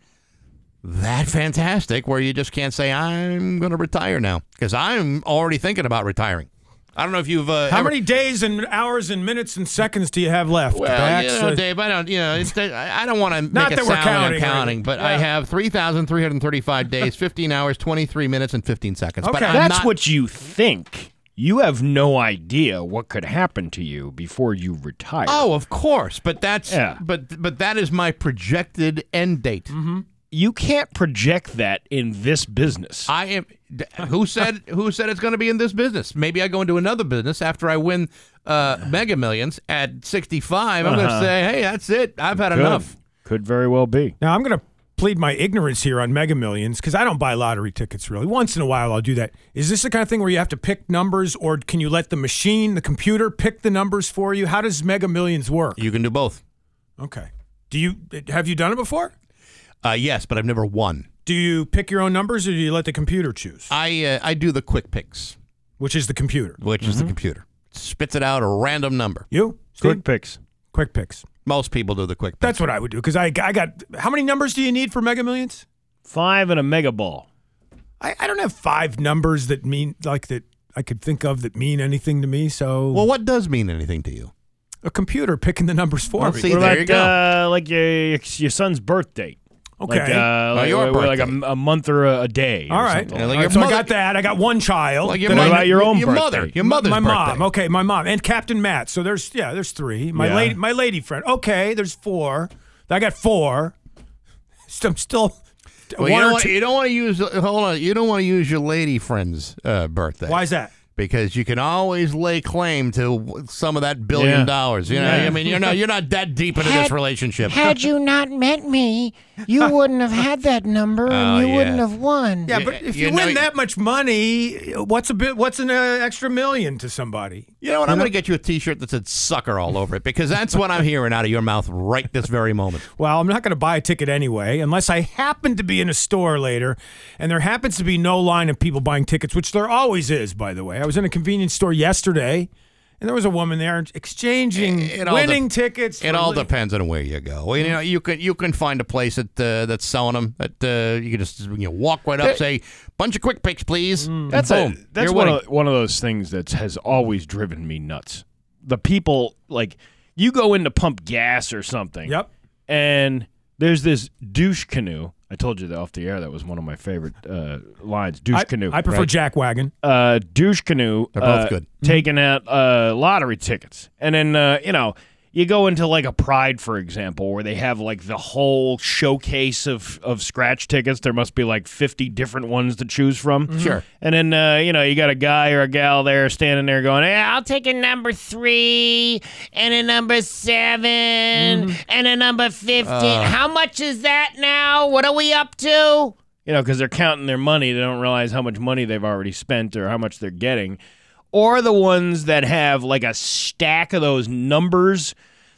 Speaker 1: that fantastic? Where you just can't say, "I'm going to retire now," because I'm already thinking about retiring. I don't know if you've uh,
Speaker 2: How
Speaker 1: ever-
Speaker 2: many days and hours and minutes and seconds do you have left?
Speaker 1: Well,
Speaker 2: Bax?
Speaker 1: you know, Dave, I don't, you know, it's, I I don't want to
Speaker 2: Not
Speaker 1: make it
Speaker 2: that we're
Speaker 1: sound like I'm
Speaker 2: counting or
Speaker 1: counting,
Speaker 2: anything.
Speaker 1: but I have 3,335 days, [laughs] 15 hours, 23 minutes, and 15 seconds. But
Speaker 3: Okay.
Speaker 1: I'm
Speaker 3: That's
Speaker 1: not,
Speaker 3: what you think. You have no idea what could happen to you before you retire.
Speaker 1: Oh, of course, but that's
Speaker 3: Yeah.
Speaker 1: but but that is my projected end date.
Speaker 3: Mm-hmm. You can't project that in this business.
Speaker 1: I am. Who said [laughs] who said it's going to be in this business? Maybe I go into another business after I win uh, [sighs] Mega Millions at 65. I'm going to
Speaker 3: Uh-huh.
Speaker 1: say, hey, that's it. I've had
Speaker 3: Could.
Speaker 1: enough.
Speaker 3: Could very well be.
Speaker 2: Now I'm going to plead my ignorance here on Mega Millions because I don't buy lottery tickets really. Once in a while I'll do that. Is this the kind of thing where you have to pick numbers, or can you let the machine, the computer, pick the numbers for you? How does Mega Millions work?
Speaker 1: You can do both.
Speaker 2: Okay. Do you have you done it before?
Speaker 1: Uh, yes, but I've never won.
Speaker 2: Do you pick your own numbers, or do you let the computer choose?
Speaker 1: I uh, I do the quick picks,
Speaker 2: Which is the computer?
Speaker 1: which is the computer. Spits it out a random number.
Speaker 2: You
Speaker 3: Quick picks.
Speaker 2: quick picks.
Speaker 1: Most people do the quick picks.
Speaker 2: That's what I would do because I I got how many numbers do you need for Mega Millions?
Speaker 3: Five and a mega ball.
Speaker 2: I, I don't have five numbers that mean like that I could think of that mean anything to me. So
Speaker 1: Well, what does mean anything to you?
Speaker 2: a computer picking the numbers for
Speaker 1: Well,
Speaker 2: me.
Speaker 1: see,
Speaker 3: what
Speaker 1: there
Speaker 3: about
Speaker 1: you go.
Speaker 3: Uh, like your your son's birth date?
Speaker 2: Okay.
Speaker 3: Like, uh, like,
Speaker 1: your
Speaker 3: like a, a month or a, a day.
Speaker 2: All right.
Speaker 3: or
Speaker 1: Yeah, like
Speaker 2: All
Speaker 1: your
Speaker 2: right, so I got that. I got one child.
Speaker 1: Like your
Speaker 2: that
Speaker 3: What
Speaker 2: I-
Speaker 3: about your own
Speaker 1: your
Speaker 3: birthday?
Speaker 1: mother? Your mother's
Speaker 2: my mom. Okay, my mom and Captain Matt. So there's yeah, there's three. My
Speaker 3: Yeah.
Speaker 2: lady, my lady friend. Okay, there's four. I got four. So I'm still
Speaker 1: Well, you don't,
Speaker 2: or
Speaker 1: want, you don't want to use. Hold on. You don't want to use your lady friend's uh, birthday.
Speaker 2: Why is that?
Speaker 1: Because you can always lay claim to some of that billion
Speaker 3: Yeah.
Speaker 1: dollars. You know,
Speaker 3: Yeah.
Speaker 1: I mean, you're not you're not that deep into this relationship.
Speaker 20: Had you not met me, you [laughs] wouldn't have had that number,
Speaker 1: Oh,
Speaker 20: and you
Speaker 1: yeah.
Speaker 20: wouldn't have won.
Speaker 2: Yeah, but if
Speaker 1: you
Speaker 2: you,
Speaker 1: know-
Speaker 2: win that much money, what's a bit? What's an uh, extra million to somebody?
Speaker 1: You know what? I'm going to get you a T-shirt that said "sucker" all over it because that's what I'm hearing out of your mouth right this very moment. [laughs]
Speaker 2: Well, I'm not going to buy a ticket anyway, unless I happen to be in a store later, and there happens to be no line of people buying tickets, which there always is, by the way. I was in a convenience store yesterday, and there was a woman there exchanging
Speaker 1: It all
Speaker 2: winning
Speaker 1: dep-
Speaker 2: tickets.
Speaker 1: It all
Speaker 2: li-
Speaker 1: depends on where you go. You know, you can you can find a place that uh, that's selling them. That uh, you can just you know walk right up, say bunch of quick picks, please.
Speaker 3: That's
Speaker 1: Boom.
Speaker 3: a that's
Speaker 1: You're
Speaker 3: one
Speaker 1: winning.
Speaker 3: of, one of those things that has always driven me nuts. The people like you go in to pump gas or something.
Speaker 2: Yep.
Speaker 3: And there's this douche canoe. I told you that off the air. That was one of my favorite uh, lines. Douche
Speaker 2: I,
Speaker 3: canoe.
Speaker 2: I prefer
Speaker 3: right?
Speaker 2: Jack Wagon.
Speaker 3: uh, douche canoe.
Speaker 1: They're both
Speaker 3: uh,
Speaker 1: good.
Speaker 3: Taking out uh, lottery tickets, and then uh, you know you go into like a Pride, for example, where they have like the whole showcase of of scratch tickets. There must be like fifty different ones to choose from.
Speaker 1: Sure.
Speaker 3: And then uh, you know you got a guy or a gal there standing there going, "Hey, I'll take a number three and a number 7 and a number fifteen. How much is that now? What are we up to?" you know, because they're counting their money. They don't realize how much money they've already spent or how much they're getting. Or the ones that have like a stack of those numbers,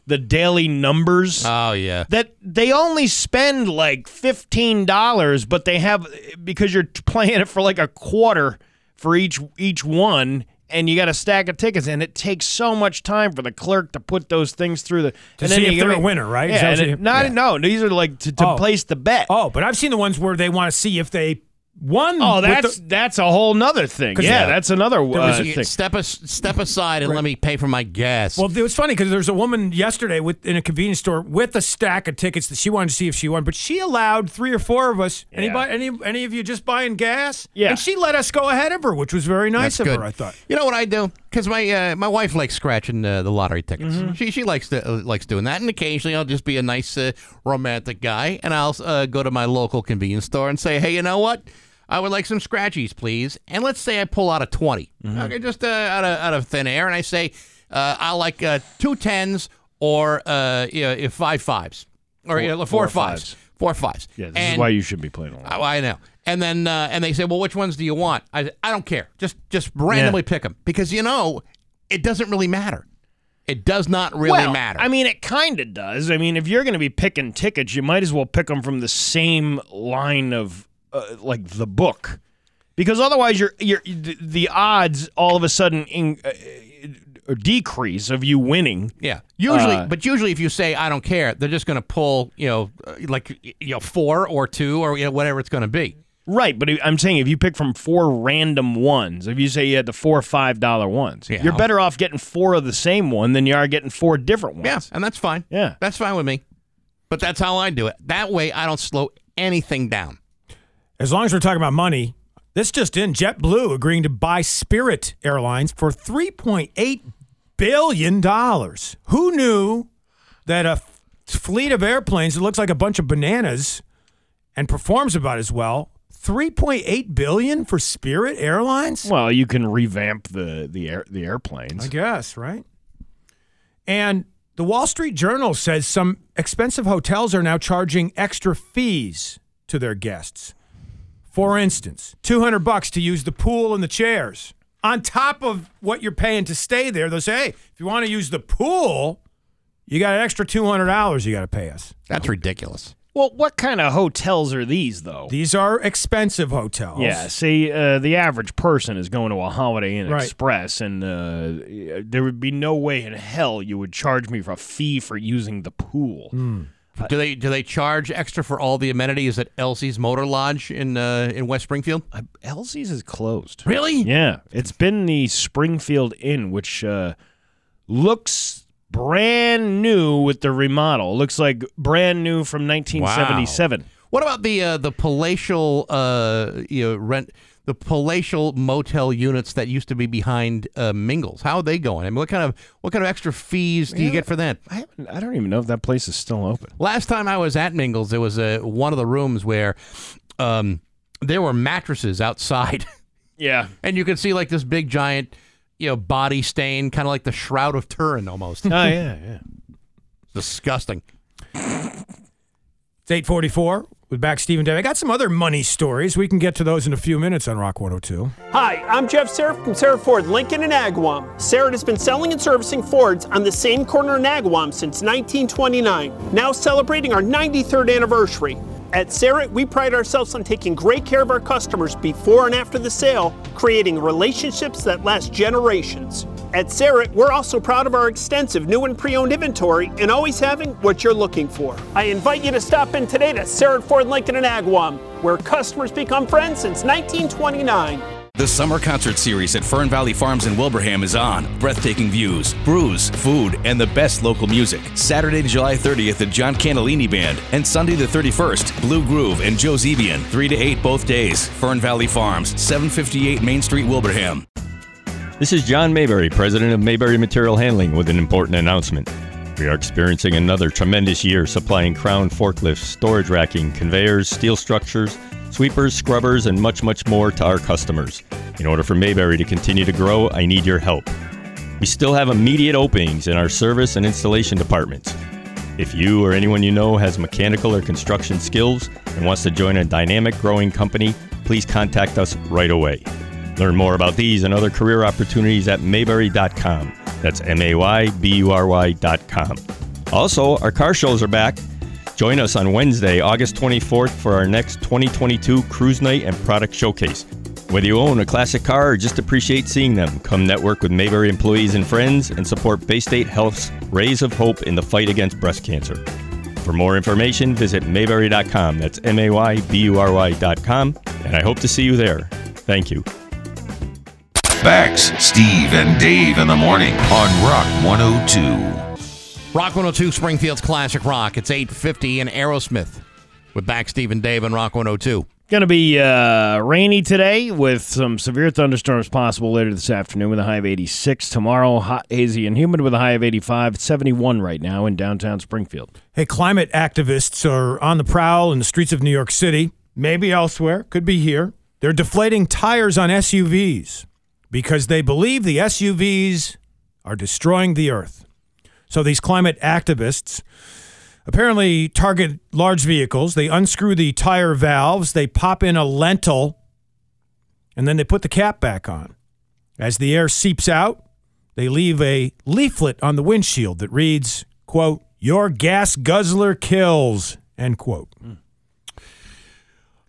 Speaker 3: the daily numbers,
Speaker 1: Oh yeah.
Speaker 3: that they only spend like $15, but they have, because you're playing it for like a quarter for each each one. And you got a stack of tickets, and it takes so much time for the clerk to put those things through the
Speaker 2: To
Speaker 3: and
Speaker 2: see
Speaker 3: then
Speaker 2: if they're a winner, right? Is
Speaker 3: Yeah,
Speaker 2: that
Speaker 3: and
Speaker 2: what
Speaker 3: it-
Speaker 2: you-
Speaker 3: not
Speaker 2: yeah.
Speaker 3: no. These are like to, to
Speaker 2: Oh.
Speaker 3: place the bet.
Speaker 2: Oh, but I've seen the ones where they want to see if they won.
Speaker 3: Oh,
Speaker 2: with
Speaker 3: that's
Speaker 2: the-
Speaker 3: that's a whole nother thing. Yeah,
Speaker 2: yeah,
Speaker 3: that's another
Speaker 2: there
Speaker 3: uh,
Speaker 2: was
Speaker 3: thing.
Speaker 1: Step as, step aside and let me pay for my gas.
Speaker 2: Well, it was funny because there was a woman yesterday with in a convenience store with a stack of tickets that she wanted to see if she won, but she allowed three or four of us. Anybody, any, any of you just buying gas?
Speaker 3: Yeah.
Speaker 2: and she let us go ahead of her, which was very nice
Speaker 1: That's
Speaker 2: of
Speaker 1: good.
Speaker 2: her. I thought.
Speaker 1: You know what I do? Because my uh, my wife likes scratching uh, the lottery tickets.
Speaker 2: Mm-hmm.
Speaker 1: She she likes to, uh, likes doing that, and occasionally I'll just be a nice uh, romantic guy, and I'll uh, go to my local convenience store and say, hey, you know what? I would like some scratchies, please. And let's say I pull out a 20
Speaker 2: Mm-hmm.
Speaker 1: okay, just uh, out of out of thin air, and I say uh, I like uh, two tens or uh, you know, five fives or you know, four,
Speaker 3: four
Speaker 1: fives.
Speaker 3: fives.
Speaker 1: four fives.
Speaker 3: yeah, this
Speaker 1: And-
Speaker 3: is why you should be playing along.
Speaker 1: I, I know. And then uh, and they say, well, which ones do you want? I I don't care. Just just randomly pick 'em pick them because you know it doesn't really matter. It does not really
Speaker 3: well,
Speaker 1: matter.
Speaker 3: I mean, it kind of does. I mean, if you're going to be picking tickets, you might as well pick them from the same line of uh, like the book, because otherwise, you're you're the, the odds all of a sudden in, uh, uh, decrease of you winning.
Speaker 1: yeah. Usually,
Speaker 3: Uh,
Speaker 1: but usually, if you say I don't care, they're just going to pull you know uh, like you know four or two or you know whatever it's going to be.
Speaker 3: Right, but I'm saying if you pick from four random ones, if you say you had the four five dollar ones,
Speaker 1: Yeah.
Speaker 3: you're better off getting four of the same one than you are getting four different ones.
Speaker 1: Yeah, and that's fine.
Speaker 3: Yeah.
Speaker 1: that's fine with me. But that's how I do it. That way, I don't slow anything down.
Speaker 2: As long as we're talking about money, this just in: JetBlue agreeing to buy Spirit Airlines for three point eight billion dollars. Who knew that a f- fleet of airplanes that looks like a bunch of bananas and performs about as well? Three point eight billion for Spirit Airlines.
Speaker 3: Well, you can revamp the the air, the airplanes.
Speaker 2: I guess, right? And the Wall Street Journal says some expensive hotels are now charging extra fees to their guests. For instance, 200 bucks to use the pool and the chairs. On top of what you're paying to stay there, they'll say, "Hey, if you want to use the pool, you got an extra $200 you got to pay us."
Speaker 1: That's ridiculous.
Speaker 3: Well, what kind of hotels are these though?
Speaker 2: These are expensive hotels.
Speaker 3: Yeah, see, uh, the average person is going to a Holiday Inn
Speaker 2: Right.
Speaker 3: Express, and uh, there would be no way in hell you would charge me for a fee for using the pool.
Speaker 1: Do they do they charge extra for all the amenities at Elsie's Motor Lodge in uh, in West Springfield?
Speaker 3: Elsie's is closed.
Speaker 1: Really?
Speaker 3: Yeah, it's been the Springfield Inn, which uh, looks brand new with the remodel. Looks like brand new from 1977.
Speaker 1: What about the uh, the palatial uh, you know rent the palatial motel units that used to be behind uh, Mingles? How are they going? I mean, what kind of what kind of extra fees do you
Speaker 3: Yeah,
Speaker 1: get for that?
Speaker 3: I haven't, I don't even know if that place is still open.
Speaker 1: Last time I was at Mingles, there was a one of the rooms where um, there were mattresses outside. [laughs]
Speaker 3: Yeah.
Speaker 1: and you could see like this big giant, you know, body stain, kind of like the Shroud of Turin almost.
Speaker 3: Oh yeah, yeah. [laughs]
Speaker 1: Disgusting.
Speaker 2: It's 844 with Bax Stephen Dave. I got some other money stories. We can get to those in a few minutes on Rock 102.
Speaker 21: Hi, I'm Jeff Sarat from Sarat Ford Lincoln in Agawam. Sarat has been selling and servicing Fords on the same corner in Agawam since 1929, now celebrating our 93rd anniversary. At Sarat, we pride ourselves on taking great care of our customers before and after the sale, creating relationships that last generations. At Sarat, we're also proud of our extensive new and pre-owned inventory and always having what you're looking for. I invite you to stop in today to Sarat Ford Lincoln and Agawam, where customers become friends since 1929.
Speaker 22: The summer concert series at Fern Valley Farms in Wilbraham is on. Breathtaking views, brews, food, and the best local music. Saturday, July 30th, the John Cannellini Band, and Sunday the 31st, Blue Groove and Joe Zebian. 3 to 8 both days. Fern Valley Farms, 758 Main Street, Wilbraham.
Speaker 6: This is John Maybury, president of Maybury Material Handling, with an important announcement. We are experiencing another tremendous year supplying crown forklifts, storage racking, conveyors, steel structures, sweepers, scrubbers, and much, much more to our customers. In order for Maybury to continue to grow, I need your help. We still have immediate openings in our service and installation departments. If you or anyone you know has mechanical or construction skills and wants to join a dynamic, growing company, please contact us right away. Learn more about these and other career opportunities at maybury.com. That's M A Y B U R Y.com. Also, our car shows are back. Join us on Wednesday, August 24th for our next 2022 Cruise Night and Product Showcase. Whether you own a classic car or just appreciate seeing them, come network with Maybury employees and friends and support Bay State Health's Rays of Hope in the fight against breast cancer. For more information, visit maybury.com. That's M A Y B U R Y.com. And I hope to see you there. Thank you.
Speaker 5: Bax, Steve, and Dave in the morning on Rock 102.
Speaker 1: Rock 102, Springfield's classic rock. It's 850 in Aerosmith with Bax Steve and Dave on Rock 102.
Speaker 3: Going to be uh, rainy today with some severe thunderstorms possible later this afternoon with a high of 86. Tomorrow, hot, hazy, and humid with a high of 85. It's 71 right now in downtown Springfield.
Speaker 2: Hey, climate activists are on the prowl in the streets of New York City, maybe elsewhere, could be here. They're deflating tires on SUVs because they believe the SUVs are destroying the earth. So these climate activists apparently target large vehicles. They unscrew the tire valves, they pop in a lentil, and then they put the cap back on. As the air seeps out, they leave a leaflet on the windshield that reads, quote, your gas guzzler kills, end quote. Hmm.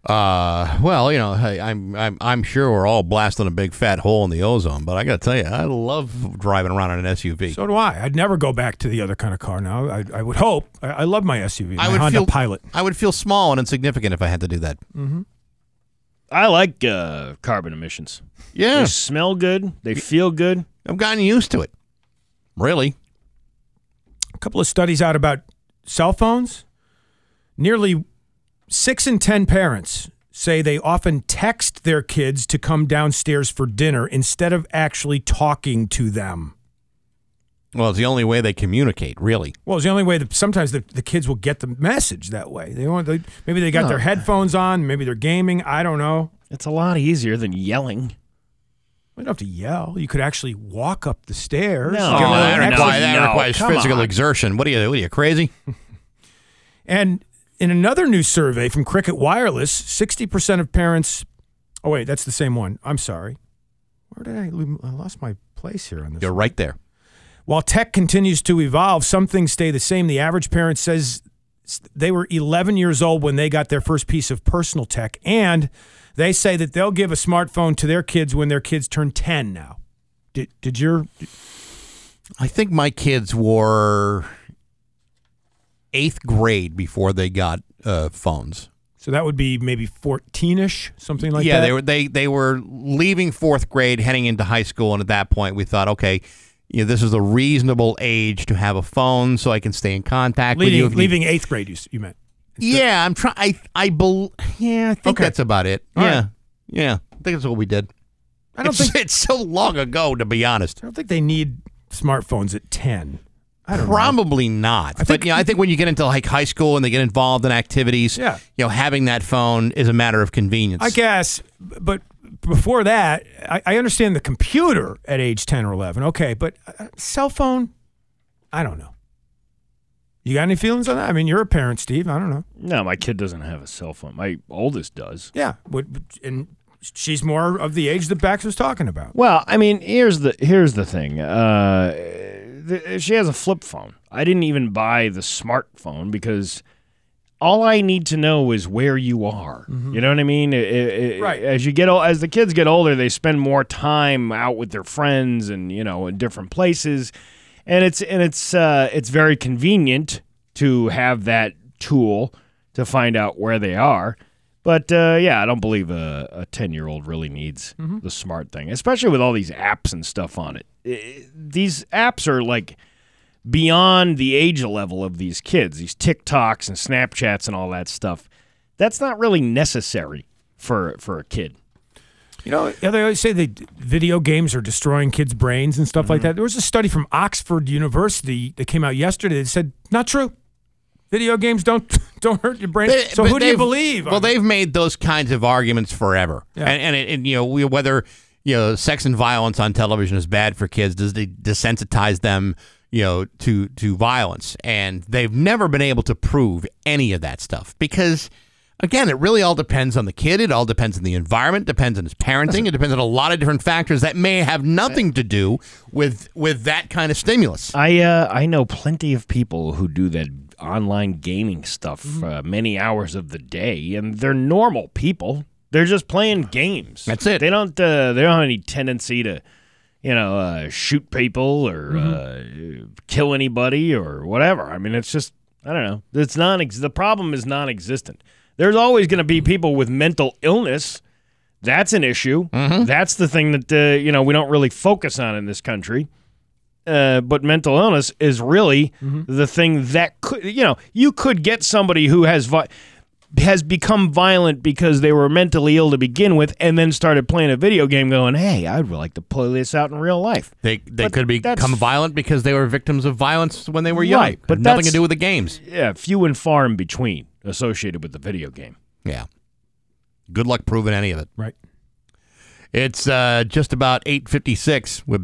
Speaker 1: Uh, well, you know, hey, I'm I'm I'm sure we're all blasting a big fat hole in the ozone, but I got to tell you, I love driving around in an SUV.
Speaker 2: So do I. I'd never go back to the other kind of car now. I, I would hope. I, I love my SUV, my
Speaker 1: I would
Speaker 2: Honda
Speaker 1: feel
Speaker 2: Pilot.
Speaker 1: I would feel small and insignificant if I had to do that.
Speaker 2: Mm-hmm.
Speaker 3: I like uh, carbon emissions.
Speaker 1: Yeah.
Speaker 3: They smell good. They feel good.
Speaker 1: I've gotten used to it. Really?
Speaker 2: A couple of studies out about cell phones. Nearly six in 10 parents say they often text their kids to come downstairs for dinner instead of actually talking to them.
Speaker 1: Well, it's the only way they communicate, really.
Speaker 2: Well, it's the only way that sometimes the, the kids will get the message that way. They want they, maybe they got
Speaker 3: No.
Speaker 2: their headphones on, maybe they're gaming. I don't know.
Speaker 3: It's a lot easier than yelling.
Speaker 2: You don't have to yell. You could actually walk up the stairs.
Speaker 3: No.
Speaker 2: Get a
Speaker 1: Oh,
Speaker 2: little
Speaker 1: that,
Speaker 2: exercise.
Speaker 1: requires, that requires
Speaker 3: come
Speaker 1: physical
Speaker 3: on.
Speaker 1: exertion. What are you? What are you crazy? [laughs]
Speaker 2: And in another new survey from Cricket Wireless, 60% of parents. Oh, wait, that's the same one. I'm sorry. Where did I lose? I lost my place here on this.
Speaker 1: You're right there.
Speaker 2: While tech continues to evolve, some things stay the same. The average parent says they were 11 years old when they got their first piece of personal tech, and they say that they'll give a smartphone to their kids when their kids turn 10 now. Did, did your.
Speaker 1: I think my kids were eighth grade before they got uh, phones.
Speaker 2: So that would be maybe 14ish, something like
Speaker 1: yeah,
Speaker 2: that.
Speaker 1: Yeah, they were they they were leaving fourth grade, heading into high school, and at that point, we thought, okay, you know, this is a reasonable age to have a phone, so I can stay in contact with you.
Speaker 2: leaving,
Speaker 1: if you-
Speaker 2: leaving eighth grade. You, you meant.
Speaker 1: yeah, I'm trying. I I bel Yeah, I think
Speaker 2: Okay.
Speaker 1: that's about it.
Speaker 2: All
Speaker 1: yeah,
Speaker 2: right.
Speaker 1: yeah. I think that's what we did.
Speaker 2: I don't
Speaker 1: it's,
Speaker 2: think- [laughs]
Speaker 1: it's so long ago, to be honest.
Speaker 2: I don't think they need smartphones at 10. I don't know.
Speaker 1: Probably not. but you know, I think when you get into like high school and they get involved in activities,
Speaker 2: Yeah.
Speaker 1: you know, having that phone is a matter of convenience.
Speaker 2: I guess, but before that, I, I understand the computer at age 10 or 11. Okay, but uh, cell phone, I don't know. You got any feelings on that? I mean, you're a parent, Steve. I don't know.
Speaker 3: No, my kid doesn't have a cell phone. My oldest does.
Speaker 2: Yeah, what, and she's more of the age that Bax was talking about.
Speaker 3: Well, I mean, here's the here's the thing. Uh, she has a flip phone. I didn't even buy the smartphone because all I need to know is where you are. You know what I mean? It- it-
Speaker 2: Right.
Speaker 3: As you get as the kids get older, they spend more time out with their friends and you know in different places, and it's and it's uh, it's very convenient to have that tool to find out where they are. But uh, yeah, I don't believe a ten year old really needs
Speaker 2: Mhm.
Speaker 3: the smart thing, especially with all these apps and stuff on it. I- these apps are like beyond the age level of these kids. These TikToks and Snapchats and all that stuff. That's not really necessary for for a kid.
Speaker 2: You know, yeah, they always say that video games are destroying kids' brains and stuff
Speaker 1: Mm-hmm.
Speaker 2: like that. There was a study from Oxford University that came out yesterday that said not true. Video games don't [laughs] don't hurt your brain.
Speaker 1: They-
Speaker 2: so who do you believe?
Speaker 1: Well, they've made those kinds of arguments forever,
Speaker 2: Yeah.
Speaker 1: and and, it, and you know we, whether you know sex and violence on television is bad for kids, does it desensitize them? You know, to to violence, and they've never been able to prove any of that stuff because. Again, it really all depends on the kid. It all depends on the environment. Depends on his parenting. It depends on a lot of different factors that may have nothing to do with with that kind of stimulus.
Speaker 3: I uh, I know plenty of people who do that online gaming stuff
Speaker 1: Mm-hmm.
Speaker 3: uh, many hours of the day, and they're normal people. They're just playing games.
Speaker 1: That's it.
Speaker 3: They don't uh, they don't have any tendency to, you know, uh, shoot people or
Speaker 1: Mm-hmm.
Speaker 3: uh, kill anybody or whatever. I mean, it's just I don't know. It's non. The problem is non-existent. There's always going to be people with mental illness. That's an issue.
Speaker 1: Mm-hmm.
Speaker 3: That's the thing that uh, you know we don't really focus on in this country. Uh, but mental illness is really the thing that could you know you could get somebody who has vi- has become violent because they were mentally ill to begin with and then started playing a video game going hey i'd like to play this out in real life
Speaker 1: They they
Speaker 3: But
Speaker 1: could become violent because they were victims of violence when they were young.
Speaker 3: Right, but
Speaker 1: nothing to do with the games.
Speaker 3: yeah few and far in between associated with the video game
Speaker 1: Yeah. Good luck proving any of it.
Speaker 2: Right.
Speaker 1: It's uh, just about eight fifty six with